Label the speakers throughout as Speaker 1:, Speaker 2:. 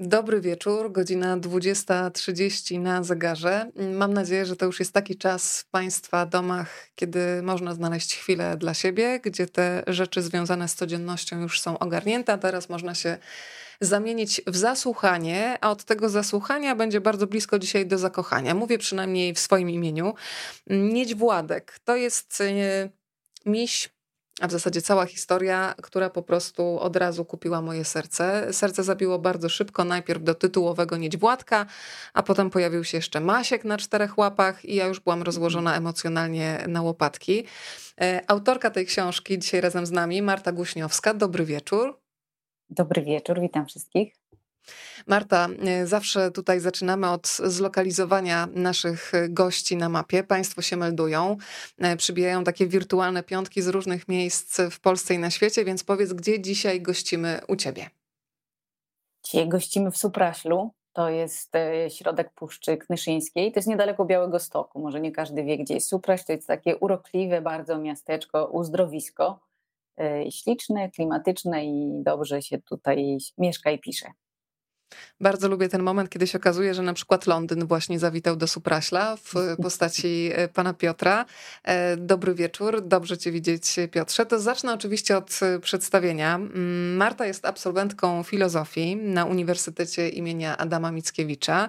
Speaker 1: Dobry wieczór, godzina 20.30 na zegarze. Mam nadzieję, że to już jest taki czas w Państwa domach, kiedy można znaleźć chwilę dla siebie, gdzie te rzeczy związane z codziennością już są ogarnięte, a teraz można się zamienić w zasłuchanie, a od tego zasłuchania będzie bardzo blisko dzisiaj do zakochania. Mówię przynajmniej w swoim imieniu. Niedź Władek to jest e, miś a w zasadzie cała historia, która po prostu od razu kupiła moje serce. Serce zabiło bardzo szybko, najpierw do tytułowego Niedźwładka, a potem pojawił się jeszcze Masiek na czterech łapach i ja już byłam rozłożona emocjonalnie na łopatki. E, autorka tej książki dzisiaj razem z nami, Marta Guśniowska. Dobry wieczór.
Speaker 2: Dobry wieczór, witam wszystkich.
Speaker 1: Marta, e, zawsze tutaj zaczynamy od zlokalizowania naszych gości na mapie. Państwo się meldują, e, przybijają takie wirtualne piątki z różnych miejsc w Polsce i na świecie, więc powiedz, gdzie dzisiaj gościmy u Ciebie?
Speaker 2: Dzisiaj gościmy w Supraślu. To jest środek Puszczy Knyszyńskiej. To jest niedaleko Białego Stoku. Może nie każdy wie, gdzie jest Supraś. To jest takie urokliwe bardzo miasteczko, uzdrowisko. Śliczne, klimatyczne i dobrze się tutaj mieszka i pisze.
Speaker 1: Bardzo lubię ten moment, kiedy się okazuje, że na przykład Londyn właśnie zawitał do Supraśla w postaci e, pana Piotra. E, dobry wieczór, dobrze cię widzieć Piotrze. To zacznę oczywiście od e, przedstawienia. Mm, Marta jest absolwentką filozofii na Uniwersytecie imienia Adama Mickiewicza.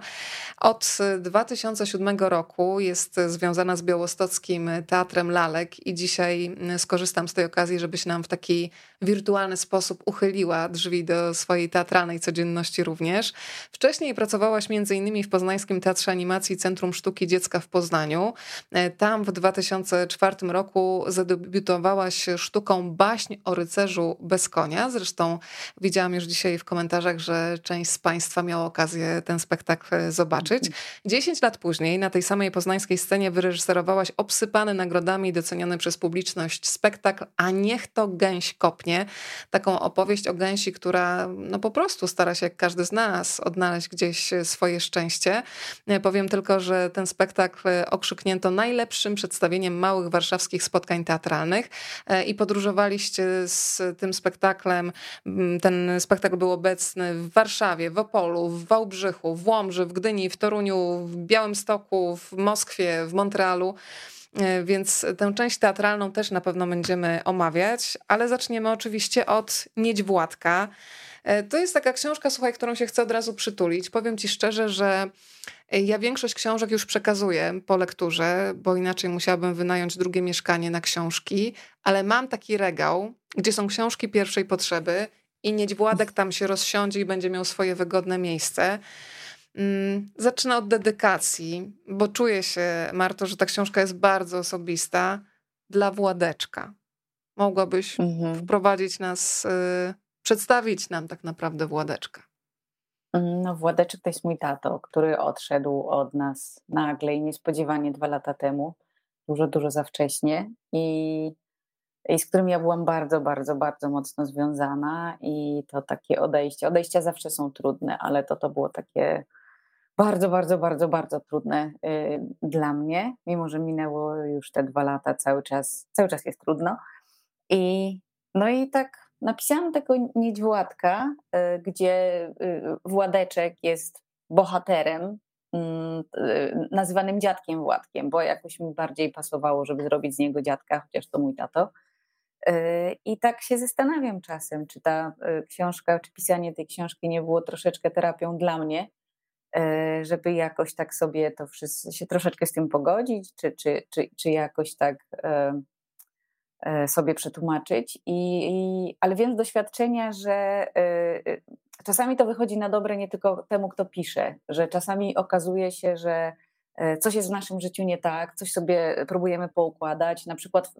Speaker 1: Od 2007 roku jest związana z Białostockim Teatrem Lalek i dzisiaj mm, skorzystam z tej okazji, żebyś nam w taki wirtualny sposób uchyliła drzwi do swojej teatralnej codzienności również również. Wcześniej pracowałaś m.in. w Poznańskim Teatrze Animacji Centrum Sztuki Dziecka w Poznaniu. E, tam w 2004 roku zadebiutowałaś sztuką Baśń o rycerzu bez konia. Zresztą widziałam już dzisiaj w komentarzach, że część z Państwa miała okazję ten spektakl zobaczyć. Dziesięć lat później na tej samej poznańskiej scenie wyreżyserowałaś obsypany nagrodami i doceniony przez publiczność spektakl A niech to gęś kopnie. Taką opowieść o gęsi, która no po prostu stara się jak każdy z nas odnaleźć gdzieś e, swoje szczęście. E, powiem tylko, że ten spektakl e, okrzyknięto najlepszym przedstawieniem małych warszawskich spotkań teatralnych i podróżowaliście z tym spektaklem. Mm, ten spektakl był obecny w Warszawie, w Opolu, w Wałbrzychu, w Łomży, w Gdyni, w Toruniu, w Białymstoku, w Moskwie, w Montrealu. Więc tę część teatralną też na pewno będziemy omawiać, ale zaczniemy oczywiście od Niedźwładka. E, to jest taka książka, słuchaj, którą się chcę od razu przytulić. Powiem ci szczerze, że e, ja większość książek już przekazuję po lekturze, bo inaczej musiałabym wynająć drugie mieszkanie na książki, ale mam taki regał, gdzie są książki pierwszej potrzeby i Niedźwładek tam się rozsiądzie i będzie miał swoje wygodne miejsce. Mm, zacznę od dedykacji, bo czuję się, Marto, że ta książka jest bardzo osobista dla Władeczka. Mogłabyś mhm. wprowadzić nas y, przedstawić nam tak naprawdę Władeczka?
Speaker 2: No, Władeczek to jest mój tato, który odszedł od nas nagle i niespodziewanie dwa lata temu, dużo, dużo za wcześnie. I, i z którym ja byłam bardzo, bardzo, bardzo mocno związana. I to takie odejście, odejścia zawsze są trudne, ale to to było takie bardzo, bardzo, bardzo, bardzo trudne y, dla mnie, mimo że minęło już te dwa lata, cały czas, cały czas jest trudno. I no i tak napisałam tego niedźwładka, y, gdzie y, Władeczek jest bohaterem, mm, y, nazywanym dziadkiem Władkiem, bo jakoś mi bardziej pasowało, żeby zrobić z niego dziadka, chociaż to mój tato. I tak się zastanawiam czasem, czy ta książka, czy pisanie tej książki nie było troszeczkę terapią dla mnie, żeby jakoś tak sobie to wszystko, się troszeczkę z tym pogodzić, czy, czy, czy, czy jakoś tak sobie przetłumaczyć. I, i, ale wiem z doświadczenia, że e, czasami to wychodzi na dobre nie tylko temu, kto pisze, że czasami okazuje się, że e, coś jest w naszym życiu nie tak, coś sobie próbujemy poukładać, na przykład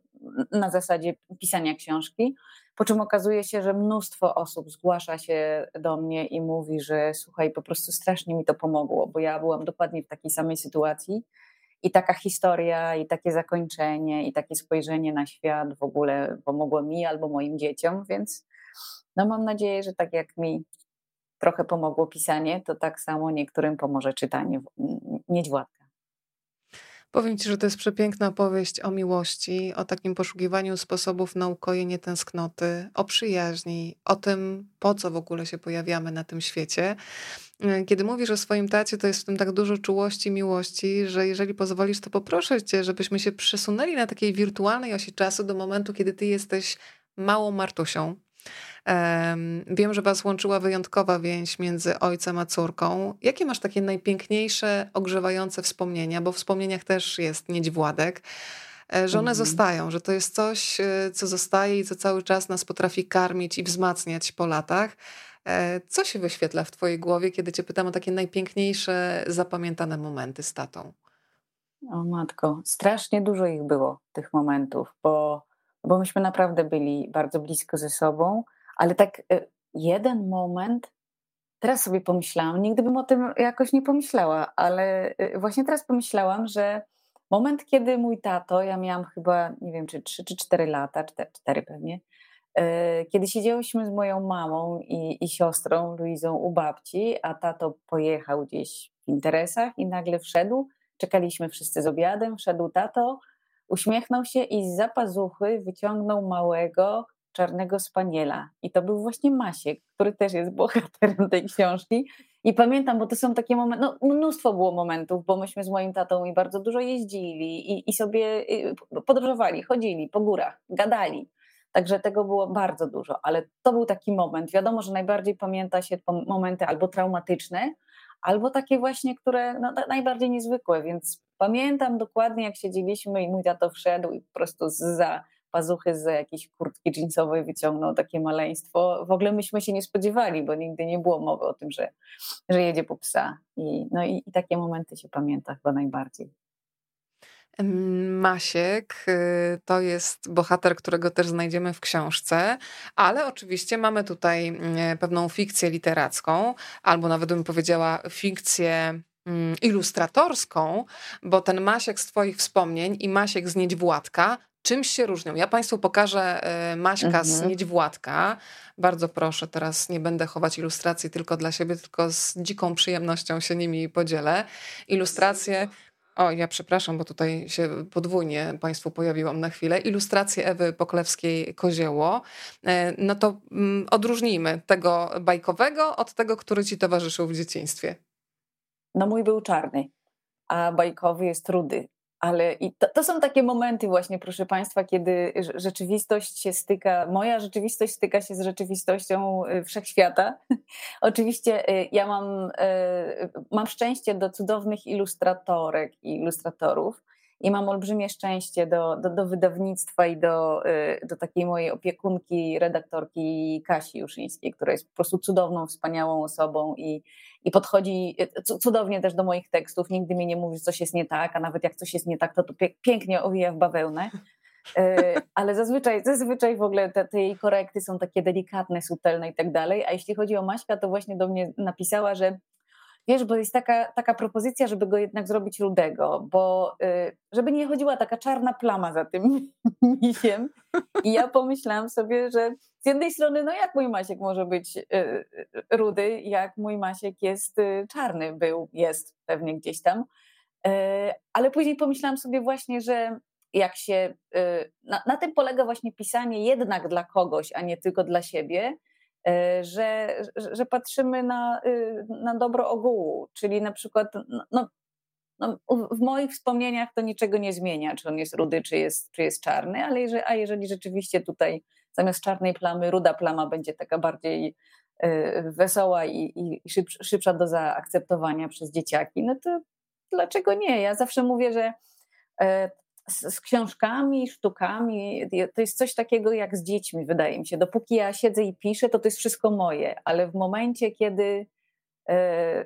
Speaker 2: na zasadzie pisania książki, po czym okazuje się, że mnóstwo osób zgłasza się do mnie i mówi, że słuchaj, po prostu strasznie mi to pomogło, bo ja byłam dokładnie w takiej samej sytuacji i taka historia, i takie zakończenie, i takie spojrzenie na świat w ogóle pomogło mi albo moim dzieciom, więc no mam nadzieję, że tak jak mi trochę pomogło pisanie, to tak samo niektórym pomoże czytanie Niedźwładka.
Speaker 1: Powiem ci, że to jest przepiękna opowieść o miłości, o takim poszukiwaniu sposobów na ukojenie tęsknoty, o przyjaźni, o tym, po co w ogóle się pojawiamy na tym świecie. E, kiedy mówisz o swoim tacie, to jest w tym tak dużo czułości, miłości, że jeżeli pozwolisz, to poproszę cię, żebyśmy się przesunęli na takiej wirtualnej osi czasu do momentu, kiedy ty jesteś małą Martusią. Wiem, że Was łączyła wyjątkowa więź między ojcem a córką. Jakie masz takie najpiękniejsze, ogrzewające wspomnienia? Bo w wspomnieniach też jest niedź Władek, e, że one mm. zostają, że to jest coś, e, co zostaje i co cały czas nas potrafi karmić i wzmacniać po latach. E, co się wyświetla w Twojej głowie, kiedy Cię pytam o takie najpiękniejsze, zapamiętane momenty z tatą?
Speaker 2: O matko, strasznie dużo ich było, tych momentów, bo, bo myśmy naprawdę byli bardzo blisko ze sobą ale tak y, jeden moment, teraz sobie pomyślałam, nigdy bym o tym jakoś nie pomyślała, ale y, właśnie teraz pomyślałam, że moment, kiedy mój tato, ja miałam chyba, nie wiem, czy 3 czy 4 lata, 4, 4 pewnie, y, kiedy siedziałyśmy z moją mamą i, i siostrą Luizą u babci, a tato pojechał gdzieś w interesach i nagle wszedł, czekaliśmy wszyscy z obiadem, wszedł tato, uśmiechnął się i z zapazuchy wyciągnął małego, Czarnego Spaniela. I to był właśnie Masiek, który też jest bohaterem tej książki. I pamiętam, bo to są takie momenty, no mnóstwo było momentów, bo myśmy z moim tatą i bardzo dużo jeździli i, i sobie podróżowali, chodzili po górach, gadali. Także tego było bardzo dużo, ale to był taki moment. Wiadomo, że najbardziej pamięta się momenty albo traumatyczne, albo takie właśnie, które no, najbardziej niezwykłe, więc pamiętam dokładnie, jak siedzieliśmy i mój tato wszedł i po prostu za pazuchy z jakiejś kurtki jeansowej wyciągnął takie maleństwo. W ogóle myśmy się nie spodziewali, bo nigdy nie było mowy o tym, że, że jedzie po psa. I, no i, i takie momenty się pamięta chyba najbardziej.
Speaker 1: Masiek y, to jest bohater, którego też znajdziemy w książce, ale oczywiście mamy tutaj mm, pewną fikcję literacką, albo nawet bym powiedziała fikcję mm, ilustratorską, bo ten Masiek z Twoich wspomnień i Masiek z Niedźwładka czymś się różnią. Ja Państwu pokażę e, Maśka mhm. z Niedźwładka. Bardzo proszę, teraz nie będę chować ilustracji tylko dla siebie, tylko z dziką przyjemnością się nimi podzielę. Ilustracje... O, ja przepraszam, bo tutaj się podwójnie Państwu pojawiłam na chwilę. Ilustracje Ewy Poklewskiej-Kozieło. E, no to mm, odróżnijmy tego bajkowego od tego, który Ci towarzyszył w dzieciństwie.
Speaker 2: No mój był czarny, a bajkowy jest rudy. Ale i to, to, są takie momenty właśnie, proszę Państwa, kiedy rzeczywistość się styka, moja rzeczywistość styka się z rzeczywistością y, wszechświata. Oczywiście y, ja mam, y, mam szczęście do cudownych ilustratorek i ilustratorów i mam olbrzymie szczęście do, do, do wydawnictwa i do, do takiej mojej opiekunki, redaktorki Kasi Juszyńskiej, która jest po prostu cudowną, wspaniałą osobą i, i podchodzi e, cudownie też do moich tekstów. Nigdy mi nie mówi, że coś jest nie tak, a nawet jak coś jest nie tak, to to pięknie owija w bawełnę. E, ale zazwyczaj, zazwyczaj w ogóle te, te jej korekty są takie delikatne, subtelne i tak dalej. A jeśli chodzi o Maśka, to właśnie do mnie napisała, że wiesz, bo jest taka, taka propozycja, żeby go jednak zrobić rudego, bo y, żeby nie chodziła taka czarna plama za tym misiem. I ja pomyślałam sobie, że z jednej strony, no jak mój Masiek może być y, y, rudy, jak mój Masiek jest czarny, był, jest pewnie gdzieś tam. Ale później pomyślałam sobie właśnie, że jak się, na, na tym polega właśnie pisanie jednak dla kogoś, a nie tylko dla siebie, że, że patrzymy na, y, na dobro ogółu, czyli na przykład no, no, no, w moich wspomnieniach to niczego nie zmienia, czy on jest rudy, czy jest, czy jest czarny, ale jeżeli, a jeżeli rzeczywiście tutaj zamiast czarnej plamy ruda plama będzie taka bardziej y, wesoła i, i szybsza, szybsza do zaakceptowania przez dzieciaki, no to dlaczego nie? Ja zawsze mówię, że e, z, z, książkami, sztukami, to jest coś takiego jak z dziećmi, wydaje mi się. Dopóki ja siedzę i piszę, to to jest wszystko moje, ale w momencie, kiedy e,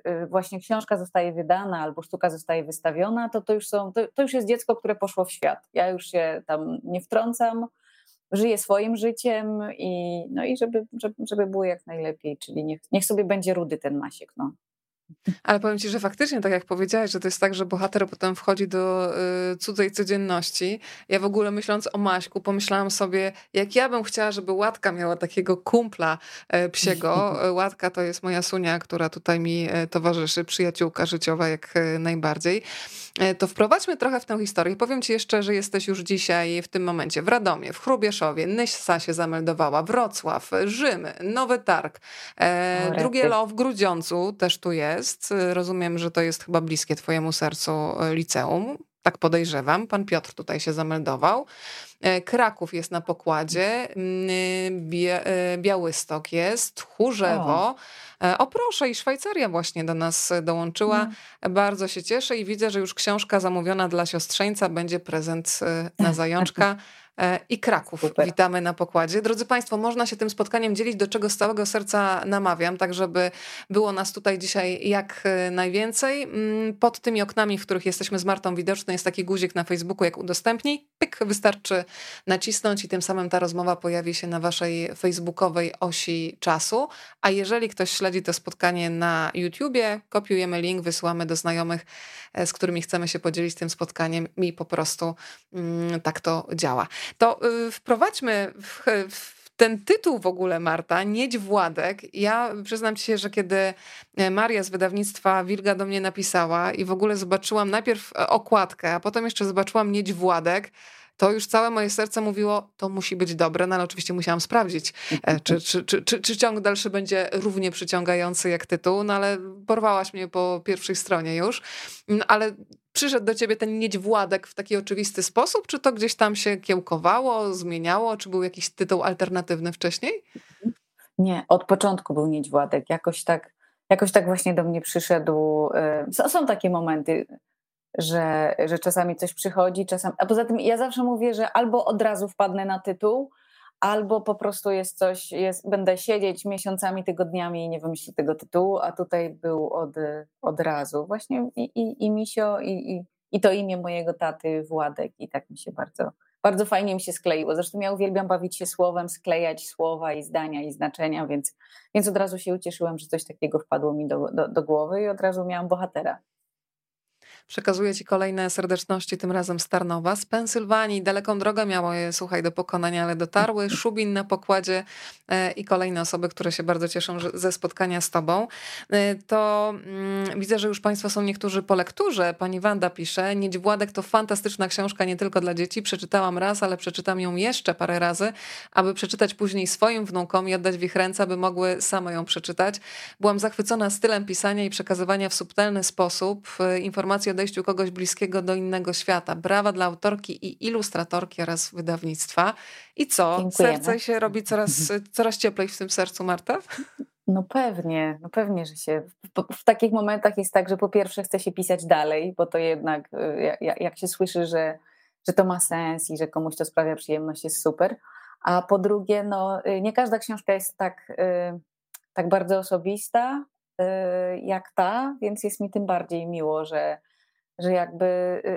Speaker 2: e, właśnie książka zostaje wydana albo sztuka zostaje wystawiona, to to już, są, to, to już jest dziecko, które poszło w świat. Ja już się tam nie wtrącam, żyję swoim życiem i, no i żeby, żeby, żeby było jak najlepiej, czyli niech, niech sobie będzie rudy ten Masiek. No.
Speaker 1: Ale powiem ci, że faktycznie, tak jak powiedziałeś, że to jest tak, że bohater potem wchodzi do y, cudzej codzienności. Ja w ogóle myśląc o Maśku, pomyślałam sobie, jak ja bym chciała, żeby Łatka miała takiego kumpla y, psiego. Łatka to jest moja sunia, która tutaj mi y, towarzyszy, przyjaciółka życiowa jak najbardziej. Y, to wprowadźmy trochę w tę historię. Powiem ci jeszcze, że jesteś już dzisiaj w tym momencie w Radomie, w Chrubieszowie, Nyssa się zameldowała, Wrocław, Rzym, Nowy Targ, e, drugie LO w Grudziącu też tu jest. Rozumiem, że to jest chyba bliskie twojemu sercu e, liceum. Tak podejrzewam. Pan Piotr tutaj się zameldował. E, Kraków jest na pokładzie, Białystok jest, Chórzewo. O. o proszę, i Szwajcaria właśnie do nas dołączyła. No. Bardzo się cieszę i widzę, że już książka zamówiona dla siostrzeńca będzie prezent na zajączka. E, i Kraków. Super. Witamy na pokładzie. Drodzy Państwo, można się tym spotkaniem dzielić, do czego z całego serca namawiam, tak żeby było nas tutaj dzisiaj jak e, najwięcej. Mm, pod tymi oknami, w których jesteśmy z Martą widoczny, jest taki guzik na Facebooku, jak udostępnij. Pyk, wystarczy nacisnąć i tym samym ta rozmowa pojawi się na Waszej facebookowej osi czasu. A jeżeli ktoś śledzi to spotkanie na YouTubie, kopiujemy link, wysyłamy do znajomych, e, z którymi chcemy się podzielić tym spotkaniem i po prostu mm, tak to działa. To y, wprowadźmy w, w ten tytuł w ogóle, Marta, Niedź Władek, ja przyznam ci się, że kiedy e, Maria z wydawnictwa Wilga do mnie napisała i w ogóle zobaczyłam najpierw e, okładkę, a potem jeszcze zobaczyłam Niedź Władek, to już całe moje serce mówiło, to musi być dobre, no ale oczywiście musiałam sprawdzić, e, czy, czy, czy, czy, czy ciąg dalszy będzie równie przyciągający jak tytuł, no ale porwałaś mnie po pierwszej stronie już. No, ale przyszedł do ciebie ten niedźwładek w taki oczywisty sposób, czy to gdzieś tam się kiełkowało, zmieniało, czy był jakiś tytuł alternatywny wcześniej?
Speaker 2: Nie, od początku był niedźwładek. Jakoś tak, jakoś tak właśnie do mnie przyszedł. Y, są takie momenty, że, że czasami coś przychodzi, czasami. A poza tym ja zawsze mówię, że albo od razu wpadnę na tytuł, albo po prostu jest coś, jest, będę siedzieć miesiącami, tygodniami i nie wymyślę tego tytułu, a tutaj był od, od razu. Właśnie i, i, i Misio, i, i, i to imię mojego taty Władek i tak mi się bardzo, bardzo fajnie mi się skleiło. Zresztą ja uwielbiam bawić się słowem, sklejać słowa i zdania i znaczenia, więc, więc od razu się ucieszyłam, że coś takiego wpadło mi do, do, do głowy i od razu miałam bohatera.
Speaker 1: Przekazuję Ci kolejne serdeczności, tym razem z Tarnowa. Z Pensylwanii daleką drogę miało je, słuchaj, do pokonania, ale dotarły. Szubin na pokładzie e, i kolejne osoby, które się bardzo cieszą ze spotkania z Tobą. E, to mm, widzę, że już Państwo są niektórzy po lekturze. Pani Wanda pisze, Niedź Władek to fantastyczna książka nie tylko dla dzieci. Przeczytałam raz, ale przeczytam ją jeszcze parę razy, aby przeczytać później swoim wnukom i oddać w ich ręce, aby mogły same ją przeczytać. Byłam zachwycona stylem pisania i przekazywania w subtelny sposób e, informacji odejściu kogoś bliskiego do innego świata. Brawa dla autorki i ilustratorki oraz wydawnictwa. I co? Dziękujemy. Serce się robi coraz, coraz cieplej w tym sercu, Marta?
Speaker 2: No pewnie, no pewnie, że się. W, w, takich momentach jest tak, że po pierwsze chce się pisać dalej, bo to jednak y, jak, jak się słyszy, że, że to ma sens i że komuś to sprawia przyjemność, jest super. A po drugie, no, y, nie każda książka jest tak, y, tak bardzo osobista jak ta, więc jest mi tym bardziej miło, że, że jakby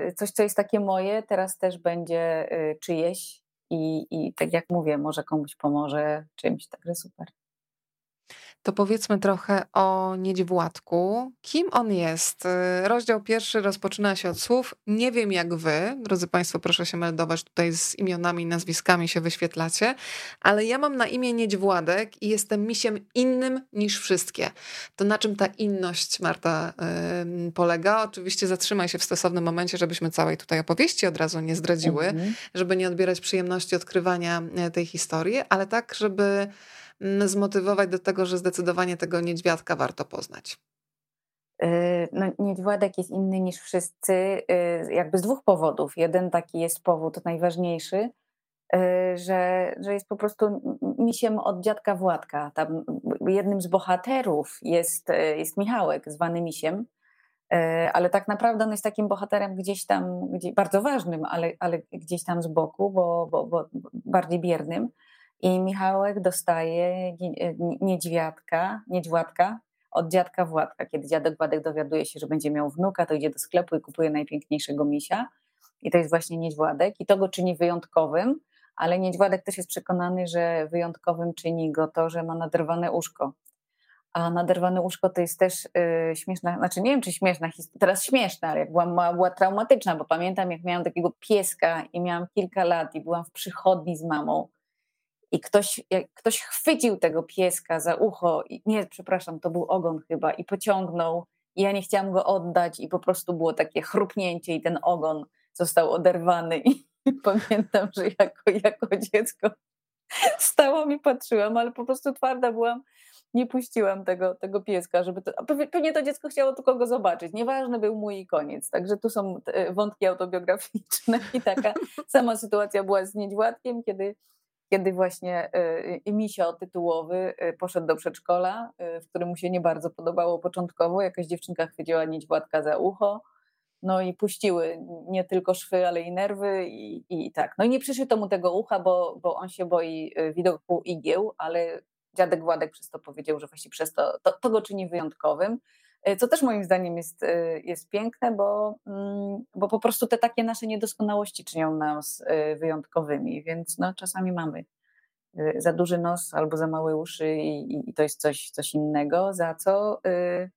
Speaker 2: y, coś, co jest takie moje, teraz też będzie y, czyjeś i, i tak jak mówię, może komuś pomoże czymś, także super
Speaker 1: to powiedzmy trochę o Niedźwładku. Kim on jest? Y, rozdział pierwszy rozpoczyna się od słów Nie wiem jak wy, drodzy Państwo, proszę się meldować tutaj z imionami i nazwiskami się wyświetlacie, ale ja mam na imię Niedźwładek i jestem misiem innym niż wszystkie. To na czym ta inność, Marta, yy, polega? Oczywiście zatrzymaj się w stosownym momencie, żebyśmy całej tutaj opowieści od razu nie zdradziły, mhm. żeby nie odbierać przyjemności odkrywania e, tej historii, ale tak, żeby zmotywować do tego, że zdecydowanie tego niedźwiadka warto poznać?
Speaker 2: Y, no, niedźwiadek jest inny niż wszyscy, y, jakby z dwóch powodów. Jeden taki jest powód najważniejszy, y, że, że jest po prostu misiem od dziadka Władka. Tam jednym z bohaterów jest, jest Michałek, zwany misiem, ale tak naprawdę on jest takim bohaterem gdzieś tam, bardzo ważnym, ale, ale gdzieś tam z boku, bo, bo, bo bardziej biernym. I Michałek dostaje niedźwiadka, niedźwiadka od dziadka Władka. Kiedy dziadek Władek dowiaduje się, że będzie miał wnuka, to idzie do sklepu i kupuje najpiękniejszego misia. I to jest właśnie niedźwiadek. I to go czyni wyjątkowym, ale niedźwiadek też jest przekonany, że wyjątkowym czyni go to, że ma naderwane uszko. A naderwane łóżko to jest też yy, śmieszna, znaczy nie wiem czy śmieszna teraz śmieszna, ale jak byłam mała, była traumatyczna, bo pamiętam jak miałam takiego pieska i miałam kilka lat i byłam w przychodni z mamą i ktoś, ktoś chwycił tego pieska za ucho, i, nie, przepraszam, to był ogon chyba, i pociągnął, i ja nie chciałam go oddać, i po prostu było takie chrupnięcie, i ten ogon został oderwany. I pamiętam, że jako, jako dziecko stałam i patrzyłam, ale po prostu twarda byłam. Nie puściłam tego, tego pieska, żeby to. Pewnie to dziecko chciało tylko go zobaczyć. Nieważny był mój koniec. Także tu są wątki autobiograficzne i taka sama sytuacja była z niedźwiadkiem, kiedy kiedy właśnie y, misio tytułowy y, poszedł do przedszkola, y, w którym mu się nie bardzo podobało początkowo. Jakaś dziewczynka chwyciła niedźwiadka za ucho, no i puściły nie tylko szwy, ale i nerwy i, i tak. No i nie przyszyto mu tego ucha, bo, bo on się boi widoku igieł, ale dziadek Władek przez to powiedział, że właśnie przez to, to, to go czyni wyjątkowym. E, co też moim zdaniem jest, e, jest piękne, bo, mm, bo po prostu te takie nasze niedoskonałości czynią nas e, wyjątkowymi, więc no, czasami mamy za duży nos albo za małe uszy i, i, to jest coś, coś innego, za co,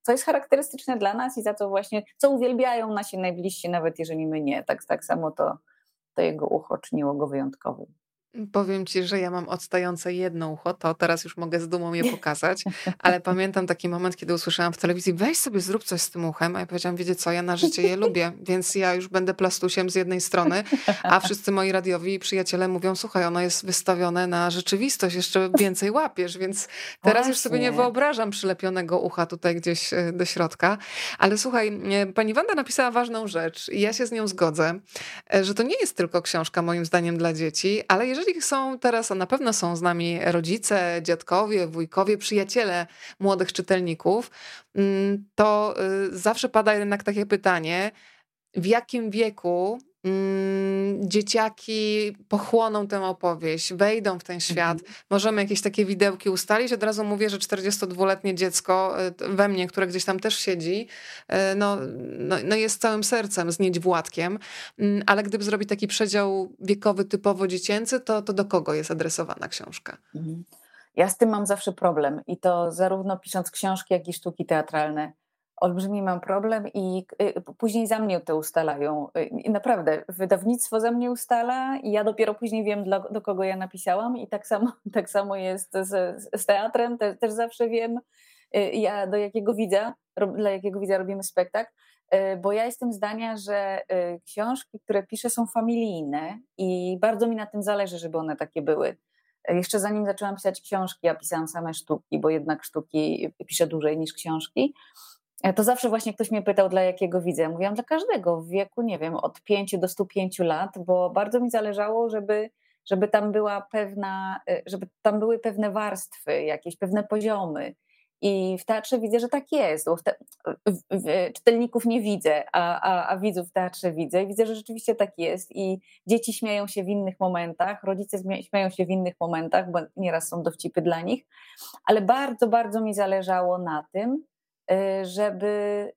Speaker 2: co jest charakterystyczne dla nas i za co właśnie, co uwielbiają nasi najbliżsi, nawet jeżeli my nie. Tak, tak samo to, to jego ucho czyniło go wyjątkowym.
Speaker 1: Powiem ci, że ja mam odstające jedno ucho, to teraz już mogę z dumą je pokazać, ale pamiętam taki moment, kiedy usłyszałam w telewizji, weź sobie zrób coś z tym uchem, a ja powiedziałam, wiecie co, ja na życie je lubię, więc ja już będę plastusiem z jednej strony, a wszyscy moi radiowi przyjaciele mówią, słuchaj, ono jest wystawione na rzeczywistość, jeszcze więcej łapiesz, więc teraz Właśnie. już sobie nie wyobrażam przylepionego ucha tutaj gdzieś e, do środka, ale słuchaj, e, pani Wanda napisała ważną rzecz i ja się z nią zgodzę, e, że to nie jest tylko książka moim zdaniem dla dzieci, ale jeżeli jeżeli są teraz, a na pewno są z nami rodzice, dziadkowie, wujkowie, przyjaciele młodych czytelników, mm, to y, zawsze pada jednak takie pytanie, w jakim wieku Mm, dzieciaki pochłoną tę opowieść, wejdą w ten świat. Mhm. Możemy jakieś takie widełki ustalić. Od razu mówię, że 42-letnie dziecko y, we mnie, które gdzieś tam też siedzi, y, no, no, no jest całym sercem z niedźwładkiem, mm, ale gdyby zrobić taki przedział wiekowy typowo dziecięcy, to, to do kogo jest adresowana książka? Mhm.
Speaker 2: Ja z tym mam zawsze problem i to zarówno pisząc książki, jak i sztuki teatralne olbrzymi mam problem i y, później za mnie to ustalają. Y, I naprawdę, wydawnictwo za mnie ustala i ja dopiero później wiem, dla, do kogo ja napisałam i tak samo, tak samo jest z, z teatrem, Te, też zawsze wiem, y, ja do jakiego widza, dla jakiego widza robimy spektakl, bo ja jestem zdania, że książki, które piszę są familijne i bardzo mi na tym zależy, żeby one takie były. Jeszcze zanim zaczęłam pisać książki, ja pisałam same sztuki, bo jednak sztuki piszę dłużej niż książki. E, to zawsze właśnie ktoś mnie pytał, dla jakiego widzę. Ja mówiłam, dla każdego w wieku, nie wiem, od 5 do 105 lat, bo bardzo mi zależało, żeby, żeby tam była pewna, e, żeby tam były pewne warstwy, jakieś pewne poziomy. I w teatrze widzę, że tak jest. Bo te, czytelników nie widzę, a, a, a widzów w teatrze widzę. I widzę, że rzeczywiście tak jest. I dzieci śmieją się w innych momentach, rodzice śmieją się w innych momentach, bo nieraz są dowcipy dla nich. Ale bardzo, bardzo mi zależało na tym, żeby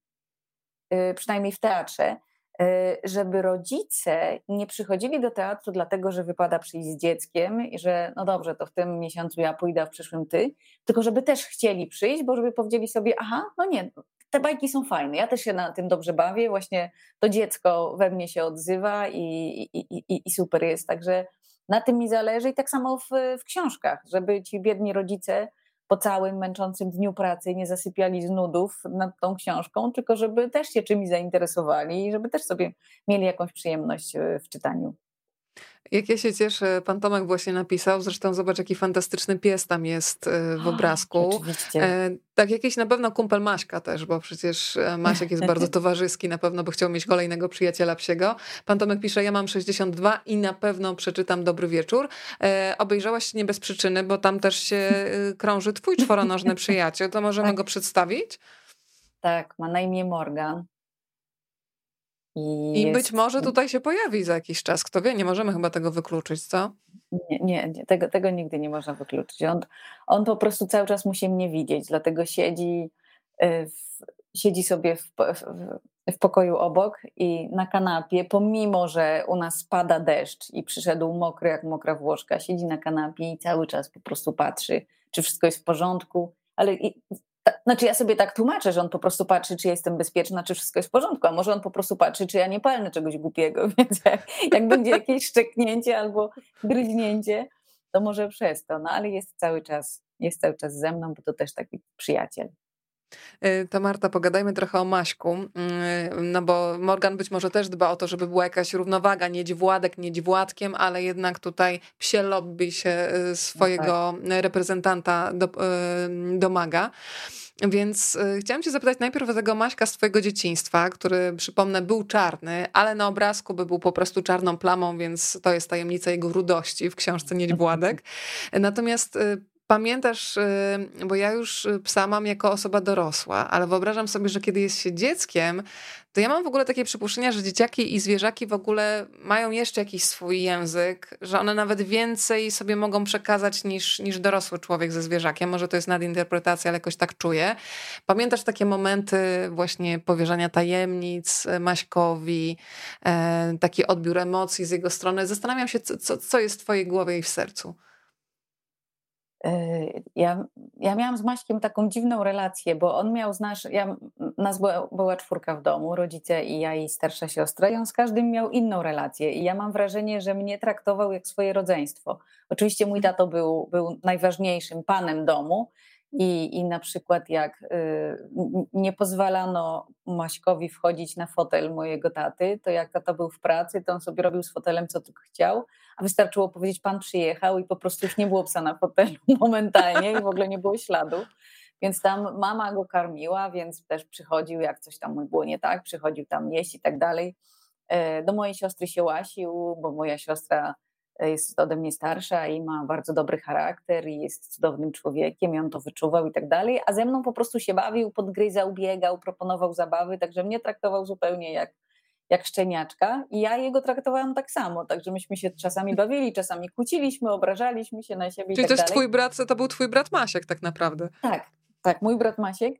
Speaker 2: y, przynajmniej w teatrze, y, żeby rodzice nie przychodzili do teatru dlatego, że wypada przyjść z dzieckiem i że no dobrze, to w tym miesiącu ja pójdę, a w przyszłym ty, tylko żeby też chcieli przyjść, bo żeby powiedzieli sobie, aha, no nie, te bajki są fajne, ja też się na tym dobrze bawię, właśnie to dziecko we mnie się odzywa i, i, i, i super jest, także na tym mi zależy i tak samo w, w książkach, żeby ci biedni rodzice po całym męczącym dniu pracy nie zasypiali z nudów nad tą książką, tylko żeby też się czymś zainteresowali i żeby też sobie mieli jakąś przyjemność e, w czytaniu.
Speaker 1: Jak ja się cieszę, pan Tomek właśnie napisał, zresztą zobacz jaki fantastyczny pies tam jest e, w obrazku.
Speaker 2: Oczywiście. E,
Speaker 1: tak, jakiś na pewno kumpel Maśka też, bo przecież e, Maśek jest bardzo towarzyski, na pewno by chciał mieć kolejnego przyjaciela psiego. Pan Tomek pisze, ja mam 62 i na pewno przeczytam Dobry Wieczór. Obejrzałaś nie bez przyczyny, bo tam też się krąży twój czworonożny przyjaciel, to możemy tak. go przedstawić?
Speaker 2: Tak, ma na imię Morgan.
Speaker 1: I, I jest... być może tutaj się pojawi za jakiś czas. Kto wie, nie możemy chyba tego wykluczyć, co?
Speaker 2: Nie, nie, nie tego, tego nigdy nie można wykluczyć. On, on po prostu cały czas musi mnie widzieć, dlatego siedzi, y, w, siedzi sobie w, w, w pokoju obok i na kanapie, pomimo że u nas pada deszcz i przyszedł mokry jak mokra włoszka, siedzi na kanapie i cały czas po prostu patrzy, czy wszystko jest w porządku. Ale znaczy ja sobie tak tłumaczę, że on po prostu patrzy, czy jestem bezpieczna, czy wszystko jest w porządku, a może on po prostu patrzy, czy ja nie palnę czegoś głupiego, więc jak, jak będzie jakieś szczeknięcie albo gryźnięcie, to może przez to, no ale jest cały czas, jest cały czas ze mną, bo to też taki przyjaciel.
Speaker 1: Y, to Marta, pogadajmy trochę o Maśku, y, no bo Morgan być może też dba o to, żeby była jakaś równowaga, niedź Władek, niedź Władkiem, ale jednak tutaj psie lobby się y, no swojego no tak. reprezentanta do, domaga. Więc y, chciałam cię zapytać najpierw o tego Maśka z twojego dzieciństwa, który przypomnę był czarny, ale na obrazku by był po prostu czarną plamą, więc to jest tajemnica jego rudości w książce Niedźwładek. Natomiast y, pamiętasz, y, bo ja już psa mam jako osoba dorosła, ale wyobrażam sobie, że kiedy jest się dzieckiem, to ja mam w ogóle takie przypuszczenia, że dzieciaki i zwierzaki w ogóle mają jeszcze jakiś swój język, że one nawet więcej sobie mogą przekazać niż, niż dorosły człowiek ze zwierzakiem. Może to jest nadinterpretacja, ale jakoś tak czuję. Pamiętasz takie momenty właśnie powierzania tajemnic Maśkowi, e, taki odbiór emocji z jego strony? Zastanawiam się, co, co jest w twojej głowie i w sercu.
Speaker 2: Yy, ja, ja miałam z Maśkiem taką dziwną relację, bo on miał z nas, ja, nas była, była czwórka w domu, rodzice i ja i starsza siostra i on z każdym miał inną relację i ja mam wrażenie, że mnie traktował jak swoje rodzeństwo. Oczywiście mój tato był, był najważniejszym panem domu i, I na przykład jak y, nie pozwalano Maśkowi wchodzić na fotel mojego taty, to jak tata był w pracy, to on sobie robił z fotelem co tylko chciał, a wystarczyło powiedzieć, pan przyjechał i po prostu już nie było psa na fotelu momentalnie i w ogóle nie było śladu. Więc tam mama go karmiła, więc też przychodził, jak coś tam było nie tak, przychodził tam jeść i tak dalej. E, do mojej siostry się łasił, bo moja siostra jest ode mnie starsza i ma bardzo dobry charakter i jest cudownym człowiekiem i on to wyczuwał i tak dalej, a ze mną po prostu się bawił, podgryzał, biegał, proponował zabawy, także mnie traktował zupełnie jak, jak szczeniaczka i ja jego traktowałam tak samo, także myśmy się czasami bawili, czasami kłóciliśmy, obrażaliśmy się na siebie
Speaker 1: Czyli
Speaker 2: tak
Speaker 1: to jest twój brat, to był twój brat Masiek tak naprawdę.
Speaker 2: Tak, tak, mój brat Masiek,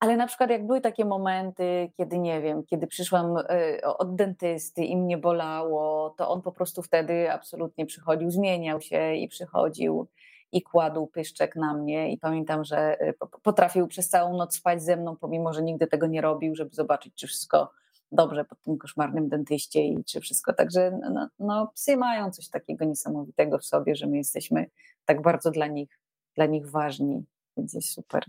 Speaker 2: ale na przykład jak były takie momenty, kiedy nie wiem, kiedy przyszłam y, od dentysty i mnie bolało, to on po prostu wtedy absolutnie przychodził, zmieniał się i przychodził i kładł pyszczek na mnie. I pamiętam, że y, potrafił przez całą noc spać ze mną, pomimo, że nigdy tego nie robił, żeby zobaczyć, czy wszystko dobrze po tym koszmarnym dentyście i czy wszystko. Także no, no, psy mają coś takiego niesamowitego w sobie, że my jesteśmy tak bardzo dla nich, dla nich ważni, więc jest super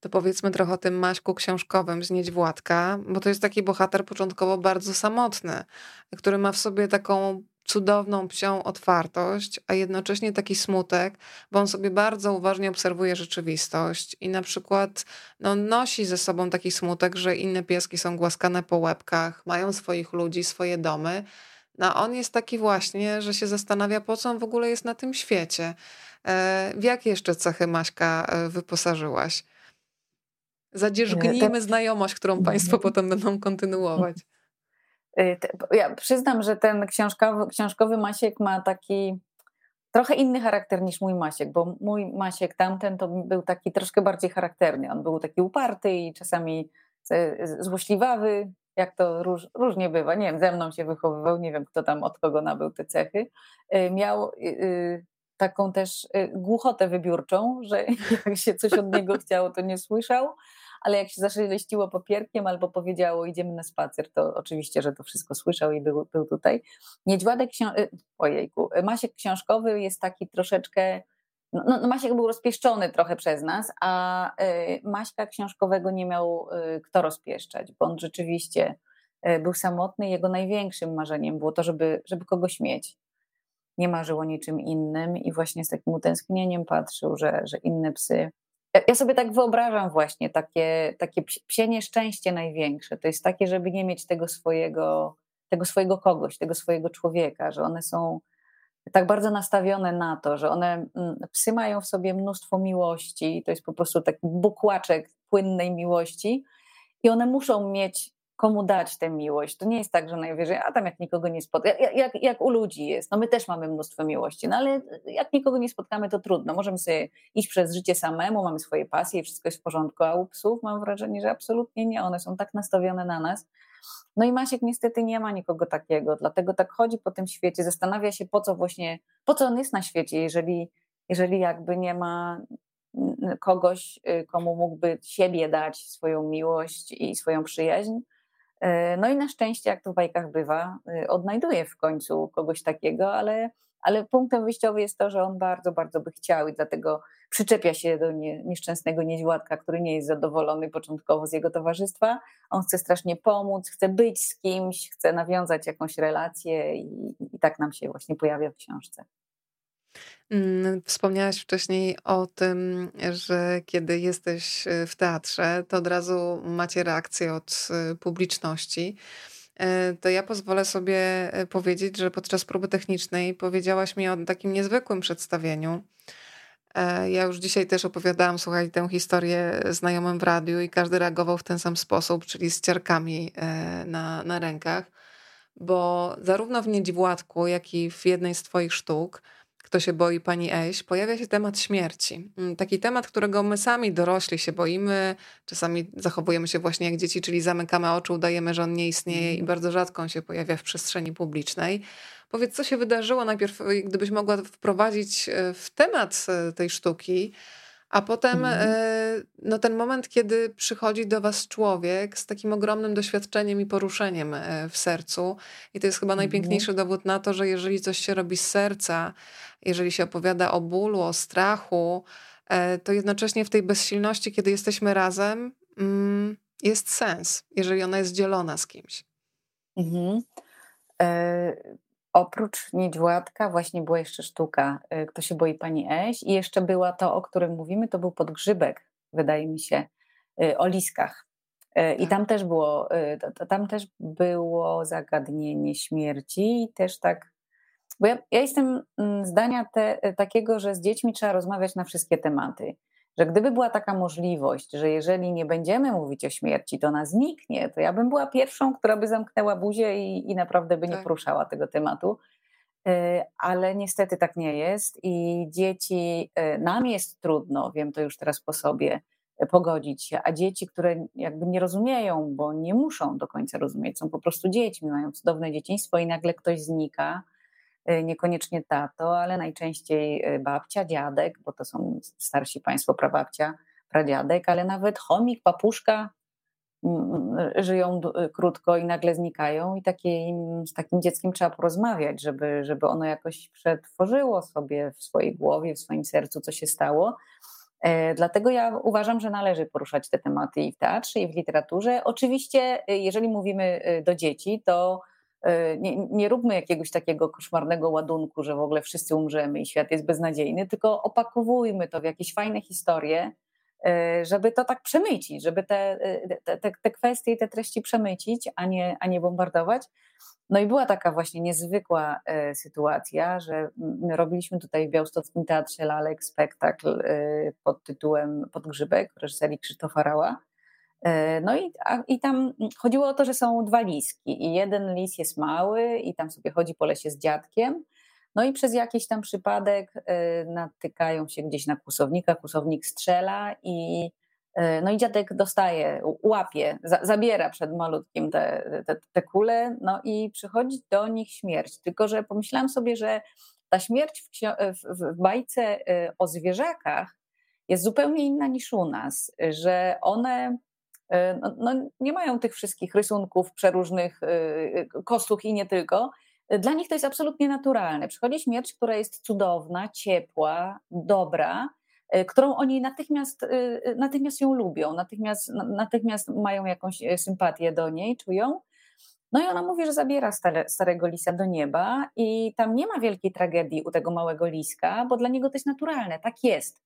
Speaker 1: to powiedzmy trochę o tym Maśku książkowym z Niedźwładka, bo to jest taki bohater początkowo bardzo samotny, który ma w sobie taką cudowną psią otwartość, a jednocześnie taki smutek, bo on sobie bardzo uważnie obserwuje rzeczywistość i na przykład no, nosi ze sobą taki smutek, że inne pieski są głaskane po łebkach, mają swoich ludzi, swoje domy. No on jest taki właśnie, że się zastanawia, po co on w ogóle jest na tym świecie. E, w jakie jeszcze cechy Maśka e, wyposażyłaś? Zadzierzgnijmy znajomość, którą Państwo potem będą kontynuować.
Speaker 2: Y, ja przyznam, że ten książkowy, książkowy Masiek ma taki trochę inny charakter niż mój Masiek, bo mój Masiek tamten to był taki troszkę bardziej charakterny. On był taki uparty i czasami złośliwawy, jak to róż, różnie bywa. Nie wiem, ze mną się wychowywał, nie wiem kto tam od kogo nabył te cechy. Y, miał y, taką też głuchotę wybiórczą, że jak się coś od niego chciało, to nie słyszał ale jak się zaszeleściło popierkiem albo powiedziało idziemy na spacer, to oczywiście, że to wszystko słyszał i był, był tutaj. Niedźwiadek, ksią- ojejku, Masiek książkowy jest taki troszeczkę, no, no, no Masiek był rozpieszczony trochę przez nas, a y, Maśka książkowego nie miał y, kto rozpieszczać, bo on rzeczywiście y, był samotny jego największym marzeniem było to, żeby, żeby kogoś mieć. Nie marzył o niczym innym i właśnie z takim utęsknieniem patrzył, że, że inne psy ja sobie tak wyobrażam właśnie takie, takie psie nieszczęście największe. To jest takie, żeby nie mieć tego swojego, tego swojego kogoś, tego swojego człowieka, że one są tak bardzo nastawione na to, że one, mm, psy mają w sobie mnóstwo miłości, to jest po prostu taki bukłaczek płynnej miłości i one muszą mieć komu dać tę miłość. To nie jest tak, że najwyżej, a tam jak nikogo nie spotka, jak, jak, jak, u ludzi jest, no my też mamy mnóstwo miłości, no ale jak nikogo nie spotkamy, to trudno. Możemy sobie iść przez życie samemu, mamy swoje pasje i wszystko jest w porządku, a u psów mam wrażenie, że absolutnie nie, one są tak nastawione na nas. No i Masiek niestety nie ma nikogo takiego, dlatego tak chodzi po tym świecie, zastanawia się po co właśnie, po co on jest na świecie, jeżeli, jeżeli jakby nie ma, kogoś, komu mógłby siebie dać, swoją miłość i swoją przyjaźń. No i na szczęście, jak to w bajkach bywa, odnajduje w końcu kogoś takiego, ale ale punktem wyjściowym jest to, że on bardzo, bardzo by chciał i dlatego przyczepia się do nie, nieszczęsnego niedźwiadka, który nie jest zadowolony początkowo z jego towarzystwa. On chce strasznie pomóc, chce być z kimś, chce nawiązać jakąś relację i, i tak nam się właśnie pojawia w książce.
Speaker 1: Mm, wspomniałaś wcześniej o tym, że kiedy jesteś y, w teatrze, to od razu macie reakcję od y, publiczności. E, to ja pozwolę sobie e, powiedzieć, że podczas próby technicznej powiedziałaś mi o takim niezwykłym przedstawieniu. E, ja już dzisiaj też opowiadałam, słuchaj, tę historię znajomym w radiu i każdy reagował w ten sam sposób, czyli z ciarkami na, na rękach, bo zarówno w Niedźwładku, jak i w jednej z twoich sztuk kto się boi pani Eś, pojawia się temat śmierci. Mm, taki temat, którego my sami dorośli się boimy, czasami zachowujemy się właśnie jak dzieci, czyli zamykamy oczy, udajemy, że on nie istnieje i mhm. bardzo rzadko on się pojawia w przestrzeni publicznej. Powiedz, co się wydarzyło najpierw, gdybyś mogła wprowadzić e, w temat e, tej sztuki, a potem mhm. E, no, ten moment, kiedy przychodzi do was człowiek z takim ogromnym doświadczeniem i poruszeniem e, w sercu. I to jest chyba mhm. najpiękniejszy dowód na to, że jeżeli coś się robi z serca, jeżeli się opowiada o bólu, o strachu, e, to jednocześnie w tej bezsilności, kiedy jesteśmy razem, mm, jest sens, jeżeli ona jest dzielona z kimś. Mhm.
Speaker 2: Oprócz Niedźwiadka właśnie była jeszcze sztuka y, Kto się boi pani Eś i jeszcze była to, o którym mówimy, to był podgrzybek, wydaje mi się, y, o liskach. Y, I tak. tam też było, tam też było zagadnienie śmierci i też tak, bo ja, ja jestem mm, zdania te, takiego, że z dziećmi trzeba rozmawiać na wszystkie tematy że gdyby była taka możliwość, że jeżeli nie będziemy mówić o śmierci, to ona zniknie, to ja bym była pierwszą, która by zamknęła buzię i, i naprawdę by nie tak. poruszała tego tematu. E, ale niestety tak nie jest i dzieci, e, nam jest trudno, wiem to już teraz po sobie, e, pogodzić się, a dzieci, które jakby nie rozumieją, bo nie muszą do końca rozumieć, są po prostu dziećmi, mają cudowne dzieciństwo i nagle ktoś znika, Y, niekoniecznie tato, ale najczęściej y, babcia, dziadek, bo to są starsi państwo, prababcia, pradziadek, ale nawet chomik, papuszka mm, mm, żyją y, krótko i nagle znikają i takim, z takim dzieckiem trzeba porozmawiać, żeby, żeby ono jakoś przetworzyło sobie w swojej głowie, w swoim sercu, co się stało. E, dlatego ja uważam, że należy poruszać te tematy i w teatrze, i w literaturze. Oczywiście, jeżeli mówimy do dzieci, to nie, nie róbmy jakiegoś takiego koszmarnego ładunku, że w ogóle wszyscy umrzemy i świat jest beznadziejny, tylko opakowujmy to w jakieś fajne historie, e, żeby to tak przemycić, żeby te, e, te, te, te kwestie i te treści przemycić, a nie, a nie bombardować. No i była taka właśnie niezwykła sytuacja, że my robiliśmy tutaj w Białostockim Teatrze Lalek spektakl pod tytułem Podgrzybek reżyserii Krzysztofa Rała. E, no i, a, i tam chodziło o to, że są dwa liski i jeden lis jest mały i tam sobie chodzi po lesie z dziadkiem. No i przez jakiś tam przypadek e, natykają się gdzieś na kłusownika, kłusownik strzela i e, no i dziadek dostaje, łapie, za, zabiera przed malutkim te, te, te kule, no i przychodzi do nich śmierć. Tylko, że pomyślałam sobie, że ta śmierć w, w, w bajce o zwierzakach jest zupełnie inna niż u nas, że one no, no, nie mają tych wszystkich rysunków przeróżnych, e, e, kostuch i nie tylko. Dla nich to jest absolutnie naturalne. Przychodzi śmierć, która jest cudowna, ciepła, dobra, którą oni natychmiast, natychmiast ją lubią, natychmiast, natychmiast mają jakąś sympatię do niej, czują. No i ona mówi, że zabiera stare, starego lisa do nieba i tam nie ma wielkiej tragedii u tego małego liska, bo dla niego to jest naturalne, tak jest.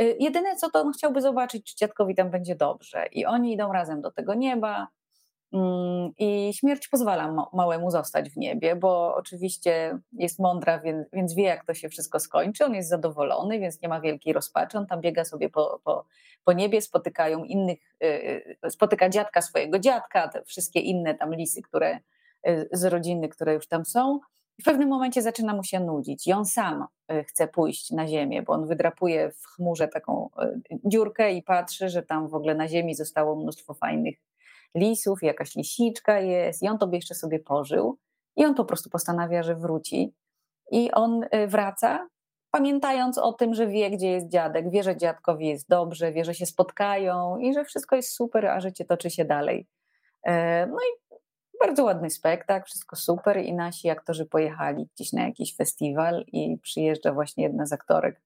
Speaker 2: Y, jedyne co to on chciałby zobaczyć, czy dziadkowi tam będzie dobrze. I oni idą razem do tego nieba. Mm, I śmierć pozwala małemu zostać w niebie, bo oczywiście jest mądra, więc, wie, jak to się wszystko skończy. On jest zadowolony, więc nie ma wielkiej rozpaczy. On tam biega sobie po, po, po niebie, spotykają innych, y, y, spotyka dziadka swojego dziadka, te wszystkie inne tam lisy, które z rodziny, które już tam są. W pewnym momencie zaczyna mu się nudzić i on sam e, chce pójść na ziemię, bo on wydrapuje w chmurze taką e, dziurkę i patrzy, że tam w ogóle na ziemi zostało mnóstwo fajnych lisów, jakaś lisiczka jest i on to by jeszcze sobie pożył i on po prostu postanawia, że wróci i on e, wraca pamiętając o tym, że wie, gdzie jest dziadek, wie, że dziadkowi jest dobrze, wie, że się spotkają i że wszystko jest super, a życie toczy się dalej. E, no i bardzo ładny spektakl, wszystko super i nasi aktorzy pojechali gdzieś na jakiś festiwal i przyjeżdża właśnie jedna z aktorek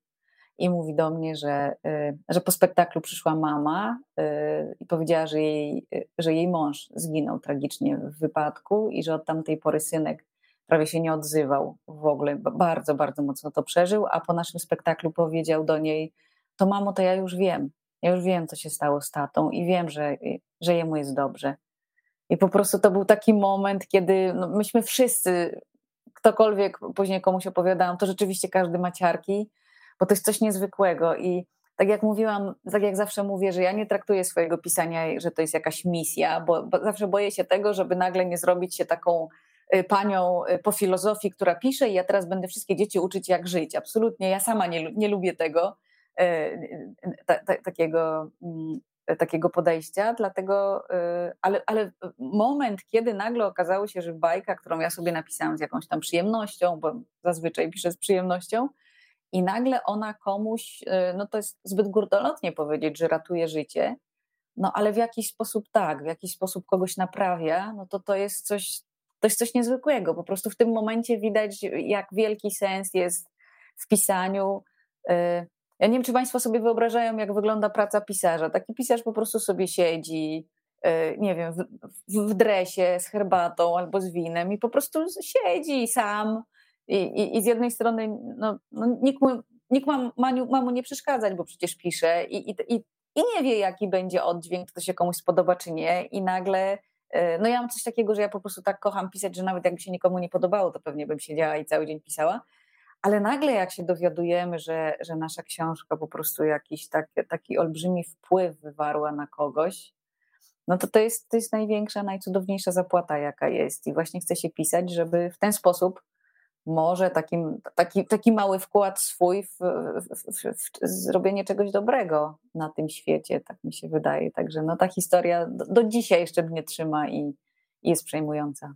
Speaker 2: i mówi do mnie, że, y, że po spektaklu przyszła mama y, i powiedziała, że jej, że jej mąż zginął tragicznie w wypadku i że od tamtej pory synek prawie się nie odzywał w ogóle, bardzo, bardzo mocno to przeżył, a po naszym spektaklu powiedział do niej, to mamo, to ja już wiem, ja już wiem, co się stało z tatą i wiem, że, że jemu jest dobrze. I po prostu to był taki moment, kiedy no, myśmy wszyscy, ktokolwiek później komuś opowiadałam, to rzeczywiście każdy ma ciarki, bo to jest coś niezwykłego i tak jak mówiłam, tak jak zawsze mówię, że ja nie traktuję swojego pisania, że to jest jakaś misja, bo, bo zawsze boję się tego, żeby nagle nie zrobić się taką y, panią y, po filozofii, która pisze i ja teraz będę wszystkie dzieci uczyć jak żyć. Absolutnie, ja sama nie, nie lubię tego, y, ta, ta, takiego, mm, takiego podejścia, dlatego, ale, ale moment, kiedy nagle okazało się, że bajka, którą ja sobie napisałam z jakąś tam przyjemnością, bo zazwyczaj piszę z przyjemnością, i nagle ona komuś, y, no to jest zbyt górnolotnie powiedzieć, że ratuje życie, no ale w jakiś sposób tak, w jakiś sposób kogoś naprawia, no to to jest coś, to jest coś niezwykłego. Po prostu w tym momencie widać, jak wielki sens jest w pisaniu. Ja nie wiem, czy Państwo sobie wyobrażają, jak wygląda praca pisarza. Taki pisarz po prostu sobie siedzi, y, nie wiem, w, w dresie z herbatą albo z winem i po prostu siedzi sam i, i, i z jednej strony no, no nikt, mu, nikt ma, ma, mu nie przeszkadzać, bo przecież pisze i, i, i, i nie wie, jaki będzie oddźwięk, czy to się komuś spodoba, czy nie. I nagle, e, no ja mam coś takiego, że ja po prostu tak kocham pisać, że nawet jakby się nikomu nie podobało, to pewnie bym siedziała i cały dzień pisała. Ale nagle jak się dowiadujemy, że, że nasza książka po prostu jakiś tak, taki olbrzymi wpływ wywarła na kogoś, no to to jest, to jest największa, najcudowniejsza zapłata, jaka jest. I właśnie chce się pisać, żeby w ten sposób może takim, taki, taki mały wkład swój w, w, w, w, zrobienie czegoś dobrego na tym świecie, tak mi się wydaje. Także no, ta historia do, do dzisiaj jeszcze mnie trzyma i, i jest przejmująca.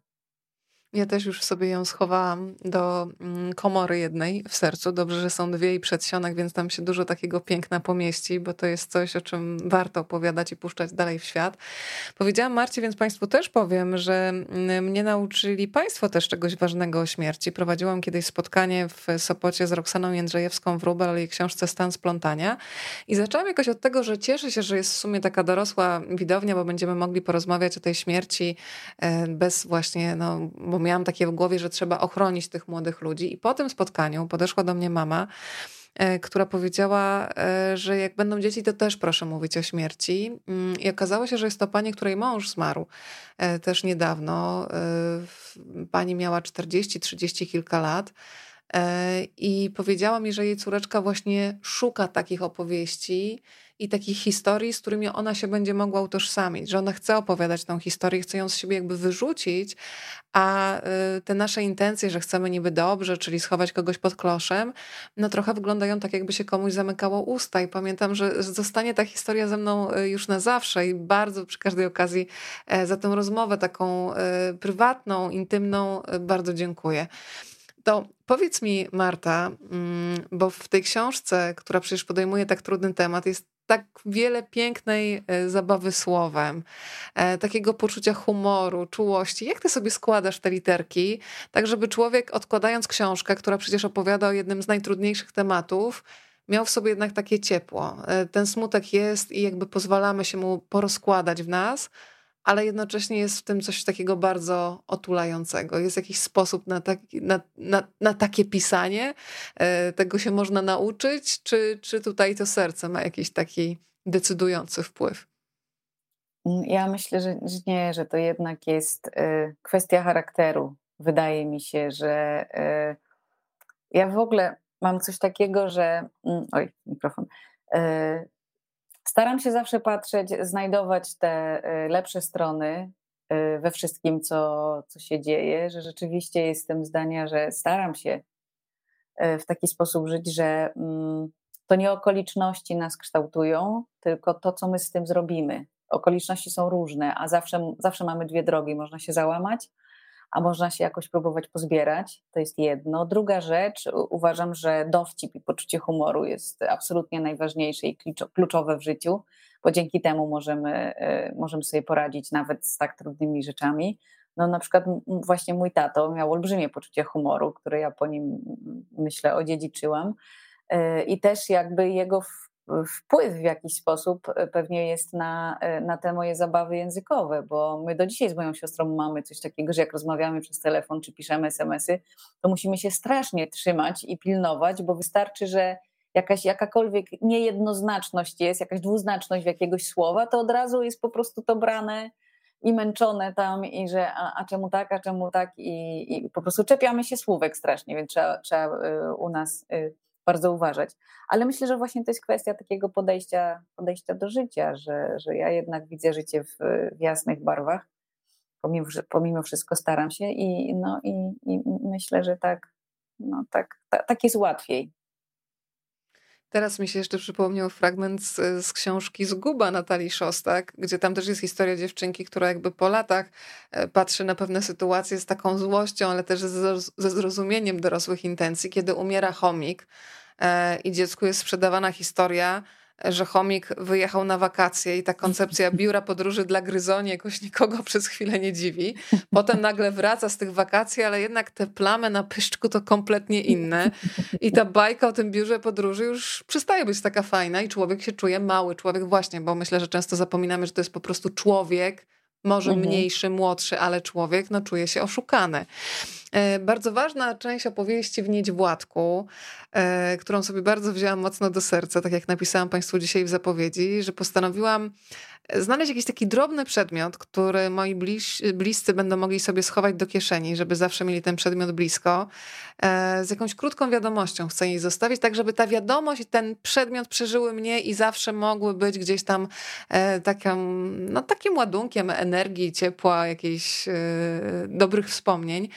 Speaker 1: Ja też już sobie ją schowałam do mm, komory jednej w sercu. Dobrze, że są dwie i przedsionek, więc tam się dużo takiego piękna pomieści, bo to jest coś, o czym warto opowiadać i puszczać dalej w świat. Powiedziałam Marcie, więc Państwu też powiem, że mm, mnie nauczyli Państwo też czegoś ważnego o śmierci. Prowadziłam kiedyś spotkanie w Sopocie z Roxaną Jędrzejewską w Rubel, ale jej książce Stan splątania. I zaczęłam jakoś od tego, że cieszę się, że jest w sumie taka dorosła widownia, bo będziemy mogli porozmawiać o tej śmierci e, bez właśnie, no, bo miałam takie w głowie, że trzeba ochronić tych młodych ludzi. I po tym spotkaniu podeszła do mnie mama, e, która powiedziała, e, że jak będą dzieci, to też proszę mówić o śmierci. Mm, I okazało się, że jest to pani, której mąż zmarł e, też niedawno. Pani miała 40, 30 kilka lat. I powiedziała mi, że jej córeczka właśnie szuka takich opowieści i takich historii, z którymi ona się będzie mogła utożsamić, że ona chce opowiadać tą historię, chce ją z siebie jakby wyrzucić, a y, te nasze intencje, że chcemy niby dobrze, czyli schować kogoś pod kloszem, no trochę wyglądają tak, jakby się komuś zamykało usta. I pamiętam, że zostanie ta historia ze mną y, już na zawsze i bardzo przy każdej okazji e, za tę rozmowę taką y, prywatną, intymną bardzo dziękuję. To powiedz mi, Marta, mm, bo w tej książce, która przecież podejmuje tak trudny temat, jest tak wiele pięknej e, zabawy słowem, e, takiego poczucia humoru, czułości. Jak ty sobie składasz te literki, tak żeby człowiek odkładając książkę, która przecież opowiada o jednym z najtrudniejszych tematów, miał w sobie jednak takie ciepło. E, ten smutek jest i jakby pozwalamy się mu porozkładać w nas, ale jednocześnie jest w tym coś takiego bardzo otulającego. Jest jakiś sposób na, taki, na, na, na takie pisanie? E, tego się można nauczyć? Czy, czy tutaj to serce ma jakiś taki decydujący wpływ?
Speaker 2: Mm, ja myślę, że, nie, że to jednak jest e, kwestia charakteru. Wydaje mi się, że e, ja w ogóle mam coś takiego, że. Mm, oj, mikrofon Staram się zawsze patrzeć, znajdować te y, lepsze strony y, we wszystkim, co, co się dzieje, że rzeczywiście jestem zdania, że staram się y, w taki sposób żyć, że mm, to nie okoliczności nas kształtują, tylko to, co my z tym zrobimy. Okoliczności są różne, a zawsze, zawsze mamy dwie drogi. Można się załamać, a można się jakoś próbować pozbierać. To jest jedno. Druga rzecz, uważam, że dowcip i poczucie humoru jest absolutnie najważniejsze i kluczowe w życiu, bo dzięki temu możemy, y, możemy sobie poradzić nawet z tak trudnymi rzeczami. No na przykład właśnie mój tato miał olbrzymie poczucie humoru, które ja po nim myślę odziedziczyłam y, i też jakby jego wpływ w jakiś sposób e, pewnie jest na, e, na te moje zabawy językowe, bo my do dzisiaj z moją siostrą mamy coś takiego, że jak rozmawiamy przez telefon czy piszemy SMS-y, to musimy się strasznie trzymać i pilnować, bo wystarczy, że jakaś jakakolwiek niejednoznaczność jest, jakaś dwuznaczność jakiegoś słowa, to od razu jest po prostu to brane i męczone tam i że a, a czemu tak, a czemu tak i, i, po prostu czepiamy się słówek strasznie, więc trzeba, trzeba e, u nas bardzo uważać. Ale myślę, że właśnie to jest kwestia takiego podejścia, podejścia do życia, że, że ja jednak widzę życie w, w jasnych barwach. Pomimo, pomimo wszystko staram się i, no, i, i myślę, że tak, no, tak, tak, tak jest łatwiej.
Speaker 1: Teraz mi się jeszcze przypomniał fragment z, z, książki Zguba Natalii Szostak, gdzie tam też jest historia dziewczynki, która jakby po latach e, patrzy na pewne sytuacje z taką złością, ale też ze, ze zrozumieniem dorosłych intencji, kiedy umiera chomik i dziecku jest sprzedawana historia, że chomik wyjechał na wakacje i ta koncepcja biura podróży dla gryzoni jakoś nikogo przez chwilę nie dziwi. Potem nagle wraca z tych wakacji, ale jednak te plamy na pyszczku to kompletnie inne. I ta bajka o tym biurze podróży już przestaje być taka fajna i człowiek się czuje mały. Człowiek właśnie, bo myślę, że często zapominamy, że to jest po prostu człowiek, może mhm. mniejszy, młodszy, ale człowiek no, czuje się oszukany. E, bardzo ważna część opowieści w Niedź Władku, e, którą sobie bardzo wzięłam mocno do serca, tak jak napisałam Państwu dzisiaj w zapowiedzi, że postanowiłam znaleźć jakiś taki drobny przedmiot, który moi bliż, bliscy będą mogli sobie schować do kieszeni, żeby zawsze mieli ten przedmiot blisko, e, z jakąś krótką wiadomością chcę jej zostawić, tak żeby ta wiadomość i ten przedmiot przeżyły mnie i zawsze mogły być gdzieś tam takim, no, takim ładunkiem energii, ciepła, jakichś dobrych wspomnień.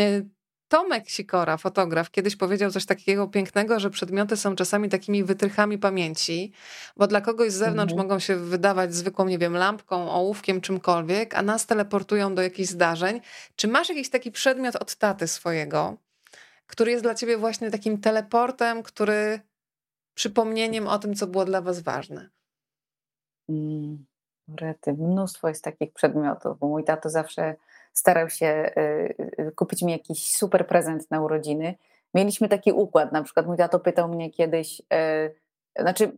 Speaker 1: Y, Tomek Sikora, fotograf, kiedyś powiedział coś takiego pięknego, że przedmioty są czasami takimi wytrychami pamięci, bo dla kogoś z zewnątrz mhm. mogą się wydawać zwykłą, nie wiem, lampką, ołówkiem, czymkolwiek, a nas teleportują do jakichś zdarzeń. Czy masz jakiś taki przedmiot od taty swojego, który jest dla ciebie właśnie takim teleportem, który przypomnieniem o tym, co było dla was ważne?
Speaker 2: Mm, rety, mnóstwo jest takich przedmiotów, bo mój tato zawsze starał się y, y, kupić mi jakiś super prezent na urodziny. Mieliśmy taki układ, na przykład mój tato pytał mnie kiedyś, y, znaczy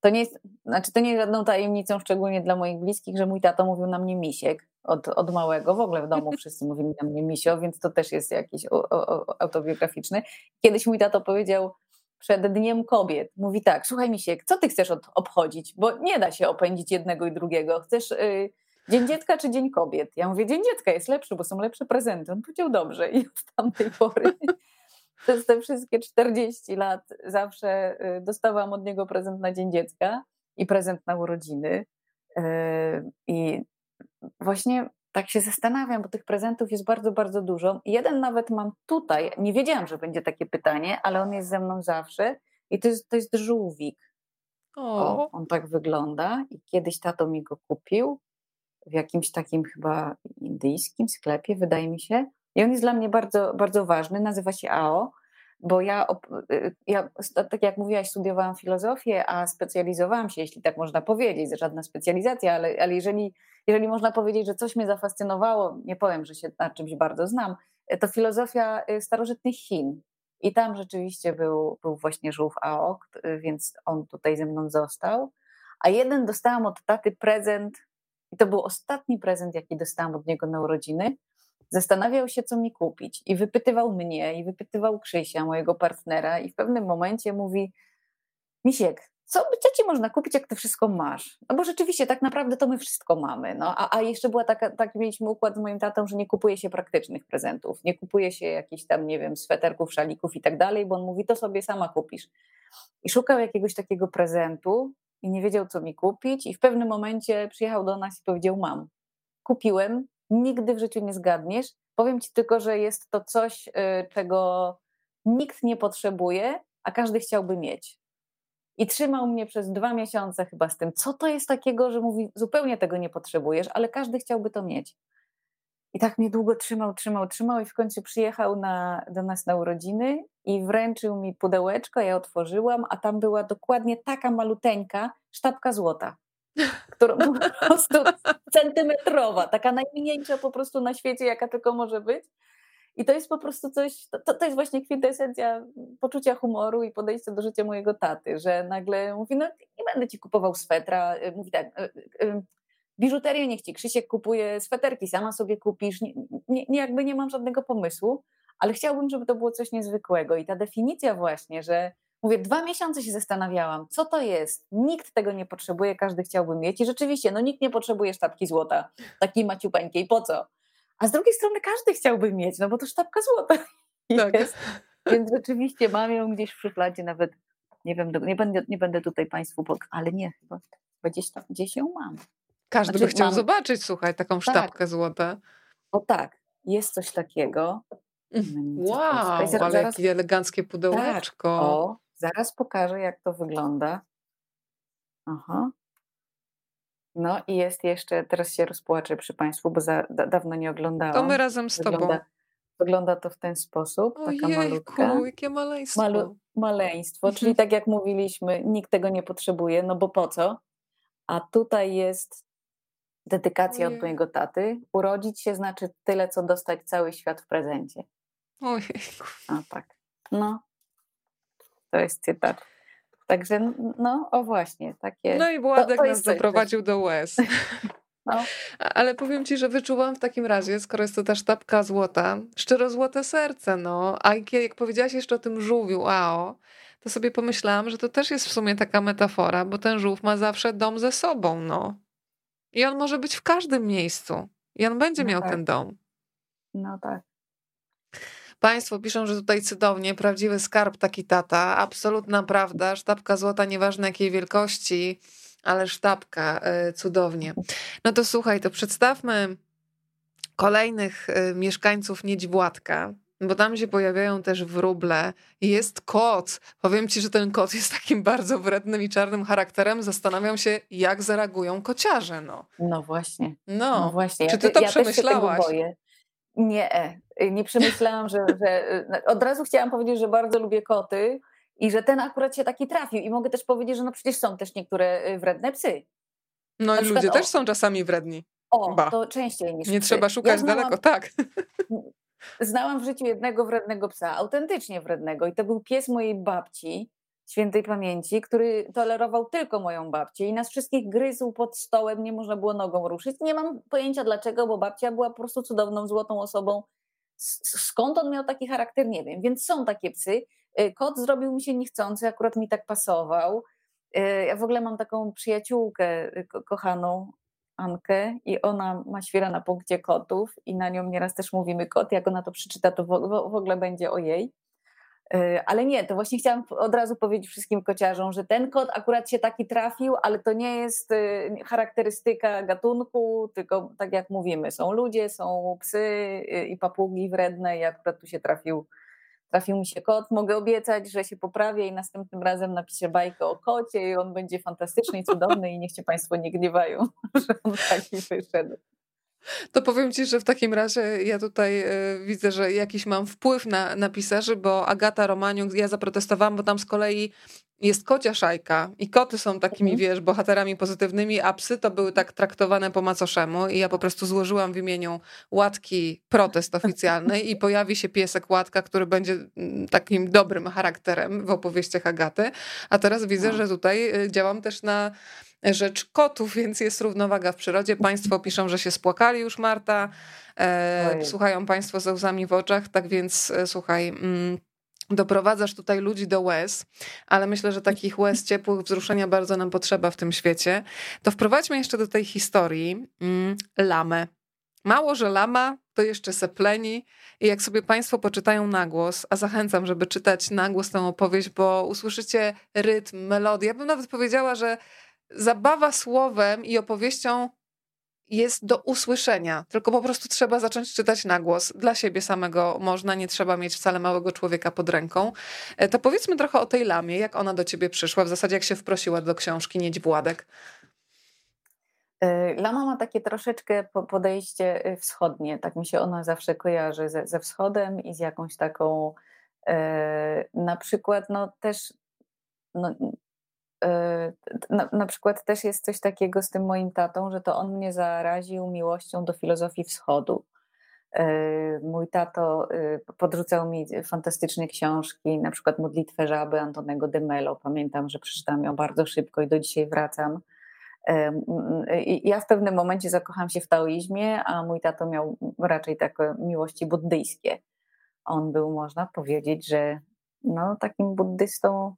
Speaker 2: to nie jest, znaczy to nie jest żadną tajemnicą, szczególnie dla moich bliskich, że mój tato mówił na mnie misiek od, od małego, w ogóle w domu wszyscy mówili na mnie misio, więc to też jest jakiś o, o, autobiograficzny. Kiedyś mój tato powiedział przed Dniem Kobiet, mówi tak, słuchaj misiek, co ty chcesz od, obchodzić, bo nie da się opędzić jednego i drugiego, chcesz... Yy, Dzień Dziecka czy Dzień Kobiet? Ja mówię, Dzień Dziecka jest lepszy, bo są lepsze prezenty. On powiedział, dobrze. I od tamtej pory przez te wszystkie 40 lat zawsze y, dostawałam od niego prezent na Dzień Dziecka i prezent na urodziny. Y, I właśnie tak się zastanawiam, bo tych prezentów jest bardzo, bardzo dużo. Jeden nawet mam tutaj. Nie wiedziałam, że będzie takie pytanie, ale on jest ze mną zawsze. I to jest, to jest żółwik. O. o. on tak wygląda. I kiedyś tato mi go kupił w jakimś takim chyba indyjskim sklepie, wydaje mi się. I on jest dla mnie bardzo, bardzo ważny, nazywa się AO, bo ja, y, ja, tak jak mówiłaś, studiowałam filozofię, a specjalizowałam się, jeśli tak można powiedzieć, żadna specjalizacja, ale, ale jeżeli, jeżeli można powiedzieć, że coś mnie zafascynowało, nie powiem, że się na czymś bardzo znam, to filozofia y, starożytnych Chin. I tam rzeczywiście był, był właśnie żółw AO, więc on tutaj ze mną został. A jeden dostałam od taty prezent i to był ostatni prezent, jaki dostałam od niego na urodziny. Zastanawiał się, co mi kupić, i wypytywał mnie, i wypytywał Krzysia, mojego partnera, i w pewnym momencie mówi: Misiek, co, co ci można kupić, jak ty wszystko masz? No bo rzeczywiście, tak naprawdę to my wszystko mamy. No, a, a jeszcze była taka, taki mieliśmy układ z moim tatą, że nie kupuje się praktycznych prezentów, nie kupuje się jakichś tam, nie wiem, sweterków, szalików i tak dalej, bo on mówi, to sobie sama kupisz. I szukał jakiegoś takiego prezentu, i nie wiedział, co mi kupić. I w pewnym momencie przyjechał do nas i powiedział: Mam, kupiłem, nigdy w życiu nie zgadniesz. Powiem ci tylko, że jest to coś, y, czego nikt nie potrzebuje, a każdy chciałby mieć. I trzymał mnie przez dwa miesiące chyba z tym, co to jest takiego, że mówi, zupełnie tego nie potrzebujesz, ale każdy chciałby to mieć. I tak mnie długo trzymał, trzymał, trzymał i w końcu przyjechał na, do nas na urodziny i wręczył mi pudełeczko, ja otworzyłam, a tam była dokładnie taka maluteńka sztabka złota, która była po prostu centymetrowa, taka najmniejsza po prostu na świecie, jaka tylko może być. I to jest po prostu coś, to, to jest właśnie kwintesencja poczucia humoru i podejścia do życia mojego taty, że nagle mówi, no nie będę ci kupował swetra, mówi tak, y, y, y, biżuterię niech ci Krzysiek kupuje, sweterki sama sobie kupisz, nie, nie, jakby nie mam żadnego pomysłu, ale chciałbym, żeby to było coś niezwykłego i ta definicja właśnie, że mówię, dwa miesiące się zastanawiałam, co to jest, nikt tego nie potrzebuje, każdy chciałby mieć i rzeczywiście, no nikt nie potrzebuje sztabki złota, takiej maciupeńkiej, po co? A z drugiej strony każdy chciałby mieć, no bo to sztabka złota tak. jest. Więc rzeczywiście mam ją gdzieś w szufladzie, nawet nie wiem, nie będę, nie będę tutaj Państwu, ale nie, chyba gdzieś, tam, gdzieś ją mam.
Speaker 1: Każdy znaczy, by chciał zobaczyć, słuchaj, taką tak. sztabkę tak. złota.
Speaker 2: O tak, jest coś takiego.
Speaker 1: Mm, wow, ale zaraz, jakie eleganckie pudełeczko. Tak,
Speaker 2: o, zaraz pokażę, jak to wygląda. Aha. No i jest jeszcze, teraz się rozpłaczę przy Państwu, bo za, da, dawno nie oglądałam.
Speaker 1: To my razem z
Speaker 2: wygląda,
Speaker 1: Tobą.
Speaker 2: Wygląda to w ten sposób, taka
Speaker 1: Ojejku,
Speaker 2: malutka.
Speaker 1: jakie maleństwo. Malu,
Speaker 2: maleństwo, czyli mhm. tak jak mówiliśmy, nikt tego nie potrzebuje, no bo po co? A tutaj jest dedykacja Ojej. od mojego taty. Urodzić się znaczy tyle, co dostać cały świat w prezencie.
Speaker 1: Ojejku.
Speaker 2: A tak. No, to jest cytat. Także no, o właśnie, takie.
Speaker 1: No i Władek to, to nas doprowadził do łez. No. Ale powiem ci, że wyczułam w takim razie, skoro jest to ta sztabka złota, szczero złote serce, no. A jak powiedziałaś jeszcze o tym żółwiu, ao, to sobie pomyślałam, że to też jest w sumie taka metafora, bo ten żółw ma zawsze dom ze sobą, no. I on może być w każdym miejscu. I on będzie no miał tak. ten dom.
Speaker 2: No tak.
Speaker 1: Państwo piszą, że tutaj cudownie, prawdziwy skarb taki tata, absolutna prawda, sztabka złota, nieważne jakiej wielkości, ale sztabka, e, cudownie. No to słuchaj, to przedstawmy kolejnych e, mieszkańców Niedźwładka, bo tam się pojawiają też wróble. Jest kot. Powiem ci, że ten kot jest takim bardzo wrednym i czarnym charakterem. Zastanawiam się, jak zareagują kociarze. No,
Speaker 2: no właśnie.
Speaker 1: No,
Speaker 2: no właśnie.
Speaker 1: Czy ty to
Speaker 2: ja
Speaker 1: przemyślałaś?
Speaker 2: Nie, e, nie przemyślałam, że, że e, od razu chciałam powiedzieć, że bardzo lubię koty i że ten akurat się taki trafił. I mogę też powiedzieć, że no przecież są też niektóre e, wredne psy.
Speaker 1: No Na i ludzie o, też są czasami wredni.
Speaker 2: O, ba. to częściej niż
Speaker 1: Nie psy. trzeba szukać ja znałam, daleko, tak.
Speaker 2: Znałam w życiu jednego wrednego psa, autentycznie wrednego i to był pies mojej babci, świętej pamięci, który tolerował tylko moją babcię i nas wszystkich gryzł pod stołem, nie można było nogą ruszyć. Nie mam pojęcia dlaczego, bo babcia była po prostu cudowną, złotą osobą. Skąd on miał taki charakter, nie wiem. Więc są takie psy. Y, kot zrobił mi się niechcący, akurat mi tak pasował. Y, ja w ogóle mam taką przyjaciółkę y, kochaną, Ankę, i ona ma świra na punkcie kotów i na nią nieraz też mówimy kot. Jak ona to przeczyta, to w ogóle będzie o jej. E, ale nie, to właśnie chciałam od razu powiedzieć wszystkim kociarzom, że ten kot akurat się taki trafił, ale to nie jest e, charakterystyka gatunku, tylko tak jak mówimy, są ludzie, są psy e, i papugi wredne i akurat tu się trafił, trafił mi się kot. Mogę obiecać, że się poprawię i następnym razem napiszę bajkę o kocie i on będzie fantastyczny i cudowny i niech się Państwo nie gniewają, że on taki wyszedł.
Speaker 1: To powiem ci, że w takim razie ja tutaj y, widzę, że jakiś mam wpływ na, na pisarzy, bo Agata Romaniuk, ja zaprotestowałam, bo tam z kolei jest kocia szajka i koty są takimi, mhm. wiesz, bohaterami pozytywnymi, a psy to były tak traktowane po macoszemu i ja po prostu złożyłam w imieniu Łatki protest oficjalny i pojawi się piesek Łatka, który będzie mm, takim dobrym charakterem w opowieściach Agaty, a teraz widzę, no. że tutaj y, działam też na rzecz kotów, więc jest równowaga w przyrodzie. Państwo piszą, że się spłakali już Marta, e, słuchają Państwo ze łzami w oczach, tak więc e, słuchaj... Mm, doprowadzasz tutaj ludzi do łez, ale myślę, że takich łez ciepłych, wzruszenia bardzo nam potrzeba w tym świecie. To wprowadźmy jeszcze do tej historii mm, lamę. Mało, że lama, to jeszcze sepleni. I jak sobie Państwo poczytają na głos, a zachęcam, żeby czytać na głos tę opowieść, bo usłyszycie rytm, melodię. Ja bym nawet powiedziała, że zabawa słowem i opowieścią jest do usłyszenia, tylko po prostu trzeba zacząć czytać na głos. Dla siebie samego można, nie trzeba mieć wcale małego człowieka pod ręką. E, to powiedzmy trochę o tej lamie, jak ona do ciebie przyszła, w zasadzie jak się wprosiła do książki Niedź Władek.
Speaker 2: Y, Lama ma takie troszeczkę podejście y, wschodnie, tak mi się ona zawsze kojarzy ze, ze wschodem i z jakąś taką na przykład no też no, na, na, przykład też jest coś takiego z tym moim tatą, że to on mnie zaraził miłością do filozofii wschodu. Mój tato podrzucał mi fantastyczne książki, na przykład Modlitwę Żaby Antonego de Mello. Pamiętam, że przeczytałam ją bardzo szybko i do dzisiaj wracam. Ja w pewnym momencie zakochałam się w taoizmie, a mój tato miał raczej takie miłości buddyjskie. On był, można powiedzieć, że no, takim buddystą,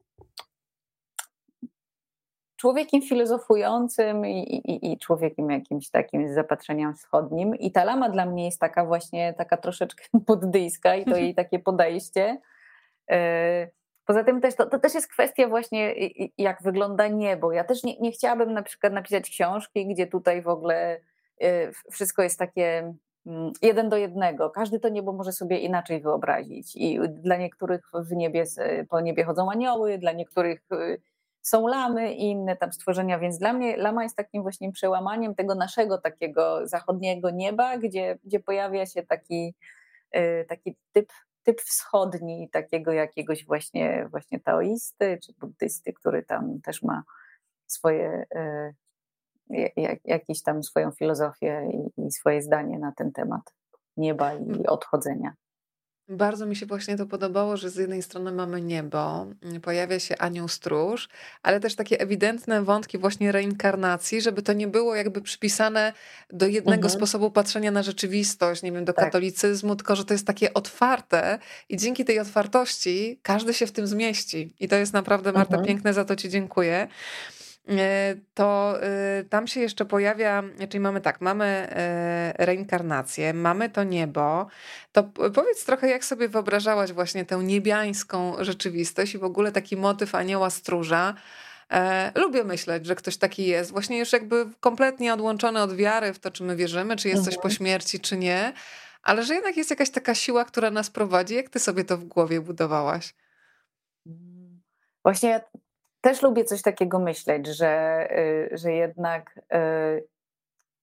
Speaker 2: człowiekiem filozofującym i, i, i, człowiekiem jakimś takim z zapatrzeniem wschodnim. I ta lama dla mnie jest taka właśnie, taka troszeczkę buddyjska i to jej takie podejście. E, poza tym też to, to, też jest kwestia właśnie jak wygląda niebo. Ja też nie, nie chciałabym na przykład napisać książki, gdzie tutaj w ogóle e, wszystko jest takie mm, jeden do jednego. Każdy to niebo może sobie inaczej wyobrazić. I dla niektórych w niebie, po niebie chodzą anioły, dla niektórych y, są lamy i inne tam stworzenia, więc dla mnie lama jest takim właśnie przełamaniem tego naszego takiego zachodniego nieba, gdzie, gdzie pojawia się taki, y, taki typ, typ wschodni, takiego jakiegoś właśnie, właśnie taoisty czy buddysty, który tam też ma swoje, y, jakieś tam swoją filozofię i, i swoje zdanie na ten temat nieba i odchodzenia.
Speaker 1: Bardzo mi się właśnie to podobało, że z jednej strony mamy niebo, pojawia się anioł stróż, ale też takie ewidentne wątki właśnie reinkarnacji, żeby to nie było jakby przypisane do jednego mhm. sposobu patrzenia na rzeczywistość, nie wiem, do tak. katolicyzmu, tylko że to jest takie otwarte i dzięki tej otwartości każdy się w tym zmieści. I to jest naprawdę, Marta, mhm. piękne, za to Ci dziękuję. E, to e, tam się jeszcze pojawia, czyli mamy tak, mamy e, reinkarnację, mamy to niebo. To powiedz trochę, jak sobie wyobrażałaś właśnie tę niebiańską rzeczywistość i w ogóle taki motyw anioła stróża. lubię myśleć, że ktoś taki jest, właśnie już jakby kompletnie odłączony od wiary w to, czy my wierzymy, czy jest coś po mhm. śmierci, czy nie, ale że jednak jest jakaś taka siła, która nas prowadzi. Jak ty sobie to w głowie budowałaś?
Speaker 2: Właśnie też lubię coś takiego myśleć, że, y, że jednak y,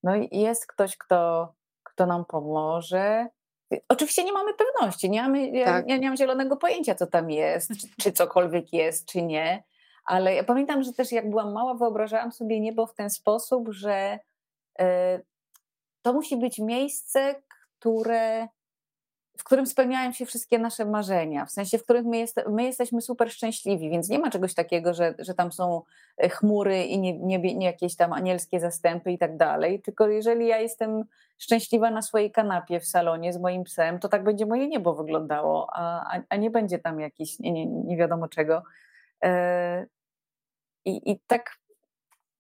Speaker 2: no jest ktoś, kto, kto nam pomoże. Oczywiście nie mamy pewności, nie mamy, ja, tak. ja nie mam zielonego pojęcia, co tam jest, czy, czy cokolwiek jest, czy nie. Ale ja pamiętam, że też jak byłam mała, wyobrażałam sobie niebo w ten sposób, że y, to musi być miejsce, które w którym spełniają się wszystkie nasze marzenia, w sensie, w których my, jest, my jesteśmy super szczęśliwi, więc nie ma czegoś takiego, że, że tam są e, chmury i nie, nie, nie jakieś tam anielskie zastępy i tak dalej, tylko jeżeli ja jestem szczęśliwa na swojej kanapie w salonie z moim psem, to tak będzie moje niebo wyglądało, a, a nie będzie tam jakiś nie, nie, nie wiadomo czego. E, I, I tak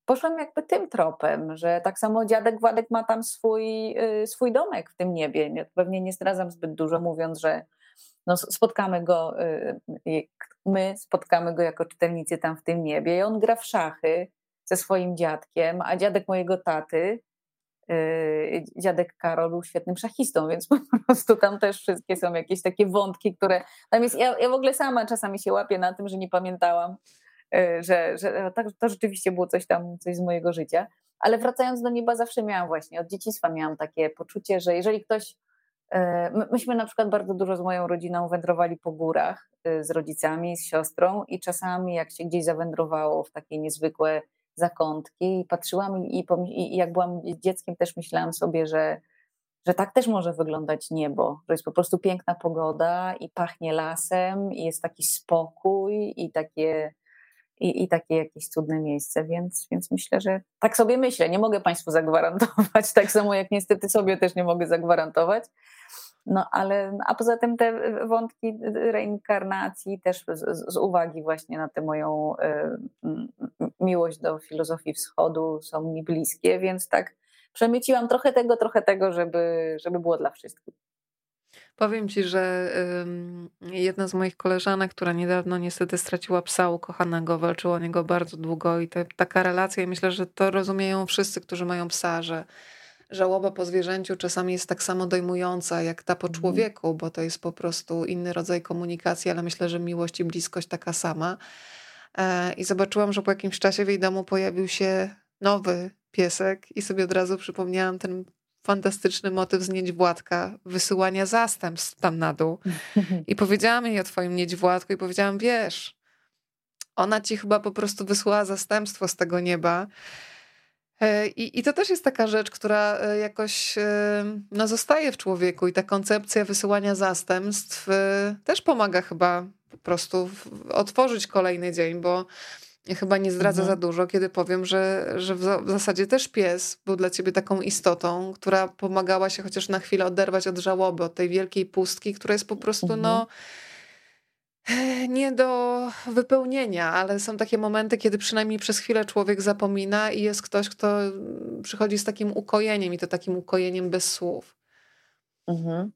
Speaker 2: poszłam jakby tym tropem, że tak samo dziadek Władek ma tam swój, y, swój domek w tym niebie. Pewnie nie zdradzam zbyt dużo, mówiąc, że no spotkamy go, y, my spotkamy go jako czytelnicy tam w tym niebie i on gra w szachy ze swoim dziadkiem, a dziadek mojego taty, y, dziadek Karol był świetnym szachistą, więc po prostu tam też wszystkie są jakieś takie wątki, które tam ja, ja w ogóle sama czasami się łapię na tym, że nie pamiętałam, że, że to, to rzeczywiście było coś tam, coś z mojego życia. Ale wracając do nieba, zawsze miałam właśnie, od dzieciństwa miałam takie poczucie, że jeżeli ktoś e, Myśmy na przykład bardzo dużo z moją rodziną wędrowali po górach e, z rodzicami, z siostrą i czasami jak się gdzieś zawędrowało w takie niezwykłe zakątki i patrzyłam i, i, i jak byłam dzieckiem też myślałam sobie, że, że tak też może wyglądać niebo, że jest po prostu piękna pogoda i pachnie lasem i jest taki spokój i takie i, i takie jakieś cudne miejsce, więc, więc myślę, że tak sobie myślę. Nie mogę Państwu zagwarantować, tak samo jak niestety sobie też nie mogę zagwarantować. No ale, a poza tym te wątki reinkarnacji też z, z uwagi właśnie na tę moją y, miłość do filozofii wschodu są mi bliskie, więc tak przemyciłam trochę tego, trochę tego, żeby, żeby było dla wszystkich.
Speaker 1: Powiem ci, że jedna z moich koleżanek, która niedawno niestety straciła psa ukochanego, walczyła o niego bardzo długo i te, taka relacja, i myślę, że to rozumieją wszyscy, którzy mają psa, że żałoba po zwierzęciu czasami jest tak samo dojmująca jak ta po mhm. człowieku, bo to jest po prostu inny rodzaj komunikacji, ale myślę, że miłość i bliskość taka sama. E, I zobaczyłam, że po jakimś czasie w jej domu pojawił się nowy piesek i sobie od razu przypomniałam ten fantastyczny motyw z Niedźwładka, wysyłania zastępstw tam na dół. I powiedziałam jej o twoim Niedźwładku i powiedziałam, wiesz, ona ci chyba po prostu wysłała zastępstwo z tego nieba. E, I, I to też jest taka rzecz, która e, jakoś e, no, zostaje w człowieku i ta koncepcja wysyłania zastępstw też pomaga chyba po prostu otworzyć kolejny dzień, bo chyba nie zdradzę mhm. za dużo, kiedy powiem, że, że w zasadzie też pies był dla ciebie taką istotą, która pomagała się chociaż na chwilę oderwać od żałoby, od tej wielkiej pustki, która jest po prostu no, mhm. no nie do wypełnienia, ale są takie momenty, kiedy przynajmniej przez chwilę człowiek zapomina i jest ktoś, kto przychodzi z takim ukojeniem i to takim ukojeniem bez słów.
Speaker 2: Mhm.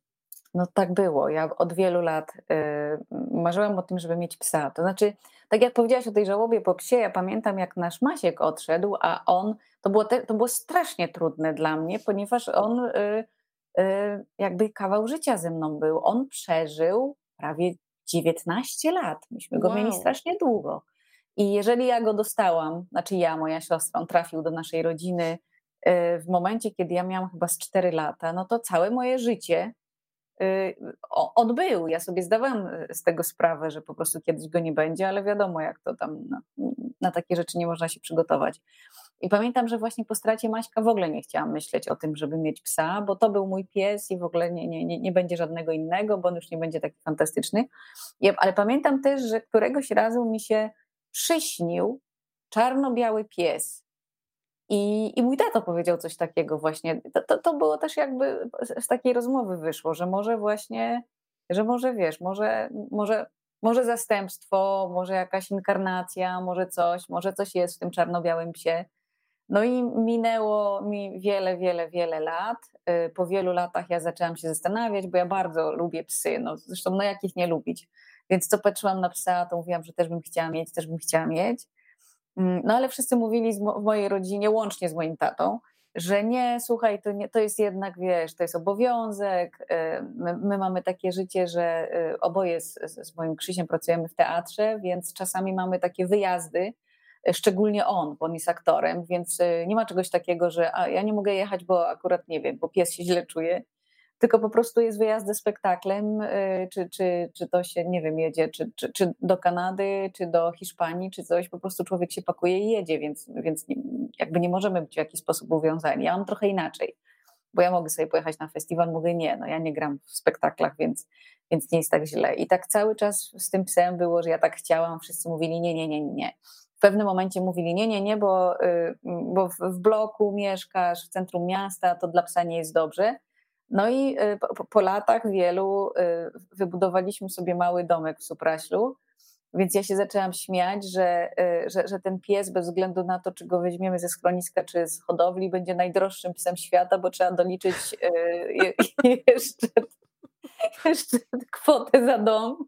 Speaker 2: No tak było. Ja od wielu lat y, marzyłam o tym, żeby mieć psa. To znaczy, tak jak powiedziałaś o tej żałobie po psie, ja pamiętam jak nasz Masiek odszedł, a on, to było, te, to było strasznie trudne dla mnie, ponieważ on y, y, jakby kawał życia ze mną był. On przeżył prawie 19 lat. Myśmy go wow. mieli strasznie długo. I jeżeli ja go dostałam, znaczy ja, moja siostra, on trafił do naszej rodziny w momencie, kiedy ja miałam chyba z 4 lata, no to całe moje życie on był. Ja sobie zdawałam y, z tego sprawę, że po prostu kiedyś go nie będzie, ale wiadomo, jak to tam na, na takie rzeczy nie można się przygotować. I pamiętam, że właśnie po stracie Maśka w ogóle nie chciałam myśleć o tym, żeby mieć psa, bo to był mój pies i w ogóle nie, nie, nie, nie będzie żadnego innego, bo on już nie będzie taki fantastyczny. Ale pamiętam też, że któregoś razu mi się przyśnił czarno-biały pies. I, I mój tato powiedział coś takiego właśnie. To, to, to było też jakby z takiej rozmowy wyszło, że może właśnie, że może wiesz, może, może może zastępstwo, może jakaś inkarnacja, może coś, może coś jest w tym czarno-białym psie. No i minęło mi wiele, wiele, wiele lat. Y, po wielu latach ja zaczęłam się zastanawiać, bo ja bardzo lubię psy, no zresztą no jakich nie lubić. Więc co patrzyłam na psa, to mówiłam, że też bym chciała mieć, też bym chciała mieć. Mm, no ale wszyscy mówili w mojej rodzinie, łącznie z moim tatą, że nie, słuchaj, to, nie, to jest jednak, wiesz, to jest obowiązek. Y, my, my mamy takie życie, że y, oboje z, z moim Krzysiem pracujemy w teatrze, więc czasami mamy takie wyjazdy, szczególnie on, bo on jest aktorem, więc y, nie ma czegoś takiego, że a, ja nie mogę jechać, bo akurat nie wiem, bo pies się źle czuje, tylko po prostu jest wyjazd ze spektaklem, y, czy, czy, czy to się, nie wiem, jedzie, czy, czy, czy do Kanady, czy do Hiszpanii, czy coś, po prostu człowiek się pakuje i jedzie, więc, więc jakby nie możemy być w jakiś sposób uwiązani. Ja mam trochę inaczej, bo ja mogę sobie pojechać na festiwal, mogę nie, no ja nie gram w spektaklach, więc, więc nie jest tak źle. I tak cały czas z tym psem było, że ja tak chciałam, wszyscy mówili nie, nie, nie, nie w pewnym momencie mówili, nie, nie, nie, bo, y, bo w bloku mieszkasz, w centrum miasta, to dla psa nie jest dobrze. No i y, po, latach wielu y, wybudowaliśmy sobie mały domek w Supraślu, więc ja się zaczęłam śmiać, że, że, że, ten pies, bez względu na to, czy go weźmiemy ze schroniska, czy z hodowli, będzie najdroższym psem świata, bo trzeba doliczyć jeszcze, jeszcze kwotę za dom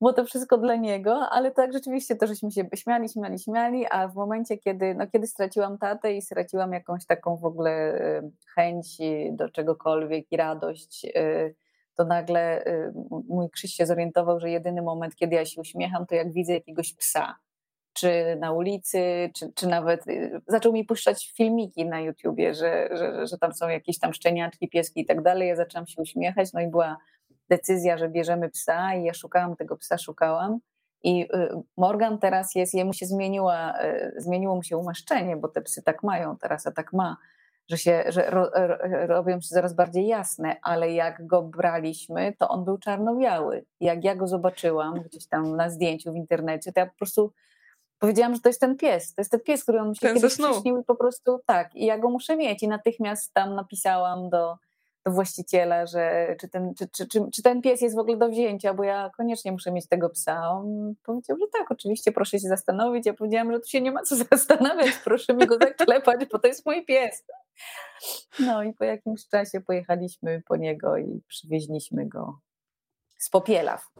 Speaker 2: było to wszystko dla niego, ale tak rzeczywiście to, żeśmy się śmiali, śmiali, śmiali, a w momencie, kiedy, no, kiedy straciłam tatę i straciłam jakąś taką w ogóle y, chęć do czegokolwiek i radość, y, to nagle y, mój Krzyś się zorientował, że jedyny moment, kiedy ja się uśmiecham, to jak widzę jakiegoś psa, czy na ulicy, czy, czy nawet zaczął mi puszczać filmiki na YouTubie, że, że, że tam są jakieś tam szczeniaczki, pieski i tak dalej. Ja zaczęłam się uśmiechać, no i była decyzja, że bierzemy psa i ja szukałam tego psa, szukałam. I y, Morgan teraz jest, jemu się zmieniła, y, zmieniło mu się umaszczenie, bo te psy tak mają, teraz a tak ma, że się że ro, robią się coraz bardziej jasne, ale jak go braliśmy, to on był czarno-biały. Jak ja go zobaczyłam gdzieś tam na zdjęciu w internecie, to ja po prostu powiedziałam, że to jest ten pies, to jest ten pies, który on mi się ten kiedyś przyśnił i po prostu tak, i ja go muszę mieć. I natychmiast tam napisałam do właściciela, że czy ten, czy, czy, czy, czy, ten pies jest w ogóle do wzięcia, bo ja koniecznie muszę mieć tego psa. On powiedział, że tak, oczywiście, proszę się zastanowić. Ja powiedziałam, że tu się nie ma co zastanawiać, proszę mi go zaklepać, bo to jest mój pies. No i po jakimś czasie pojechaliśmy po niego i przywieźliśmy go z Popielaw.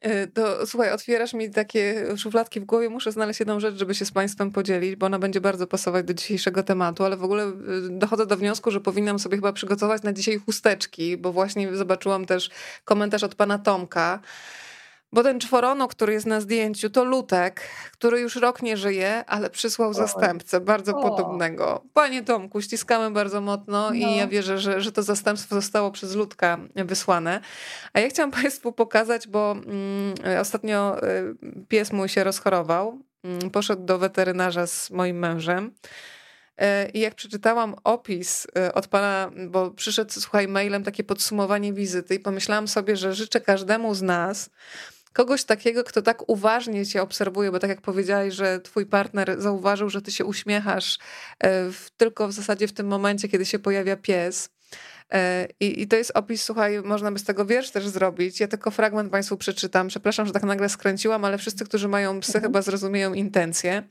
Speaker 1: E, to słuchaj, otwierasz mi takie szufladki w głowie. Muszę znaleźć jedną rzecz, żeby się z Państwem podzielić, bo ona będzie bardzo pasować do dzisiejszego tematu, ale w ogóle e, dochodzę do wniosku, że powinnam sobie chyba przygotować na dzisiaj chusteczki, bo właśnie zobaczyłam też komentarz od pana Tomka. Bo ten czworono, który jest na zdjęciu, to Lutek, który już rok nie żyje, ale przysłał zastępcę bardzo o. podobnego. Panie Tomku, ściskamy bardzo mocno no. i ja wierzę, że, że to zastępstwo zostało przez Ludka wysłane. A ja chciałam Państwu pokazać, bo mm, ostatnio y, pies mój się rozchorował. Mm, poszedł do weterynarza z moim mężem. E, I jak przeczytałam opis e, od pana, bo przyszedł, słuchaj, mailem takie podsumowanie wizyty i pomyślałam sobie, że życzę każdemu z nas kogoś takiego, kto tak uważnie cię obserwuje, bo tak jak powiedziałeś, że twój partner zauważył, że ty się uśmiechasz e, w, tylko w zasadzie w tym momencie, kiedy się pojawia pies. I, I, to jest opis, słuchaj, można by z tego wiersz też zrobić. Ja tylko fragment Państwu przeczytam. Przepraszam, że tak nagle skręciłam, ale wszyscy, którzy mają psy, mhm. chyba zrozumieją intencje.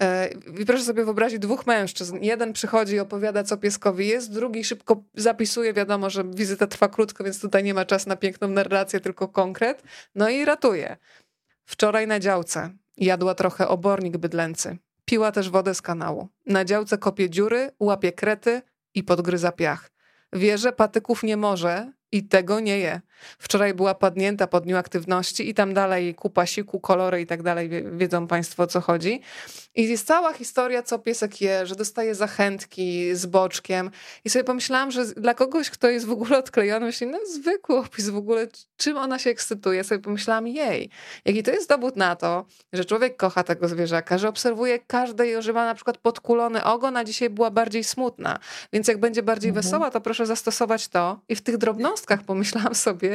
Speaker 1: E, I proszę sobie wyobrazić dwóch mężczyzn. Jeden przychodzi i opowiada, co pieskowi jest, drugi szybko zapisuje. Wiadomo, że wizyta trwa krótko, więc tutaj nie ma czasu na piękną narrację, tylko konkret. No i ratuje. Wczoraj na działce jadła trochę obornik bydlęcy. Piła też wodę z kanału. Na działce kopie dziury, łapie krety i podgryza piach. Wie, że patyków nie może, i tego nie je. Wczoraj była padnięta po dniu aktywności i tam dalej kupa siku, kolory i tak dalej, wiedzą Państwo o co chodzi. I jest cała historia, co piesek je, że dostaje zachętki z boczkiem. I sobie pomyślałam, że dla kogoś, kto jest w ogóle odklejony, myśli, no zwykły opis w ogóle, czym ona się ekscytuje. Sobie pomyślałam, jej, jaki to jest dowód na to, że człowiek kocha tego zwierzaka, że obserwuje każde i ma na przykład podkulony ogon, a dzisiaj była bardziej smutna. Więc jak będzie bardziej mhm. wesoła, to proszę zastosować to i w tych drobnostkach pomyślałam sobie,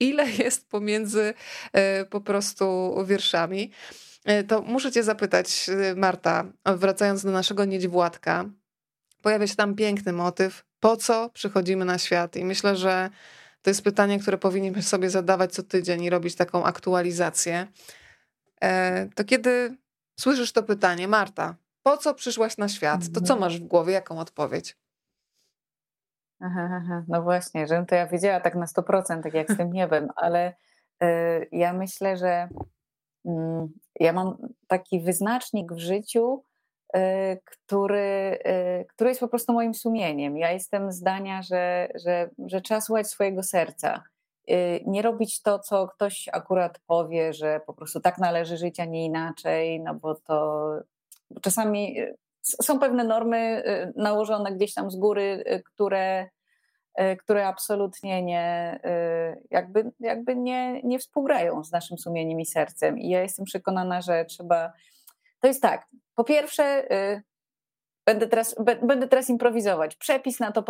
Speaker 1: ile jest pomiędzy e, po prostu wierszami. E, to muszę cię zapytać, e, Marta, wracając do naszego niedźwładka, pojawia się tam piękny motyw, po co przychodzimy na świat? I myślę, że to jest pytanie, które powinniśmy sobie zadawać co tydzień i robić taką aktualizację. To kiedy słyszysz to pytanie, Marta, po co przyszłaś na świat? To co mhm. masz w głowie? Jaką odpowiedź?
Speaker 2: Aha, aha, no właśnie, żebym to ja wiedziała tak na 100%, tak jak z tym niebem, ale y, ja myślę, że y, ja mam taki wyznacznik w życiu, y, który, y, który jest po prostu moim sumieniem. Ja jestem zdania, że, że, że trzeba słuchać swojego serca. Nie robić to, co ktoś akurat powie, że po prostu tak należy żyć, a nie inaczej, no bo to czasami są pewne normy y, nałożone gdzieś tam z góry, y, które, y, które absolutnie nie, jakby, jakby nie, nie współgrają z naszym sumieniem i sercem. I ja jestem przekonana, że trzeba. To jest tak. Po pierwsze, będę teraz, będę teraz improwizować. Przepis na to,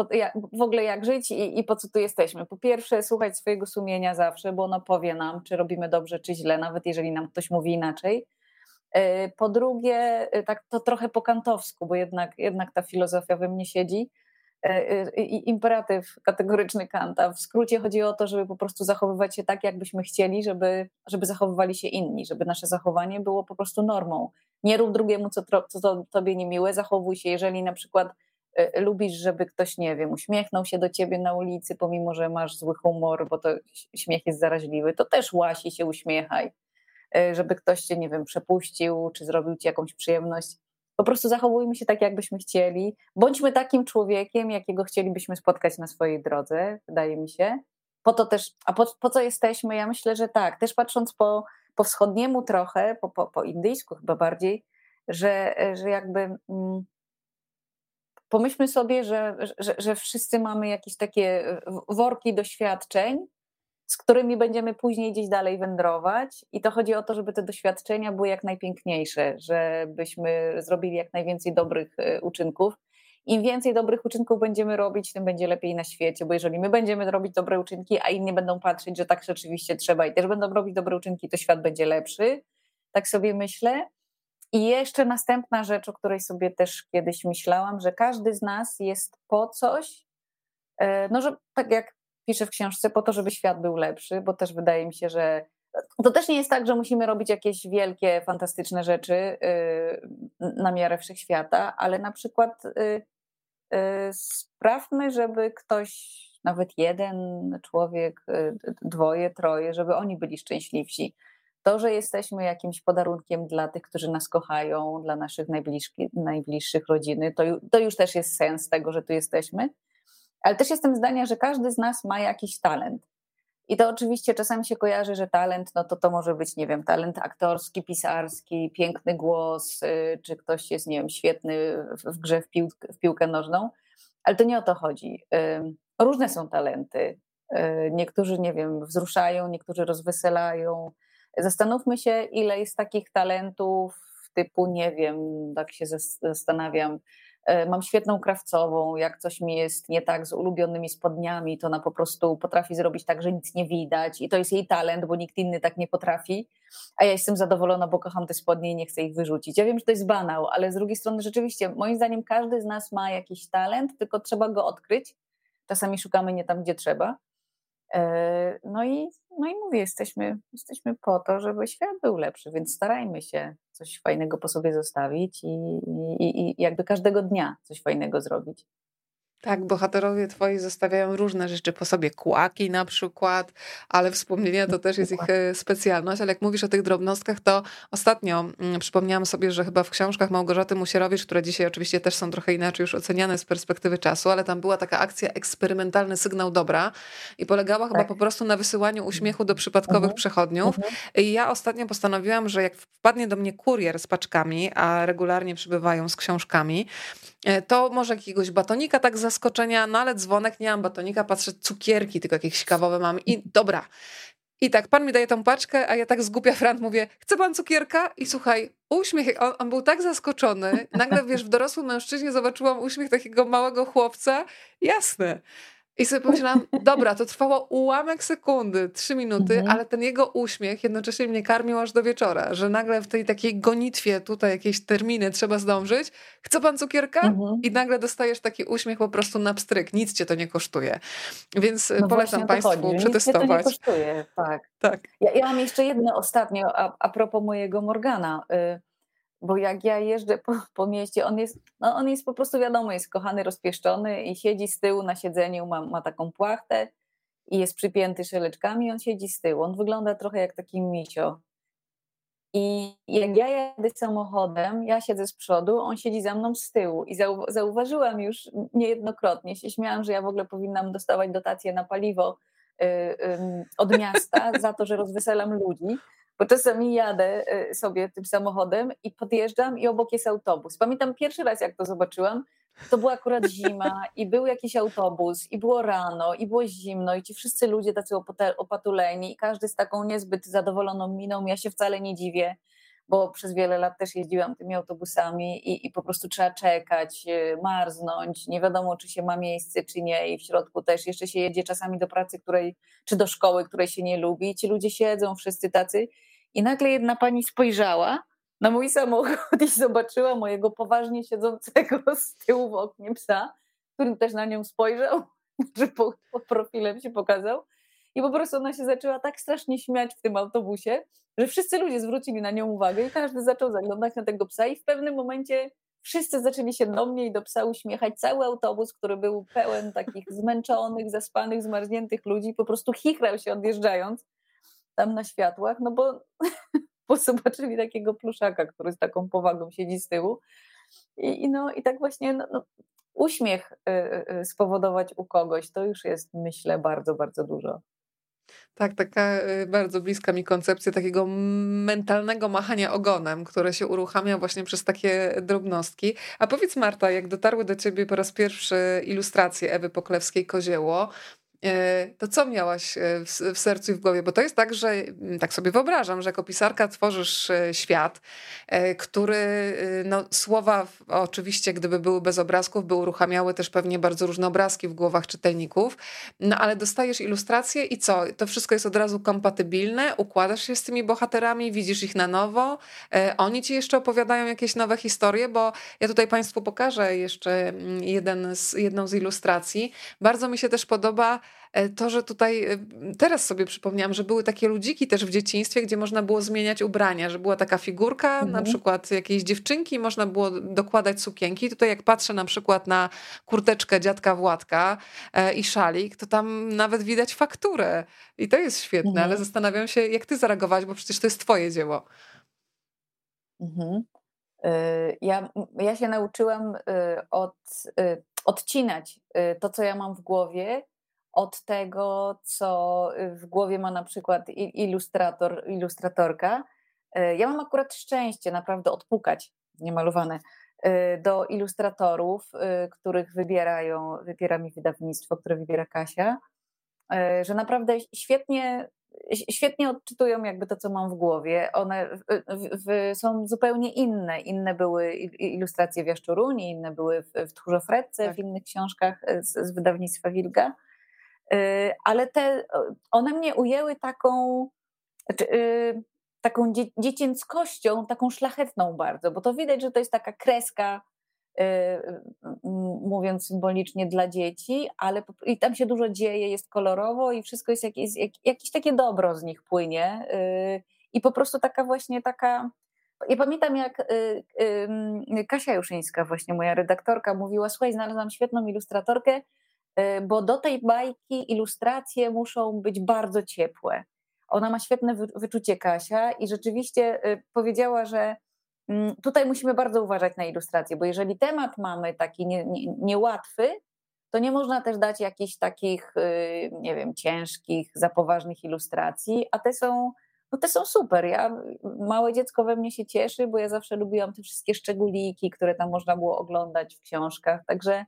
Speaker 2: w ogóle jak żyć i, i po co tu jesteśmy. Po pierwsze, słuchać swojego sumienia zawsze, bo ono powie nam, czy robimy dobrze, czy źle, nawet jeżeli nam ktoś mówi inaczej. E, po drugie, e, tak to trochę po kantowsku, bo jednak, jednak ta filozofia we mnie siedzi. E, I imperatyw kategoryczny Kanta. W skrócie chodzi o to, żeby po prostu zachowywać się tak, jakbyśmy chcieli, żeby, żeby zachowywali się inni, żeby nasze zachowanie było po prostu normą. Nie rób drugiemu, co, co to, tobie niemiłe, zachowuj się. Jeżeli na przykład lubisz, żeby ktoś, nie wiem, uśmiechnął się do ciebie na ulicy, pomimo że masz zły humor, bo to śmiech jest zaraźliwy, to też łasi się uśmiechaj żeby ktoś cię, nie wiem, przepuścił, czy zrobił ci jakąś przyjemność. Po prostu zachowujmy się tak, jakbyśmy chcieli. Bądźmy takim człowiekiem, jakiego chcielibyśmy spotkać na swojej drodze, wydaje mi się. Po to też, a po, po co jesteśmy? Ja myślę, że tak. Też patrząc po, po wschodniemu trochę, po, po, po indyjsku chyba bardziej, że, że jakby mm, pomyślmy sobie, że, że, że wszyscy mamy jakieś takie worki doświadczeń, z którymi będziemy później gdzieś dalej wędrować. I to chodzi o to, żeby te doświadczenia były jak najpiękniejsze, żebyśmy zrobili jak najwięcej dobrych e, uczynków. Im więcej dobrych uczynków będziemy robić, tym będzie lepiej na świecie, bo jeżeli my będziemy robić dobre uczynki, a inni będą patrzeć, że tak rzeczywiście trzeba i też będą robić dobre uczynki, to świat będzie lepszy. Tak sobie myślę. I jeszcze następna rzecz, o której sobie też kiedyś myślałam, że każdy z nas jest po coś, e, no że tak jak piszę w książce po to, żeby świat był lepszy, bo też wydaje mi się, że to też nie jest tak, że musimy robić jakieś wielkie, fantastyczne rzeczy y, na miarę wszechświata, ale na przykład y, y, sprawmy, żeby ktoś, nawet jeden człowiek, dwoje, troje, żeby oni byli szczęśliwsi. To, że jesteśmy jakimś podarunkiem dla tych, którzy nas kochają, dla naszych najbliższych, rodziny, to, to już też jest sens tego, że tu jesteśmy ale też jestem zdania, że każdy z nas ma jakiś talent. I to oczywiście czasami się kojarzy, że talent, no to to może być, nie wiem, talent aktorski, pisarski, piękny głos, y, czy ktoś jest, nie wiem, świetny w grze w, pił w piłkę nożną, ale to nie o to chodzi. Różne są talenty. Y, niektórzy, nie wiem, wzruszają, niektórzy rozweselają. Zastanówmy się, ile jest takich talentów typu, nie wiem, tak się zastanawiam, mam świetną krawcową, jak coś mi jest nie tak z ulubionymi spodniami, to ona po prostu potrafi zrobić tak, że nic nie widać i to jest jej talent, bo nikt inny tak nie potrafi, a ja jestem zadowolona, bo kocham te spodnie i nie chcę ich wyrzucić. Ja wiem, że to jest banał, ale z drugiej strony rzeczywiście, moim zdaniem każdy z nas ma jakiś talent, tylko trzeba go odkryć. Czasami szukamy nie tam, gdzie trzeba. E, no i, no i mówię, jesteśmy, jesteśmy po to, żeby świat był lepszy, więc starajmy się coś fajnego po sobie zostawić i, i, i jakby każdego dnia coś fajnego zrobić.
Speaker 1: Tak, bohaterowie twoi zostawiają różne rzeczy po sobie, kłaki na przykład, ale wspomnienia to też jest ich e, specjalność. Ale jak mówisz o tych drobnostkach, to ostatnio mm, przypomniałam sobie, że chyba w książkach Małgorzaty Musierowicz, które dzisiaj oczywiście też są trochę inaczej już oceniane z perspektywy czasu, ale tam była taka akcja eksperymentalny sygnał dobra i polegała tak. chyba po prostu na wysyłaniu uśmiechu do przypadkowych mhm. przechodniów. Mhm. I ja ostatnio postanowiłam, że jak wpadnie do mnie kurier z paczkami, a regularnie przybywają z książkami, to może jakiegoś batonika tak za zaskoczenia, no ale dzwonek, nie mam batonika, patrzę, cukierki tylko jakieś kawowe mam i dobra. I tak, pan mi daje tą paczkę, a ja tak zgubia frant mówię, chce pan cukierka? I słuchaj, uśmiech, on, on, był tak zaskoczony. Nagle, wiesz, w dorosłym mężczyźnie zobaczyłam uśmiech takiego małego chłopca. Jasne. I sobie pomyślałam, dobra, to trwało ułamek sekundy, trzy minuty, mhm. ale ten jego uśmiech jednocześnie mnie karmił aż do wieczora, że nagle w tej takiej gonitwie, tutaj jakieś terminy trzeba zdążyć. Chce pan cukierka? Mhm. I nagle dostajesz taki uśmiech po prostu na pstryk. Nic cię to nie kosztuje. Więc no polecam Państwu chodzi. przetestować. Nic
Speaker 2: to nie kosztuje, tak. tak. Ja, ja mam jeszcze jedno ostatnio a, a propos mojego Morgana. Y bo jak ja jeżdżę po, po mieście, on jest, no on jest po prostu wiadomo, jest kochany, rozpieszczony i siedzi z tyłu na siedzeniu, ma, ma taką płachtę i jest przypięty szeleczkami, on siedzi z tyłu. On wygląda trochę jak taki misio. I jak ja jadę samochodem, ja siedzę z przodu, on siedzi za mną z tyłu. I zau zauważyłam już niejednokrotnie, się śmiałam, że ja w ogóle powinnam dostawać dotacje na paliwo y, od miasta za to, że rozweselam ludzi bo czasami jadę y, sobie tym samochodem i podjeżdżam i obok jest autobus. Pamiętam pierwszy raz, jak to zobaczyłam, to była akurat zima i był jakiś autobus i było rano i było zimno i ci wszyscy ludzie tacy opatuleni i każdy z taką niezbyt zadowoloną miną. Ja się wcale nie dziwię, bo przez wiele lat też jeździłam tymi autobusami i, i po prostu trzeba czekać, y, marznąć, nie wiadomo czy się ma miejsce, czy nie i w środku też jeszcze się jedzie czasami do pracy, której, czy do szkoły, której się nie lubi i ci ludzie siedzą wszyscy tacy i nagle jedna pani spojrzała na mój samochód i zobaczyła mojego poważnie siedzącego z tyłu w oknie psa, który też na nią spojrzał, że po, po profilem się pokazał. I po prostu ona się zaczęła tak strasznie śmiać w tym autobusie, że wszyscy ludzie zwrócili na nią uwagę i każdy zaczął zaglądać na tego psa i w pewnym momencie wszyscy zaczęli się do mnie i do psa uśmiechać. Cały autobus, który był pełen takich zmęczonych, zaspanych, zmarzniętych ludzi, po prostu chichrał się odjeżdżając tam na światłach, no bo, bo zobaczyli takiego pluszaka, który z taką powagą siedzi z tyłu. I, i no, i tak właśnie no, no, uśmiech y, y, spowodować u kogoś, to już jest, myślę, bardzo, bardzo dużo.
Speaker 1: Tak, taka y, bardzo bliska mi koncepcja takiego mentalnego machania ogonem, które się uruchamia właśnie przez takie drobnostki. A powiedz Marta, jak dotarły do ciebie po raz pierwszy ilustracje Ewy Poklewskiej-Kozieło, E, to co miałaś e, w, sercu i w głowie? Bo to jest tak, że mm, tak sobie wyobrażam, że jako pisarka tworzysz e, świat, który no, słowa oczywiście, gdyby były bez obrazków, by uruchamiały też pewnie bardzo różne obrazki w głowach czytelników, no ale dostajesz ilustracje i co? To wszystko jest od razu kompatybilne, układasz się z tymi bohaterami, widzisz ich na nowo, oni ci jeszcze opowiadają jakieś nowe historie, bo ja tutaj Państwu pokażę jeszcze mm, jeden z, jedną z ilustracji. Bardzo mi się też podoba E, to, że tutaj e, teraz sobie przypomniałam, że były takie ludziki też w dzieciństwie, gdzie można było zmieniać ubrania, że była taka figurka, mhm. na przykład jakiejś dziewczynki, można było dokładać sukienki. Tutaj jak patrzę na przykład na kurteczkę dziadka Władka e, i szalik, to tam nawet widać fakturę. I to jest świetne, mhm. ale zastanawiam się, jak ty zareagowałaś, bo przecież to jest twoje dzieło.
Speaker 2: Mhm. Ja, ja się nauczyłam od, odcinać to, co ja mam w głowie, od tego, co w głowie ma na przykład ilustrator, ilustratorka. E, ja mam akurat szczęście naprawdę odpukać, niemalowane, e, do ilustratorów, których wybierają, wybiera mi wydawnictwo, które wybiera Kasia, że naprawdę świetnie świetnie odczytują jakby to, co mam w głowie. One w, w, są zupełnie inne. Inne były ilustracje w Jaszczuruni, inne były w, w Tchórzofredce, tak. w innych książkach z, z wydawnictwa Wilga. Y, ale te, one mnie ujęły taką, znaczy, y, taką dziecięcością, taką szlachetną bardzo, bo to widać, że to jest taka kreska, y, mówiąc symbolicznie, dla dzieci, ale i tam się dużo dzieje, jest kolorowo i wszystko jest jakieś, jakieś takie dobro z nich płynie. I po prostu taka właśnie taka. Ja pamiętam, jak Kasia Juszyńska, właśnie moja redaktorka, mówiła: Słuchaj, znalazłam świetną ilustratorkę, bo do tej bajki ilustracje muszą być bardzo ciepłe. Ona ma świetne wyczucie Kasia i rzeczywiście y, powiedziała, że mm, tutaj musimy bardzo uważać na ilustracje, bo jeżeli temat mamy taki nie, nie, niełatwy, to nie można też dać jakichś takich, y, nie wiem, ciężkich, za poważnych ilustracji, a te są, no te są super. Ja, małe dziecko we mnie się cieszy, bo ja zawsze lubiłam te wszystkie szczególiki, które tam można było oglądać w książkach, także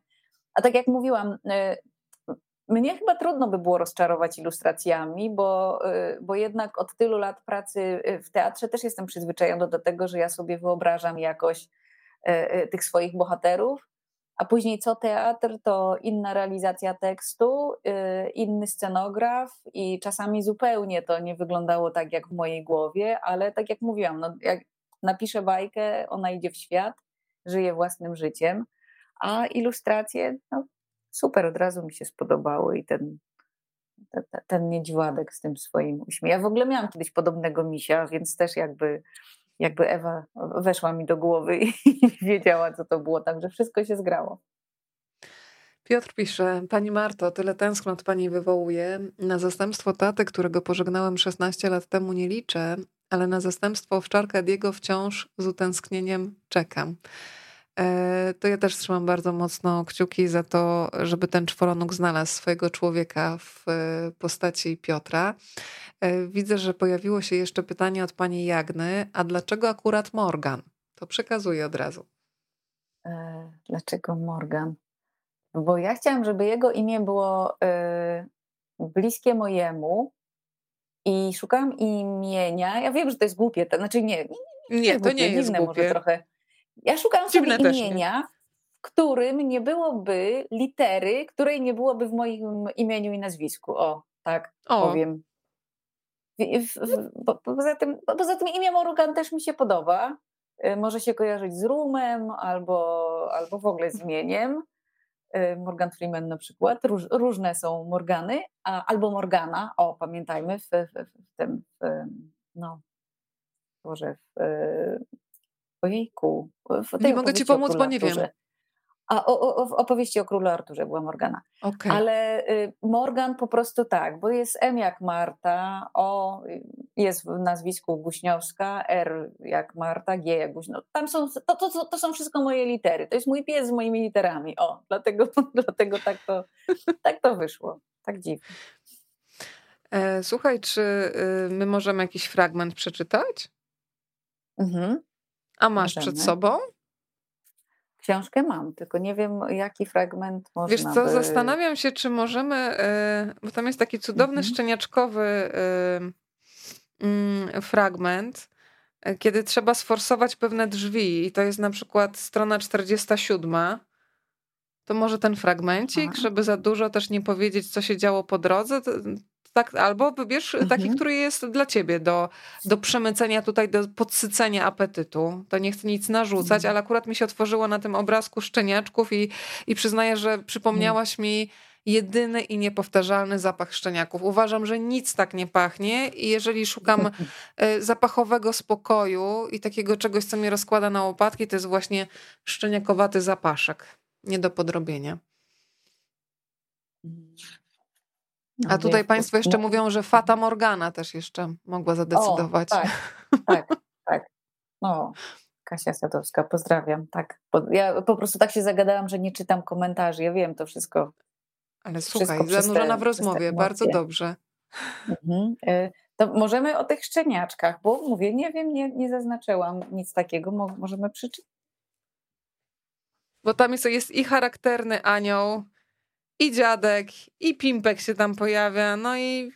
Speaker 2: a tak jak mówiłam, y, mnie chyba trudno by było rozczarować ilustracjami, bo, y, bo jednak od tylu lat pracy y, w teatrze też jestem przyzwyczajona do tego, że ja sobie wyobrażam jakoś tych swoich bohaterów, a później co teatr, to inna realizacja tekstu, inny scenograf i czasami zupełnie to nie wyglądało tak jak w mojej głowie, ale tak jak mówiłam, no jak napiszę bajkę, ona idzie w świat, żyje własnym życiem a ilustracje, no super, od razu mi się spodobały i ten, ten, niedźwiadek z tym swoim uśmiechem. Ja w ogóle miałam kiedyś podobnego misia, więc też jakby, jakby Ewa weszła mi do głowy i wiedziała, co to było, także wszystko się zgrało.
Speaker 1: Piotr pisze, Pani Marto, tyle tęsknot Pani wywołuje. Na zastępstwo taty, którego pożegnałem 16 lat temu nie liczę, ale na zastępstwo owczarka Diego wciąż z utęsknieniem czekam. E, to ja też trzymam bardzo mocno kciuki za to, żeby ten czworonóg znalazł swojego człowieka w e, postaci Piotra. E, widzę, że pojawiło się jeszcze pytanie od pani Jagny, a dlaczego akurat Morgan? To przekazuję od razu.
Speaker 2: Dlaczego Morgan? Bo ja chciałam, żeby jego imię było bliskie mojemu i szukałam imienia. Ja wiem, że to jest głupie, to znaczy nie, nie,
Speaker 1: nie, nie to nie jest głupie.
Speaker 2: Może trochę ja szukałam Dziwne sobie imienia, w którym nie byłoby litery, której nie byłoby w moim imieniu i nazwisku. O, tak o. powiem. poza, tym, poza tym imię Morgan też mi się podoba. Y, może się kojarzyć z Rumem albo, albo w ogóle z imieniem. Y, Morgan Freeman na przykład. Róż, różne są Morgany, a, albo Morgana. O, pamiętajmy w, w, w tym, w, no, może w, Ojejku.
Speaker 1: Nie mogę ci pomóc, bo nie wiem.
Speaker 2: A o, o, w opowieści o królu Arturze była Morgana. Okay. Ale y, Morgan po prostu tak, bo jest M jak Marta, O jest w nazwisku Guśniowska, R jak Marta, G jak Guśniowska. Tam są, to, to, to są wszystko moje litery. To jest mój pies z moimi literami. O, dlatego, dlatego tak, to, tak to wyszło. Tak dziwnie.
Speaker 1: E, słuchaj, czy y, my możemy jakiś fragment przeczytać? Mhm. A masz Możemy. przed sobą?
Speaker 2: Książkę mam, tylko nie wiem, jaki fragment można
Speaker 1: Wiesz co, by... zastanawiam się, czy możemy, e, bo tam jest taki cudowny mhm. szczeniaczkowy e, mm, fragment, e, kiedy trzeba sforsować pewne drzwi i to jest na przykład strona 47, to może ten fragmencik, Aha. żeby za dużo też nie powiedzieć, co się działo po drodze, tak, albo wybierz mhm. taki, który jest dla ciebie do, do przemycenia tutaj, do podsycenia apetytu. To nie chcę nic narzucać, mhm. ale akurat mi się otworzyło na tym obrazku szczeniaczków i, i przyznaję, że przypomniałaś mhm. mi jedyny i niepowtarzalny zapach szczeniaków. Uważam, że nic tak nie pachnie i jeżeli szukam e, zapachowego spokoju i takiego czegoś, co mnie rozkłada na łopatki, to jest właśnie szczeniakowaty zapaszek. Nie do podrobienia. Mhm. A tutaj Państwo jeszcze mówią, że Fata Morgana też jeszcze mogła zadecydować.
Speaker 2: O, tak, tak, tak. No, Kasia Sadowska, pozdrawiam. Tak. Ja po prostu tak się zagadałam, że nie czytam komentarzy. Ja wiem to wszystko.
Speaker 1: Ale słuchaj, zanurzona w rozmowie, bardzo dobrze.
Speaker 2: Mhm. E, to możemy o tych szczeniaczkach, bo mówię, nie wiem, nie, nie zaznaczyłam nic takiego, możemy przeczytać.
Speaker 1: Bo tam jest, jest i charakterny anioł, i dziadek, i pimpek się tam pojawia, no i,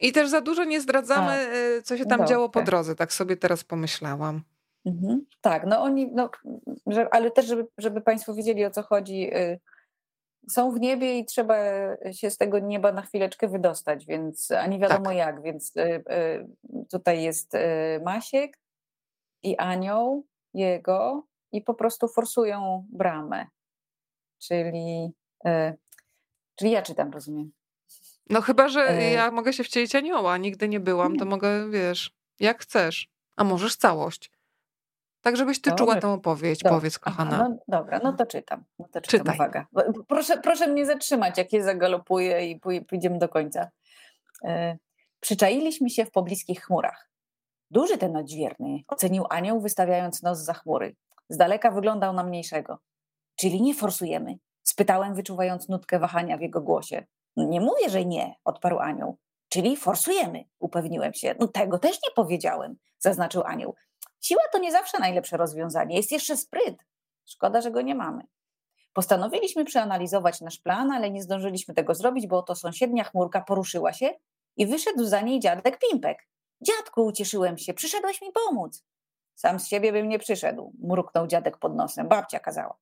Speaker 1: i też za dużo nie zdradzamy, A, e, co się tam działo po drodze, tak sobie teraz pomyślałam.
Speaker 2: Mhm. Tak, no oni, no, że, ale też, żeby, żeby Państwo wiedzieli o co chodzi, y, są w niebie i trzeba się z tego nieba na chwileczkę wydostać, więc a nie wiadomo tak. jak, więc y, y, tutaj jest Masiek i anioł jego i po prostu forsują bramę, czyli, czyli ja czytam, rozumiem.
Speaker 1: No chyba, że ja mogę się wcielić anioła, nigdy nie byłam, to mogę, wiesz, jak chcesz, a możesz całość. Tak, żebyś ty czuła tę opowieść, dobra. powiedz, kochana.
Speaker 2: Aha, no, dobra, no to czytam. No to czytam, Czytaj. uwaga. Proszę, proszę mnie zatrzymać, jak je zagalopuję i pójdziemy do końca. E, przyczailiśmy się w pobliskich chmurach. Duży ten odźwierny, ocenił anioł, wystawiając nos za chmury. Z daleka wyglądał na mniejszego. Czyli nie forsujemy? Spytałem, wyczuwając nutkę wahania w jego głosie. Nie mówię, że nie, odparł anioł. Czyli forsujemy, upewniłem się. No tego też nie powiedziałem, zaznaczył anioł. Siła to nie zawsze najlepsze rozwiązanie, jest jeszcze spryt. Szkoda, że go nie mamy. Postanowiliśmy przeanalizować nasz plan, ale nie zdążyliśmy tego zrobić, bo oto sąsiednia chmurka poruszyła się i wyszedł za niej dziadek Pimpek. Dziadku, ucieszyłem się, przyszedłeś mi pomóc. Sam z siebie bym nie przyszedł, mruknął dziadek pod nosem. Babcia kazała.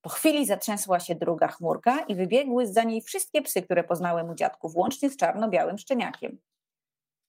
Speaker 2: Po chwili zatrzęsła się druga chmurka i wybiegły za niej wszystkie psy, które poznałem u dziadków, łącznie z czarno-białym szczeniakiem.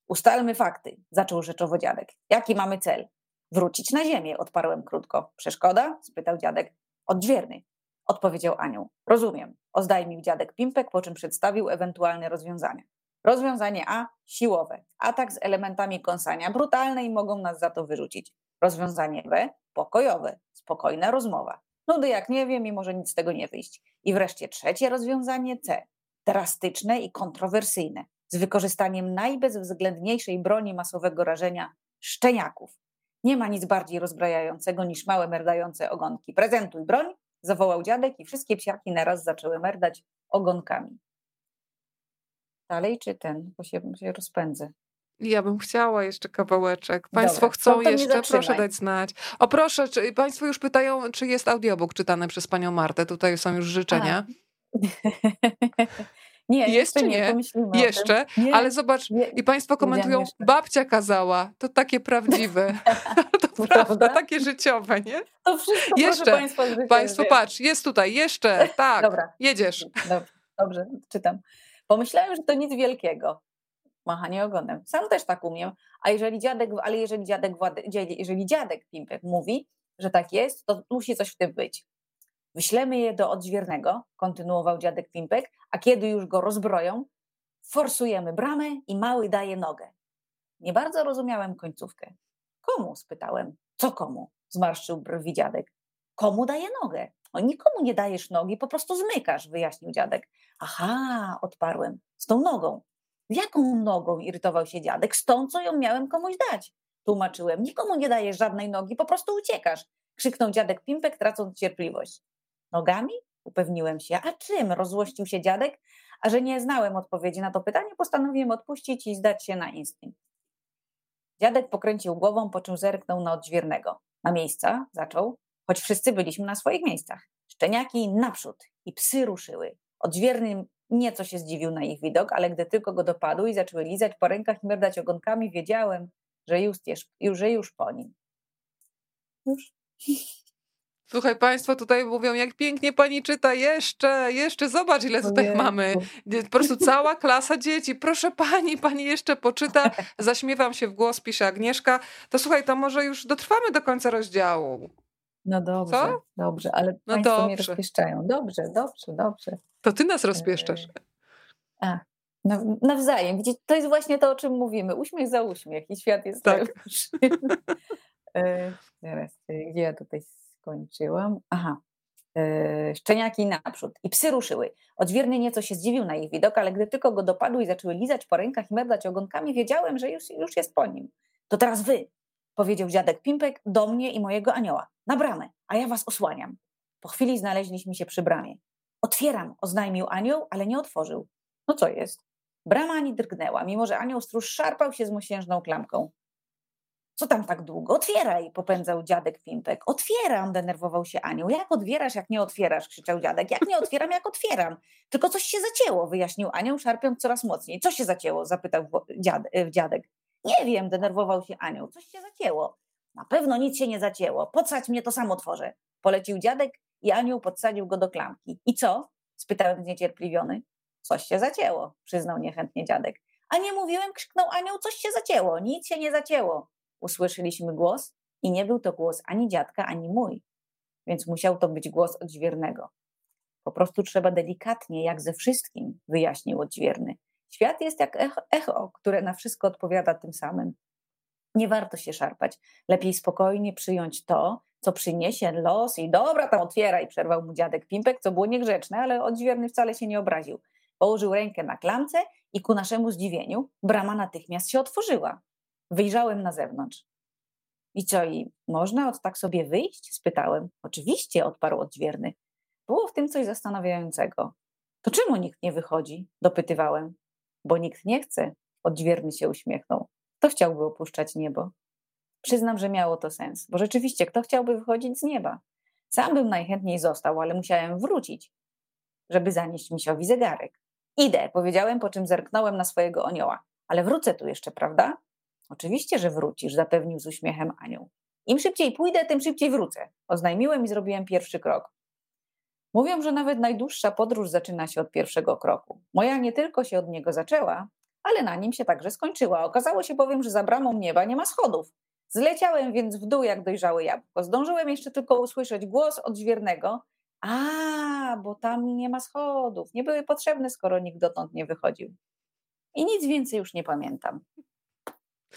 Speaker 2: Ustalmy fakty, zaczął rzeczowo dziadek. Jaki mamy cel? Wrócić na ziemię, odparłem krótko. Przeszkoda? spytał dziadek. Odźwierny, odpowiedział Anioł. Rozumiem, oznajmił dziadek Pimpek, po czym przedstawił ewentualne rozwiązania. Rozwiązanie A siłowe. Atak z elementami kąsania brutalne i mogą nas za to wyrzucić. Rozwiązanie B pokojowe. Spokojna rozmowa. Nudy jak nie wiem i może nic z tego nie wyjść. I wreszcie trzecie rozwiązanie C. Drastyczne i kontrowersyjne. Z wykorzystaniem najbezwzględniejszej broni masowego rażenia szczeniaków. Nie ma nic bardziej rozbrajającego niż małe merdające ogonki. Prezentuj broń, zawołał dziadek i wszystkie psiaki naraz zaczęły merdać ogonkami. Dalej czy ten, bo się, się rozpędzę.
Speaker 1: Ja bym chciała jeszcze kawałeczek. Państwo Dobra, chcą jeszcze, proszę dać znać. O proszę, czy, Państwo już pytają, czy jest audiobook czytany przez panią Martę. Tutaj są już życzenia.
Speaker 2: Nie, jest czy nie?
Speaker 1: nie jeszcze, nie, ale zobacz, nie, i Państwo komentują, babcia kazała, to takie prawdziwe, to prawda, takie życiowe, nie?
Speaker 2: To wszystko jeszcze, Państwa
Speaker 1: Państwo patrz, jest tutaj, jeszcze, tak, Dobra. jedziesz.
Speaker 2: Dobrze, dobrze, czytam. Pomyślałem, że to nic wielkiego, machanie ogonem. Sam też tak umiem, a jeżeli dziadek, ale jeżeli dziadek, jeżeli dziadek Pimpek mówi, że tak jest, to musi coś w tym być. Wyślemy je do odźwiernego, kontynuował dziadek Pimpek, a kiedy już go rozbroją, forsujemy bramę i mały daje nogę. Nie bardzo rozumiałem końcówkę. Komu? spytałem. Co komu? Zmarszczył brwi dziadek. Komu daje nogę? O, nikomu nie dajesz nogi, po prostu zmykasz, wyjaśnił dziadek. Aha, odparłem. Z tą nogą. Jaką nogą? irytował się dziadek. Z tą, co ją miałem komuś dać. Tłumaczyłem. Nikomu nie dajesz żadnej nogi, po prostu uciekasz. Krzyknął dziadek Pimpek, tracąc cierpliwość. Nogami? Upewniłem się. A czym? Rozłościł się dziadek, a że nie znałem odpowiedzi na to pytanie, postanowiłem odpuścić i zdać się na instynkt. Dziadek pokręcił głową, po czym zerknął na odźwiernego. Na miejsca zaczął, choć wszyscy byliśmy na swoich miejscach. Szczeniaki naprzód i psy ruszyły. Odźwierny nieco się zdziwił na ich widok, ale gdy tylko go dopadły i zaczęły lizać po rękach i merdać ogonkami, wiedziałem, że już, że już po nim. Już.
Speaker 1: Słuchaj, Państwo tutaj mówią, jak pięknie pani czyta, jeszcze, jeszcze, zobacz, ile tutaj mamy. Po prostu cała klasa dzieci. Proszę pani, pani jeszcze poczyta. Zaśmiewam się w głos, pisze Agnieszka. To słuchaj, to może już dotrwamy do końca rozdziału.
Speaker 2: No dobrze, Co? dobrze, ale no Państwo dobrze. mnie rozpieszczają. Dobrze, dobrze, dobrze.
Speaker 1: To ty nas rozpieszczasz.
Speaker 2: A, no, nawzajem. Widzicie, to jest właśnie to, o czym mówimy. Uśmiech za uśmiech i świat jest tak. lepszy. Teraz, gdzie ja tutaj skończyłam. Aha. Yy, szczeniaki naprzód i psy ruszyły. Odźwierny nieco się zdziwił na ich widok, ale gdy tylko go dopadły i zaczęły lizać po rękach i merdać ogonkami, wiedziałem, że już, już jest po nim. To teraz wy, powiedział dziadek Pimpek do mnie i mojego anioła. Na bramę, a ja was osłaniam. Po chwili znaleźliśmy się przy bramie. Otwieram, oznajmił anioł, ale nie otworzył. No co jest? Brama ani drgnęła, mimo że anioł stróż szarpał się z mosiężną klamką. Co tam tak długo? Otwieraj, popędzał dziadek Pimpek. Otwieram, denerwował się anioł. Jak otwierasz, jak nie otwierasz? krzyczał dziadek. Jak nie otwieram, jak otwieram? Tylko coś się zacięło, wyjaśnił anioł, szarpiąc coraz mocniej. Co się zacięło? zapytał e, dziadek. Nie wiem, denerwował się anioł. Coś się zacięło. Na pewno nic się nie zacięło. Podsadź mnie, to sam otworzę. Polecił dziadek i anioł podsadził go do klamki. I co? spytałem zniecierpliwiony. Coś się zacięło, przyznał niechętnie dziadek. A nie mówiłem, krzyknął anioł, coś się zacięło, nic się nie zacięło. Usłyszeliśmy głos i nie był to głos ani dziadka, ani mój, więc musiał to być głos odźwiernego. Po prostu trzeba delikatnie, jak ze wszystkim, wyjaśnił odźwierny. Świat jest jak echo, które na wszystko odpowiada tym samym. Nie warto się szarpać. Lepiej spokojnie przyjąć to, co przyniesie los i dobra, tam otwieraj, przerwał mu dziadek Pimpek, co było niegrzeczne, ale odźwierny wcale się nie obraził. Położył rękę na klamce i ku naszemu zdziwieniu brama natychmiast się otworzyła. Wyjrzałem na zewnątrz. I co, i można od tak sobie wyjść? spytałem. Oczywiście, odparł odźwierny. Było w tym coś zastanawiającego. To czemu nikt nie wychodzi? dopytywałem. Bo nikt nie chce, odźwierny się uśmiechnął. Kto chciałby opuszczać niebo? Przyznam, że miało to sens, bo rzeczywiście, kto chciałby wychodzić z nieba? Sam bym najchętniej został, ale musiałem wrócić, żeby zanieść misiowi zegarek. Idę, powiedziałem, po czym zerknąłem na swojego anioła. Ale wrócę tu jeszcze, prawda? Oczywiście, że wrócisz, zapewnił z uśmiechem anioł. Im szybciej pójdę, tym szybciej wrócę. Oznajmiłem i zrobiłem pierwszy krok. Mówią, że nawet najdłuższa podróż zaczyna się od pierwszego kroku. Moja nie tylko się od niego zaczęła, ale na nim się także skończyła. Okazało się bowiem, że za bramą nieba nie ma schodów. Zleciałem więc w dół jak dojrzałe jabłko. Zdążyłem jeszcze tylko usłyszeć głos odźwiernego. A, bo tam nie ma schodów. Nie były potrzebne, skoro nikt dotąd nie wychodził. I nic więcej już nie pamiętam.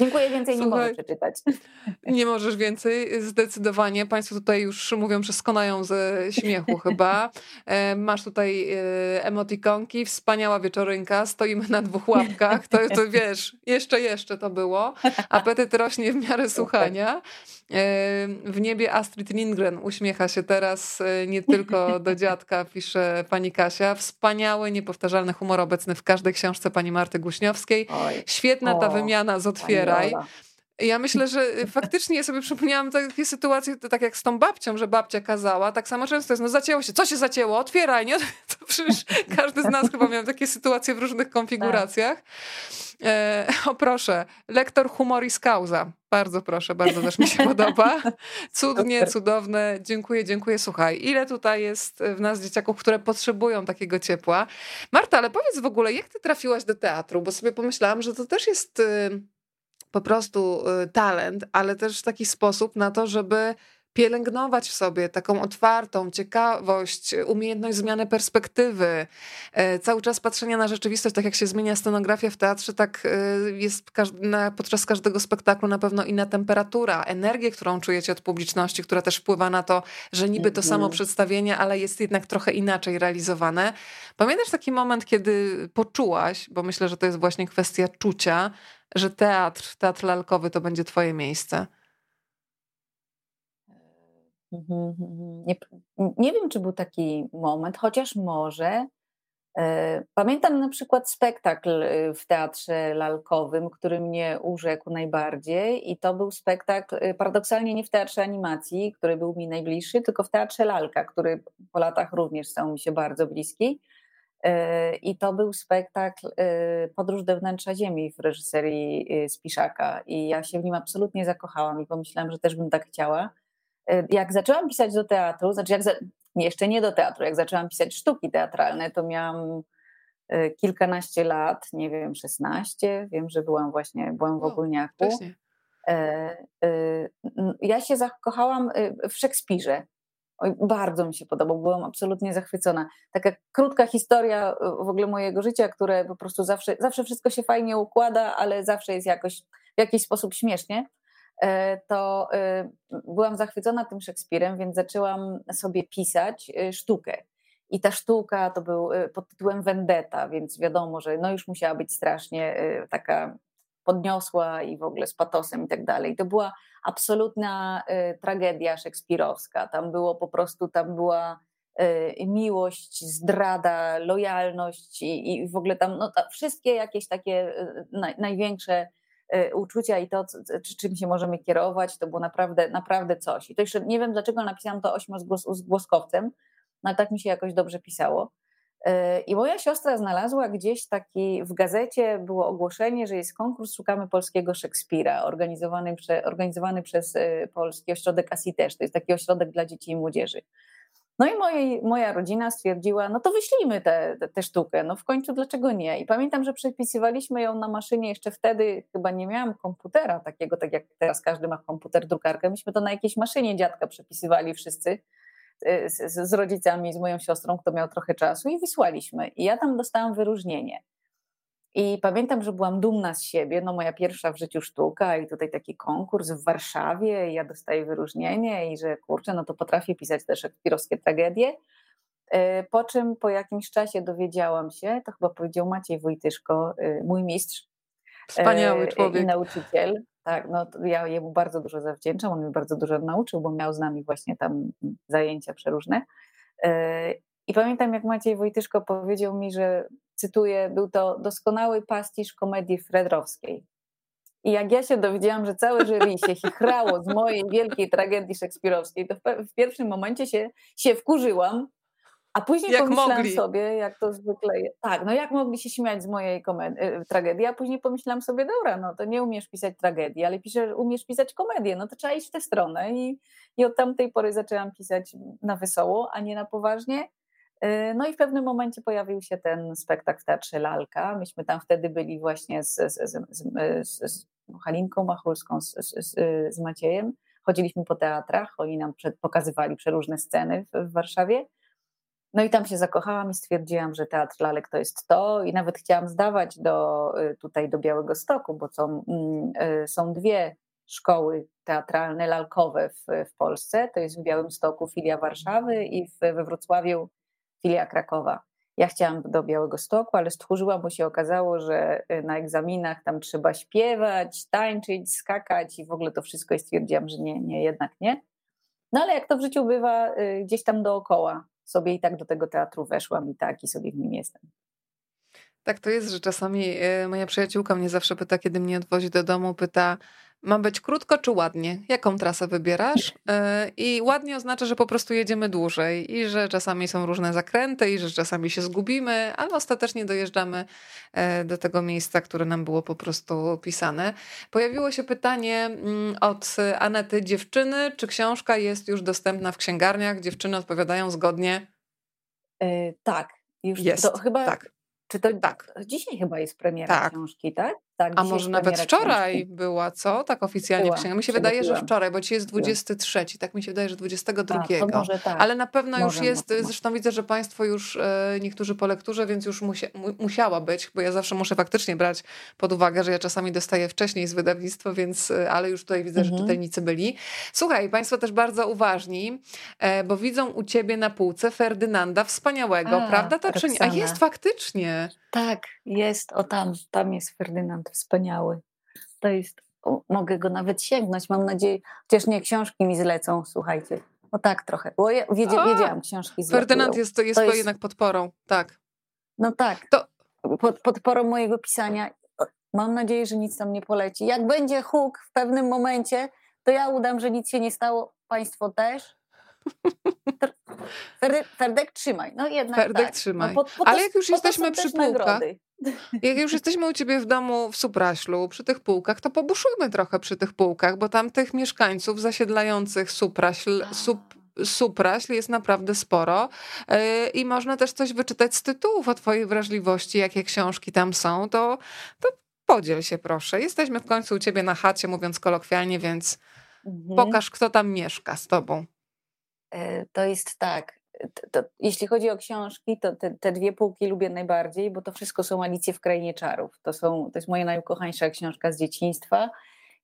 Speaker 2: Dziękuję, więcej Słuchaj, nie mogę przeczytać.
Speaker 1: Nie możesz więcej, zdecydowanie. Państwo tutaj już mówią, że skonają ze śmiechu chyba. E, masz tutaj e, emotikonki, wspaniała wieczorynka, stoimy na dwóch łapkach, to, to wiesz, jeszcze, jeszcze to było. Apetyt rośnie w miarę słuchania. W niebie Astrid Lindgren uśmiecha się teraz e, nie tylko do dziadka, pisze pani Kasia. Wspaniały, niepowtarzalny humor obecny w każdej książce pani Marty Głuśniowskiej. Świetna ta wymiana z otwieraj. Ja myślę, że faktycznie sobie przypomniałam takie sytuacje, tak jak z tą babcią, że babcia kazała, tak samo często jest, no zacięło się, co się zacięło, otwieraj, nie? To przecież każdy z nas chyba miał takie sytuacje w różnych konfiguracjach. E, o proszę, lektor humoris causa. Bardzo proszę, bardzo też mi się podoba. Cudnie, cudowne. Dziękuję, dziękuję. Słuchaj, ile tutaj jest w nas dzieciaków, które potrzebują takiego ciepła. Marta, ale powiedz w ogóle, jak ty trafiłaś do teatru? Bo sobie pomyślałam, że to też jest y, po prostu y, talent, ale też taki sposób na to, żeby pielęgnować w sobie taką otwartą ciekawość, umiejętność zmiany perspektywy, e, cały czas patrzenia na rzeczywistość, tak jak się zmienia scenografia w teatrze, tak e, jest podczas każdego spektaklu na pewno inna temperatura, energię, którą czujecie od publiczności, która też wpływa na to, że niby to samo mhm. przedstawienie, ale jest jednak trochę inaczej realizowane. Pamiętasz taki moment, kiedy poczułaś, bo myślę, że to jest właśnie kwestia czucia, że teatr, teatr lalkowy to będzie twoje miejsce?
Speaker 2: Mhm, mhm. Nie, nie wiem, czy był taki moment, chociaż może. E, pamiętam na przykład spektakl e, w teatrze lalkowym, który mnie urzekł najbardziej, i to był spektakl e, paradoksalnie nie w teatrze animacji, który był mi najbliższy, tylko w teatrze lalka, który po latach również stał mi się bardzo bliski. I to był spektakl Podróż do wnętrza Ziemi w reżyserii Spiszaka. I ja się w nim absolutnie zakochałam i pomyślałam, że też bym tak chciała. Jak zaczęłam pisać do teatru, znaczy jak za, jeszcze nie do teatru, jak zaczęłam pisać sztuki teatralne, to miałam kilkanaście lat, nie wiem, 16, wiem, że byłam właśnie, byłam w Ogólniaku. E, ja się zakochałam w Szekspirze. Bardzo mi się podobał, byłam absolutnie zachwycona. Taka krótka historia w ogóle mojego życia, które po prostu zawsze, zawsze wszystko się fajnie układa, ale zawsze jest jakoś w jakiś sposób śmiesznie. E, to e, byłam zachwycona tym Szekspirem, więc zaczęłam sobie pisać e, sztukę. I ta sztuka to był pod tytułem Vendetta, więc wiadomo, że no już musiała być strasznie taka podniosła i w ogóle z patosem i tak dalej. To była absolutna tragedia szekspirowska. Tam było po prostu, tam była miłość, zdrada, lojalność i, i w ogóle tam no, wszystkie jakieś takie naj, największe uczucia i to, czy, czym się możemy kierować, to było naprawdę, naprawdę coś. I to jeszcze nie wiem, dlaczego napisałam to ośmiozgłoskowcem, no ale tak mi się jakoś dobrze pisało. E, I moja siostra znalazła gdzieś taki, w gazecie było ogłoszenie, że jest konkurs Szukamy Polskiego Szekspira, organizowany, prze, organizowany przez e, Polski Ośrodek Asitesz, to jest taki ośrodek dla dzieci i młodzieży. No i mojej, moja rodzina stwierdziła, no to wyślijmy tę te, te sztukę, no w końcu dlaczego nie? I pamiętam, że przepisywaliśmy ją na maszynie, jeszcze wtedy chyba nie miałam komputera takiego, tak jak teraz każdy ma komputer, drukarkę, myśmy to na jakiejś maszynie dziadka przepisywali wszyscy, z, z rodzicami, z moją siostrą, kto miał trochę czasu i wysłaliśmy. I ja tam dostałam wyróżnienie. I pamiętam, że byłam dumna z siebie, no moja pierwsza w życiu sztuka i tutaj taki konkurs w Warszawie i ja dostaję wyróżnienie i że kurczę, no to potrafię pisać też szekspirowskie tragedie. E, po czym po jakimś czasie dowiedziałam się, to chyba powiedział Maciej Wojtyszko, e, mój mistrz,
Speaker 1: Wspaniały człowiek.
Speaker 2: I nauczyciel, tak, no ja jemu bardzo dużo zawdzięczam, on mi bardzo dużo nauczył, bo miał z nami właśnie tam zajęcia przeróżne. E, I pamiętam, jak Maciej Wojtyszko powiedział mi, że cytuję, był to doskonały pastisz komedii Fredrowskiej. I jak ja się dowiedziałam, że całe jury się chichrało z mojej wielkiej tragedii szekspirowskiej, to w, w pierwszym momencie się, się wkurzyłam, a później jak pomyślałam mogli. sobie, jak to zwykle jest. Tak, no jak mogli się śmiać z mojej y, tragedii, a później pomyślałam sobie, dobra, no to nie umiesz pisać tragedii, ale piszesz, umiesz pisać komedię, no to trzeba iść w tę stronę. I, I od tamtej pory zaczęłam pisać na wesoło, a nie na poważnie. Y, no i w pewnym momencie pojawił się ten spektakl w Teatrze Lalka. Myśmy tam wtedy byli właśnie z, z, z, z Halinką Machulską, z, z, z Maciejem. Chodziliśmy po teatrach, oni nam przed, pokazywali przeróżne sceny w, w Warszawie. No i tam się zakochałam i stwierdziłam, że teatr lalek to jest to i nawet chciałam zdawać do, y, tutaj do Białego Stoku, bo są, mm, y, są dwie szkoły teatralne, lalkowe w, w Polsce. To jest w Białym Stoku filia Warszawy i w, we Wrocławiu filia Krakowa. Ja chciałam do Białego Stoku, ale stchórzyłam, bo się okazało, że y, na egzaminach tam trzeba śpiewać, tańczyć, skakać i w ogóle to wszystko i stwierdziłam, że nie, nie, jednak nie. No ale jak to w życiu bywa, gdzieś tam dookoła sobie i tak do tego teatru weszłam i tak i sobie w nim jestem.
Speaker 1: Tak to jest, że czasami e, moja przyjaciółka mnie zawsze pyta, kiedy mnie odwozi do domu, pyta, ma być krótko czy ładnie? Jaką trasę wybierasz? E, I ładnie oznacza, że po prostu jedziemy dłużej i że czasami są różne zakręty i że czasami się zgubimy, ale ostatecznie dojeżdżamy e, do tego miejsca, które nam było po prostu opisane. Pojawiło się pytanie mm, od Anety, dziewczyny, czy książka jest już dostępna w księgarniach? Dziewczyny odpowiadają zgodnie.
Speaker 2: Yy, tak, już
Speaker 1: jest. To chyba tak.
Speaker 2: Czy to tak. Dzisiaj chyba jest premiera tak. książki, tak? Tak
Speaker 1: A może nawet wczoraj książki. była, co? Tak oficjalnie była. księgach. Mi się wydaje, że wczoraj, bo dzisiaj jest 23, tak mi się wydaje, że 22. A, może tak. Ale na pewno może, już jest, może. zresztą widzę, że Państwo już, e, niektórzy po lekturze, więc już musia, musiała być, bo ja zawsze muszę faktycznie brać pod uwagę, że ja czasami dostaję wcześniej z wydawnictwa, więc, e, ale już tutaj widzę, mhm. że czytelnicy byli. Słuchaj, Państwo też bardzo uważni, e, bo widzą u Ciebie na półce Ferdynanda Wspaniałego, A, prawda? To czy nie? A jest faktycznie.
Speaker 2: Tak, jest, o tam, tam jest Ferdynand wspaniały. To jest, o, mogę go nawet sięgnąć, mam nadzieję, chociaż nie książki mi zlecą, słuchajcie. O tak trochę, bo ja wiedzie, wiedziałam, książki zlecują.
Speaker 1: Ferdynand jest, to jest, to jest jednak podporą, tak.
Speaker 2: No tak, to... Pod, podporą mojego pisania. Mam nadzieję, że nic tam nie poleci. Jak będzie huk w pewnym momencie, to ja udam, że nic się nie stało, państwo też. Ferdek, trzymaj. No jednak
Speaker 1: Ferdek
Speaker 2: tak.
Speaker 1: trzymaj. No, po, po Ale jak już jesteśmy przy półkach, jak już jesteśmy u ciebie w domu w Supraślu, przy tych półkach, to pobuszujmy trochę przy tych półkach, bo tam tych mieszkańców zasiedlających Supraśl, sup, Supraśl jest naprawdę sporo yy, i można też coś wyczytać z tytułów o twojej wrażliwości, jakie książki tam są, to, to podziel się proszę. Jesteśmy w końcu u ciebie na chacie, mówiąc kolokwialnie, więc mhm. pokaż, kto tam mieszka z tobą.
Speaker 2: E, to jest tak. To, jeśli chodzi o książki, to te, te, dwie półki lubię najbardziej, bo to wszystko są Alicje w Krainie Czarów. To, są, to jest moja najukochańsza książka z dzieciństwa.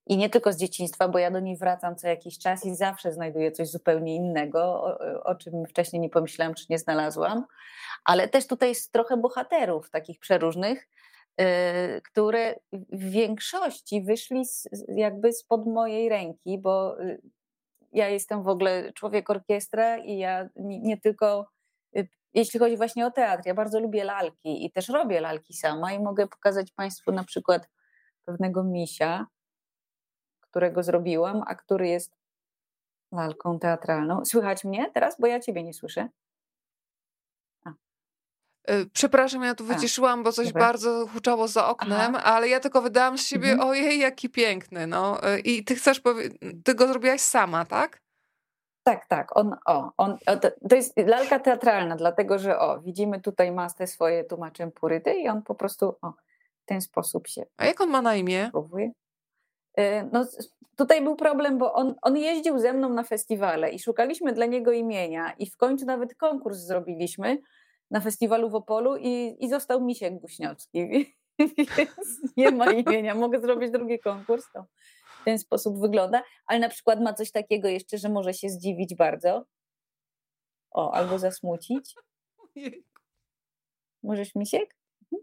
Speaker 2: I nie tylko z dzieciństwa, bo ja do niej wracam co jakiś czas i zawsze znajduję coś zupełnie innego, o, o czym wcześniej nie pomyślałam, czy nie znalazłam. Ale też tutaj jest trochę bohaterów takich przeróżnych, yy, które w większości wyszli z, jakby spod mojej ręki, bo y, ja jestem w ogóle człowiek orkiestra i ja nie, nie tylko y, jeśli chodzi właśnie o teatr, ja bardzo lubię lalki i też robię lalki sama i mogę pokazać Państwu na przykład pewnego misia, którego zrobiłam, a który jest lalką teatralną. Słychać mnie teraz, bo ja Ciebie nie słyszę.
Speaker 1: Y, przepraszam, ja tu wyciszyłam, bo coś Dobra. bardzo huczało za oknem, Aha. ale ja tylko wydałam z siebie, mhm. ojej, jaki piękny, no. Y, I ty chcesz powiedzieć, ty go zrobiłaś sama, tak?
Speaker 2: Tak, tak. On, o, on, to jest lalka teatralna, dlatego że o, widzimy tutaj masę swoje tłumaczem puryty i on po prostu o, w ten sposób się.
Speaker 1: A jak on ma na imię?
Speaker 2: Próbuje. Y, no, tutaj był problem, bo on, on jeździł ze mną na festiwale i szukaliśmy dla niego imienia i w końcu nawet konkurs zrobiliśmy na festiwalu w Opolu i, i został Misiek Guśniowski, więc nie ma imienia. Mogę zrobić drugi konkurs, to w ten sposób wygląda, ale na przykład ma coś takiego jeszcze, że może się zdziwić bardzo. O, albo zasmucić. Możesz Misiek? Mhm.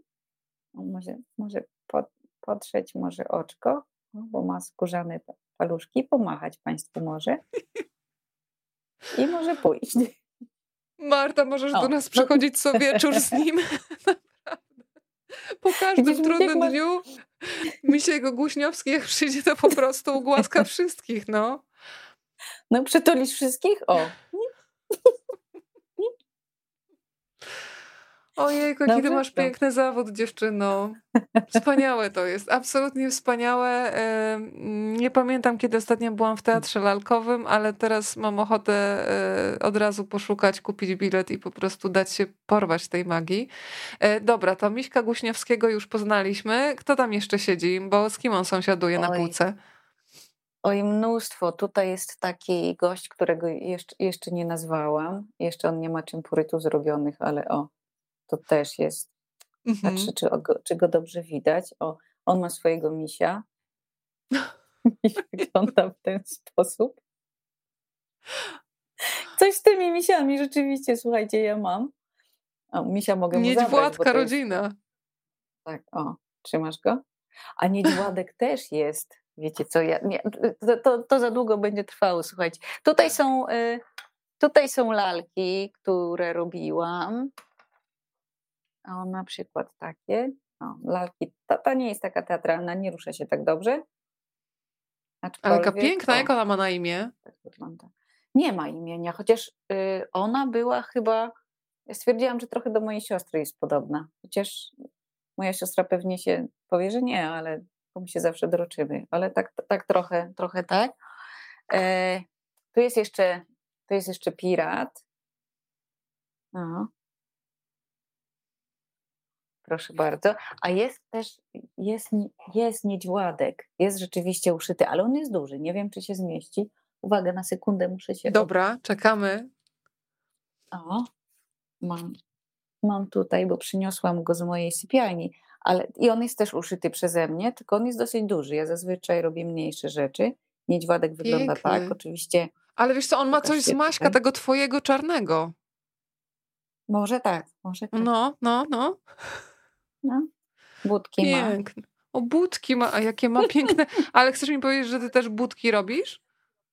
Speaker 2: O, może może pod, potrzeć może oczko, bo ma skórzane paluszki, pomachać Państwu może. I może pójść.
Speaker 1: Marta, możesz o, do nas no przychodzić co wieczór z nim. Po każdym trudnym ma... dniu Misiego Głuśniowski, jak przyjdzie, to po prostu ugłaska wszystkich, no.
Speaker 2: No przytulisz wszystkich? O.
Speaker 1: Ojej, jaki ty masz piękny zawód, dziewczyno. Wspaniałe to jest, absolutnie wspaniałe. Nie pamiętam, kiedy ostatnio byłam w teatrze lalkowym, ale teraz mam ochotę e, od razu poszukać, kupić bilet i po prostu dać się porwać tej magii. E, dobra, to Miśka Guśniewskiego już poznaliśmy. Kto tam jeszcze siedzi? Bo z kim on sąsiaduje Oj. na półce?
Speaker 2: Oj, mnóstwo. Tutaj jest taki gość, którego jeszcze, jeszcze nie nazwałam. Jeszcze on nie ma czym purytu zrobionych, ale o, to też jest. Mhm. Patrzę, czy, czy go dobrze widać. O, on ma swojego misia. I wygląda w ten sposób. Coś z tymi misiami rzeczywiście, słuchajcie, ja mam. O, misia mogę mu
Speaker 1: Niedźwładka
Speaker 2: zabrać,
Speaker 1: rodzina.
Speaker 2: Tak, o, trzymasz go? A niedźładek też jest. Wiecie co, ja, nie, to, to, to, za długo będzie trwało, słuchajcie. Tutaj są, y, tutaj są lalki, które robiłam. O, na przykład takie. O, lalki. Ta, ta nie jest taka teatralna, nie rusza się tak dobrze.
Speaker 1: Ale jaka piękna, o, jak ona ma na imię?
Speaker 2: Tak wygląda. Nie ma imienia, chociaż y, ona była chyba. Ja stwierdziłam, że trochę do mojej siostry jest podobna. Chociaż moja siostra pewnie się powie, że nie, ale my się zawsze droczymy. Ale tak, tak trochę, trochę tak. E, tu jest jeszcze, tu jest jeszcze pirat. No. Proszę bardzo. A jest też, jest, jest niedźładek. Jest rzeczywiście uszyty, ale on jest duży. Nie wiem, czy się zmieści. Uwaga, na sekundę muszę się...
Speaker 1: Dobra, czekamy.
Speaker 2: O, mam, mam tutaj, bo przyniosłam go z mojej sypialni. Ale, I on jest też uszyty przeze mnie, tylko on jest dosyć duży. Ja zazwyczaj robię mniejsze rzeczy. Niedźładek wygląda Piękny. tak, oczywiście.
Speaker 1: Ale wiesz co, on ma coś z Maśka, tego twojego czarnego.
Speaker 2: Może tak, może tak.
Speaker 1: No, no, no.
Speaker 2: No. Budki
Speaker 1: Piękne. ma. O, budki ma, a jakie ma piękne. Ale chcesz mi powiedzieć, że ty też budki robisz?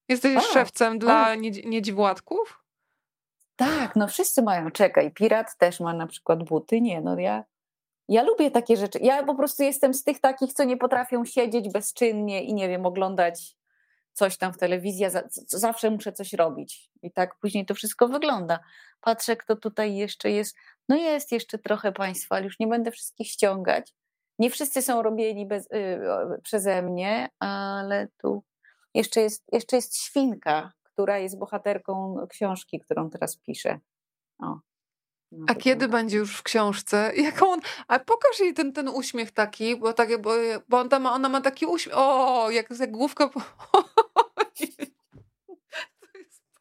Speaker 1: Jesteś o, szewcem dla niedź niedźwładków?
Speaker 2: Tak, no wszyscy mają. Czekaj, pirat też ma na przykład buty. Nie, no ja, ja lubię takie rzeczy. Ja po prostu jestem z tych takich, co nie potrafią siedzieć bezczynnie i nie wiem, oglądać coś tam w telewizji. zawsze muszę coś robić. I tak później to wszystko wygląda. Patrzę, kto tutaj jeszcze jest. No jest jeszcze trochę państwa, ale już nie będę wszystkich ściągać. Nie wszyscy są robieni bez, y, przeze mnie, ale tu jeszcze jest, jeszcze jest świnka, która jest bohaterką książki, którą teraz piszę. O,
Speaker 1: no a kiedy będzie już w książce? Jaką on, a pokaż jej ten, ten uśmiech taki, bo, tak, bo, bo on ma, ona ma taki uśmiech, o, jak, jak główka,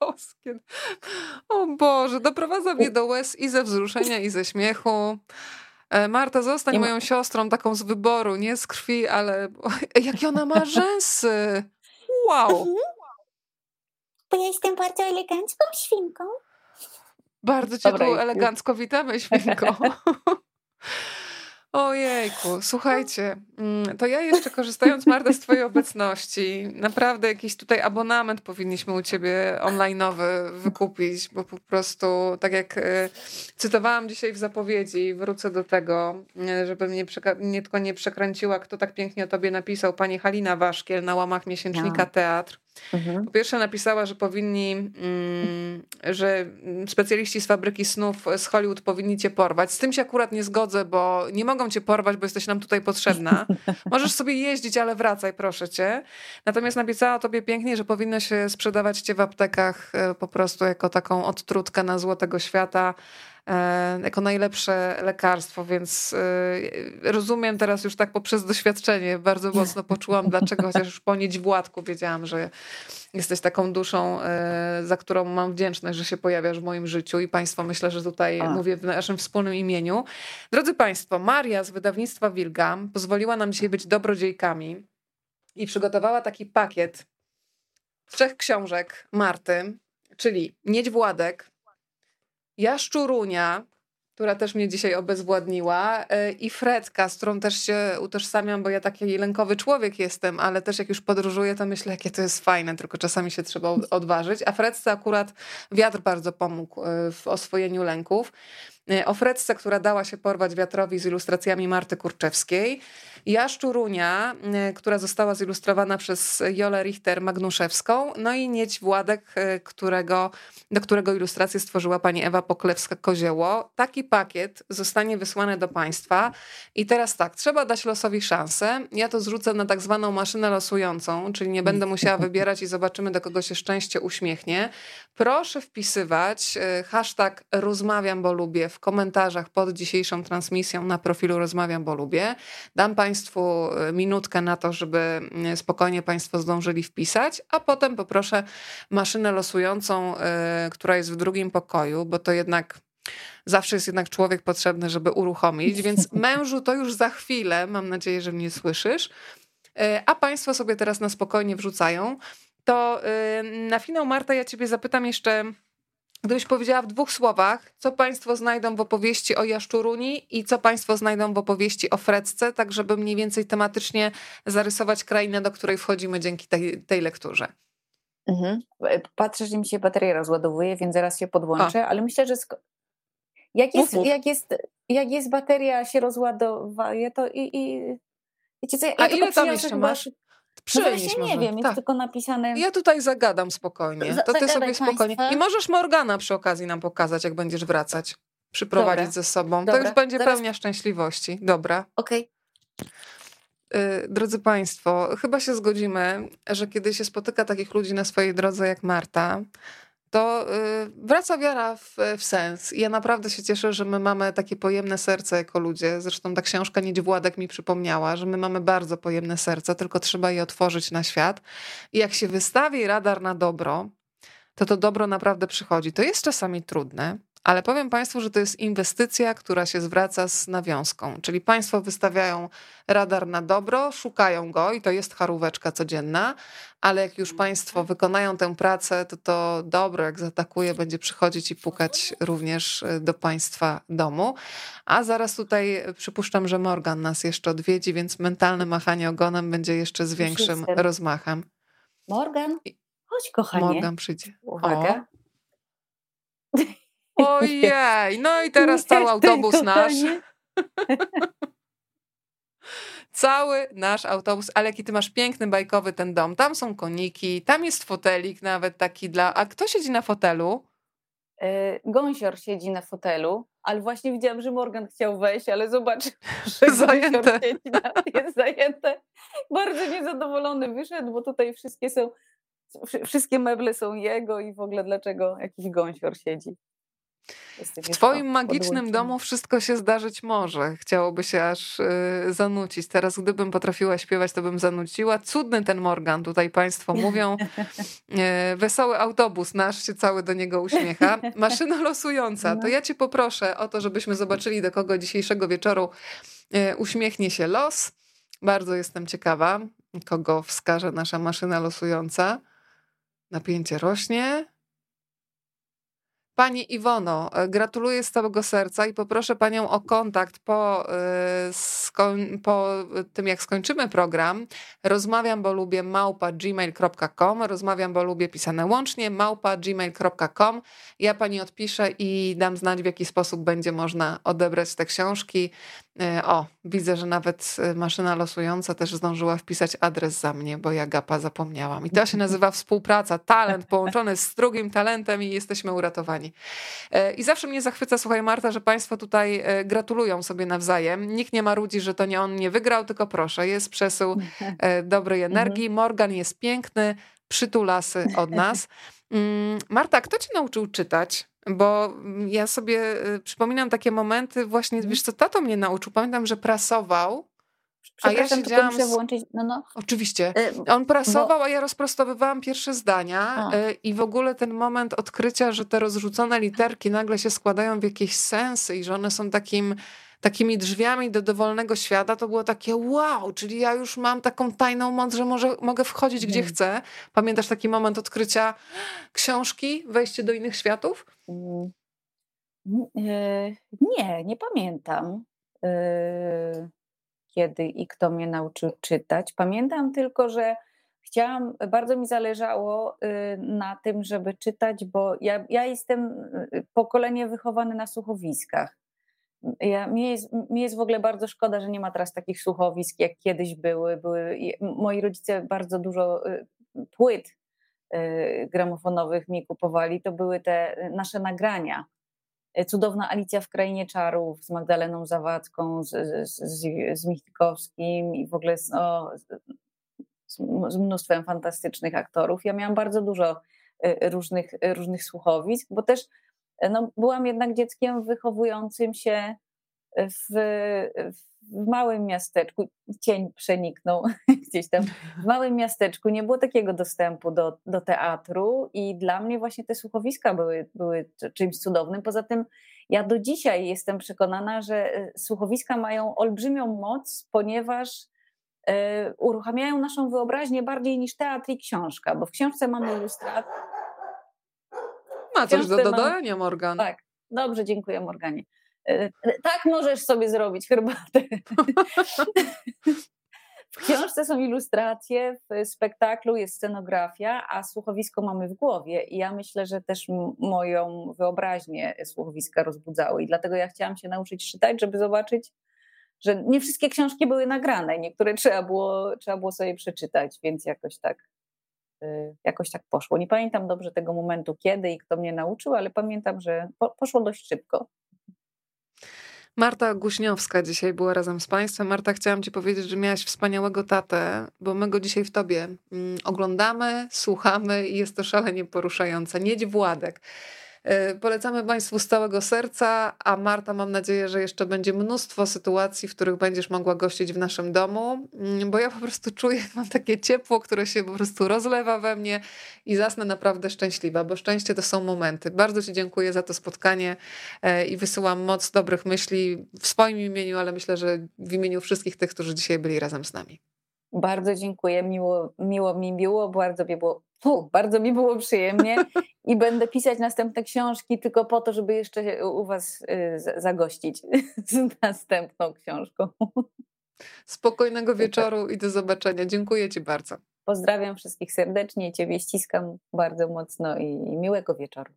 Speaker 1: boskie. O Boże, doprowadza mnie do łez i ze wzruszenia, i ze śmiechu. E, Marta, zostań moją siostrą, taką z wyboru, nie z krwi, ale jakie ona ma rzęsy. Wow.
Speaker 2: Bo ja jestem bardzo elegancką świnką.
Speaker 1: Bardzo cię Dobra, tu elegancko witamy, świnko. Ojejku, słuchajcie, mm, to ja jeszcze korzystając Marta z twojej obecności, naprawdę jakiś tutaj abonament powinniśmy u ciebie online'owy wykupić, bo po prostu tak jak e, cytowałam dzisiaj w zapowiedzi, wrócę do tego, e, żeby mnie nie tylko nie przekręciła, kto tak pięknie o tobie napisał, pani Halina Waszkiel na łamach miesięcznika no. Teatr. Mhm. Po pierwsze napisała, że powinni, mm, że specjaliści z fabryki snów z Hollywood powinni cię porwać. Z tym się akurat nie zgodzę, bo nie mogą cię porwać, bo jesteś nam tutaj potrzebna. Możesz sobie jeździć, ale wracaj, proszę cię. Natomiast napisała tobie pięknie, że powinno się sprzedawać cię w aptekach e, po prostu jako taką odtrutkę na złotego świata jako najlepsze lekarstwo, więc e, rozumiem teraz już tak poprzez doświadczenie, bardzo mocno poczułam dlaczego, chociaż już po niedźwładku wiedziałam, że jesteś taką duszą, e, za którą mam wdzięczność, że się pojawiasz w moim życiu i Państwo myślę, że tutaj A. mówię w naszym wspólnym imieniu. Drodzy Państwo, Maria z wydawnictwa Wilgam pozwoliła nam dzisiaj być dobrodziejkami i przygotowała taki pakiet trzech książek Marty, czyli Niedźwładek, Jaszczurunia, która też mnie dzisiaj obezwładniła, e, i Fredka, z którą też się utożsamiam, bo ja taki lękowy człowiek jestem, ale też jak już podróżuję, to myślę, jakie to jest fajne, tylko czasami się trzeba odważyć. A Fredce akurat wiatr bardzo pomógł e, w oswojeniu lęków. E, o Fredce, która dała się porwać wiatrowi z ilustracjami Marty Kurczewskiej. Jaszczurunia, która została zilustrowana przez Jolę Richter-Magnuszewską. No i Nieć Władek, którego do którego ilustrację stworzyła pani Ewa Poklewska-Kozioło. Taki pakiet zostanie wysłany do państwa. I teraz tak, trzeba dać losowi szansę. Ja to zrzucę na tak zwaną maszynę losującą, czyli nie będę musiała wybierać i zobaczymy, do kogo się szczęście uśmiechnie. Proszę wpisywać e, hashtag rozmawiam, bo lubię w komentarzach pod dzisiejszą transmisją na profilu rozmawiam, bo lubię. Dam państwu e, minutkę na to, żeby e, spokojnie państwo zdążyli wpisać, a potem poproszę maszynę losującą która jest w drugim pokoju, bo to jednak zawsze jest jednak człowiek potrzebny, żeby uruchomić, więc mężu to już za chwilę, mam nadzieję, że mnie słyszysz, a państwo sobie teraz na spokojnie wrzucają, to na finał Marta ja ciebie zapytam jeszcze, gdybyś powiedziała w dwóch słowach, co państwo znajdą w opowieści o Jaszczuruni i co państwo znajdą w opowieści o Fredce, tak żeby mniej więcej tematycznie zarysować krainę, do której wchodzimy dzięki tej, tej lekturze.
Speaker 2: Mhm. Patrzę, że mi się bateria rozładowuje, więc zaraz się podłączę, A. ale myślę, że sko- jak, jest, jak, jest, jak jest bateria się rozładowuje, to i, i wiecie co, ja
Speaker 1: A ile tam jeszcze masz?
Speaker 2: Przynieś no nie wiem, jest tak. tylko napisane.
Speaker 1: Ja tutaj zagadam spokojnie. To ty sobie spokojnie. I możesz Morgana przy okazji nam pokazać, jak będziesz wracać. Przyprowadzić Dobra. ze sobą. Dobra. To już będzie Zaraz... pełnia szczęśliwości. Dobra.
Speaker 2: Okej.
Speaker 1: Okay. Drodzy Państwo, chyba się zgodzimy, że kiedy się spotyka takich ludzi na swojej drodze jak Marta, to y, wraca wiara w, w, sens. I ja naprawdę się cieszę, że my mamy takie pojemne serce jako ludzie. Zresztą ta książka Niedźwładek mi przypomniała, że my mamy bardzo pojemne serce, tylko trzeba je otworzyć na świat. I jak się wystawi radar na dobro, to to dobro naprawdę przychodzi. To jest czasami trudne, ale powiem Państwu, że to jest inwestycja, która się zwraca z nawiązką. Czyli Państwo wystawiają radar na dobro, szukają go i to jest charóweczka codzienna, ale jak już Państwo wykonają tę pracę, to to dobro, jak zaatakuje, będzie przychodzić i pukać również y, do Państwa domu. A zaraz tutaj przypuszczam, że Morgan nas jeszcze odwiedzi, więc mentalne machanie ogonem będzie jeszcze z większym rozmachem.
Speaker 2: Morgan, chodź kochanie.
Speaker 1: Morgan przyjdzie.
Speaker 2: Uwaga.
Speaker 1: Ojej, no i teraz cały autobus nasz. Cały nasz autobus, ale jaki ty masz piękny, bajkowy ten dom. Tam są koniki, tam jest fotelik nawet taki dla... A kto siedzi na fotelu?
Speaker 2: Yy, gąsior siedzi na fotelu, ale właśnie widziałam, że Morgan chciał wejść, ale zobacz, że zajęte. na, jest zajęte. Bardzo niezadowolony wyszedł, bo tutaj wszystkie są, wszystkie meble są jego i w ogóle dlaczego jakiś gąsior siedzi.
Speaker 1: W twoim magicznym domu wszystko się zdarzyć może. Chciałoby się aż y, zanucić. Teraz gdybym potrafiła śpiewać, to bym zanuciła. Cudny ten Morgan, tutaj państwo mówią. Y, wesoły autobus nasz się cały do niego uśmiecha. Maszyna losująca. To no. ja cię poproszę o to, żebyśmy zobaczyli, do kogo dzisiejszego wieczoru y, uśmiechnie się los. Bardzo jestem ciekawa, kogo wskaże nasza maszyna losująca. Napięcie rośnie. Pani Iwono, e, gratuluję z całego serca i poproszę Panią o kontakt po, e, po tym, jak skończymy program. Rozmawiam, bo lubię małpa gmail.com, rozmawiam, bo lubię pisane łącznie, małpa gmail.com. Ja Pani odpiszę i dam znać, w jaki sposób będzie można odebrać te książki. E, o, widzę, że nawet maszyna losująca też zdążyła wpisać adres za mnie, bo ja gapa zapomniałam. I to się nazywa współpraca, talent połączony z drugim talentem i jesteśmy uratowani. E, I zawsze mnie zachwyca, słuchaj Marta, że państwo tutaj e, gratulują sobie nawzajem. Nikt nie ma ludzi, że to nie on nie wygrał, tylko proszę, jest przesył e, dobrej mhm. energii. Morgan jest piękny, przytulasy od nas. Mm, Marta, kto cię nauczył czytać? Bo ja sobie przypominam takie momenty, właśnie, mhm. wiesz co, tato mnie nauczył. Pamiętam, że prasował
Speaker 2: a ja siedziałam... muszę włączyć, no no.
Speaker 1: Oczywiście. Y, On prasował, bo... a ja rozprostowywałam pierwsze zdania a. Y, i w ogóle ten moment odkrycia, że te rozrzucone literki nagle się składają w jakieś sensy i że one są takim takimi drzwiami do dowolnego świata, to było takie wow, czyli ja już mam taką tajną moc, że może, mogę wchodzić gdzie chcę. Pamiętasz taki moment odkrycia książki, wejście do innych światów? Mm.
Speaker 2: Y, nie, nie pamiętam kiedy i kto mnie nauczył czytać. Pamiętam tylko, że chciałam, bardzo mi zależało y, na tym, żeby czytać, bo ja, ja jestem y, pokolenie wychowane na słuchowiskach. Ja, mi, jest, mi jest w ogóle bardzo szkoda, że nie ma teraz takich słuchowisk, jak kiedyś były. były moi rodzice bardzo dużo y, płyt gramofonowych mi kupowali. To były te nasze nagrania cudowna Alicja w Krainie Czarów z Magdaleną Zawadzką, z, z, z Michnikowskim i w ogóle z, z mnóstwem fantastycznych aktorów. Ja miałam bardzo dużo e, różnych, różnych słuchowisk, bo też e, no, byłam jednak dzieckiem wychowującym się w, w małym miasteczku, cień przeniknął gdzieś tam, w małym miasteczku nie było takiego dostępu do, do teatru i dla mnie właśnie te słuchowiska były, były czymś cudownym. Poza tym ja do dzisiaj jestem przekonana, że e, słuchowiska mają olbrzymią moc, ponieważ y, uruchamiają naszą wyobraźnię bardziej niż teatr i książka, bo w książce mamy ilustrację.
Speaker 1: Ma coś do dodania, Morgan.
Speaker 2: Tak, dobrze, dziękuję Morganie. E, tak możesz sobie zrobić herbatę. W książce są ilustracje, w spektaklu jest scenografia, a słuchowisko mamy w głowie. I ja myślę, że też moją wyobraźnię słuchowiska rozbudzały. I dlatego ja chciałam się nauczyć czytać, żeby zobaczyć, że nie wszystkie książki były nagrane, niektóre trzeba było, trzeba było sobie przeczytać, więc jakoś tak, y, jakoś tak poszło. Nie pamiętam dobrze tego momentu, kiedy i kto mnie nauczył, ale pamiętam, że poszło dość szybko.
Speaker 1: Marta Guśniowska dzisiaj była razem z Państwem. Marta, chciałam Ci powiedzieć, że miałaś wspaniałego tatę, bo my go dzisiaj w Tobie mm, oglądamy, słuchamy i jest to szalenie poruszające. Niedź Władek. E, polecamy Państwu z całego serca, a Marta, mam nadzieję, że jeszcze będzie mnóstwo sytuacji, w których będziesz mogła gościć w naszym domu, mm, bo ja po prostu czuję, mam takie ciepło, które się po prostu rozlewa we mnie i zasnę naprawdę szczęśliwa, bo szczęście to są momenty. Bardzo Ci dziękuję za to spotkanie e, i wysyłam moc dobrych myśli w swoim imieniu, ale myślę, że w imieniu wszystkich tych, którzy dzisiaj byli razem z nami.
Speaker 2: Bardzo dziękuję, miło, miło mi było, bardzo mi było, fu, bardzo mi było przyjemnie i będę pisać następne książki tylko po to, żeby jeszcze u Was y, zagościć z następną książką.
Speaker 1: Spokojnego wieczoru i do zobaczenia. Dziękuję Ci bardzo.
Speaker 2: Pozdrawiam wszystkich serdecznie, Ciebie ściskam bardzo mocno i miłego wieczoru.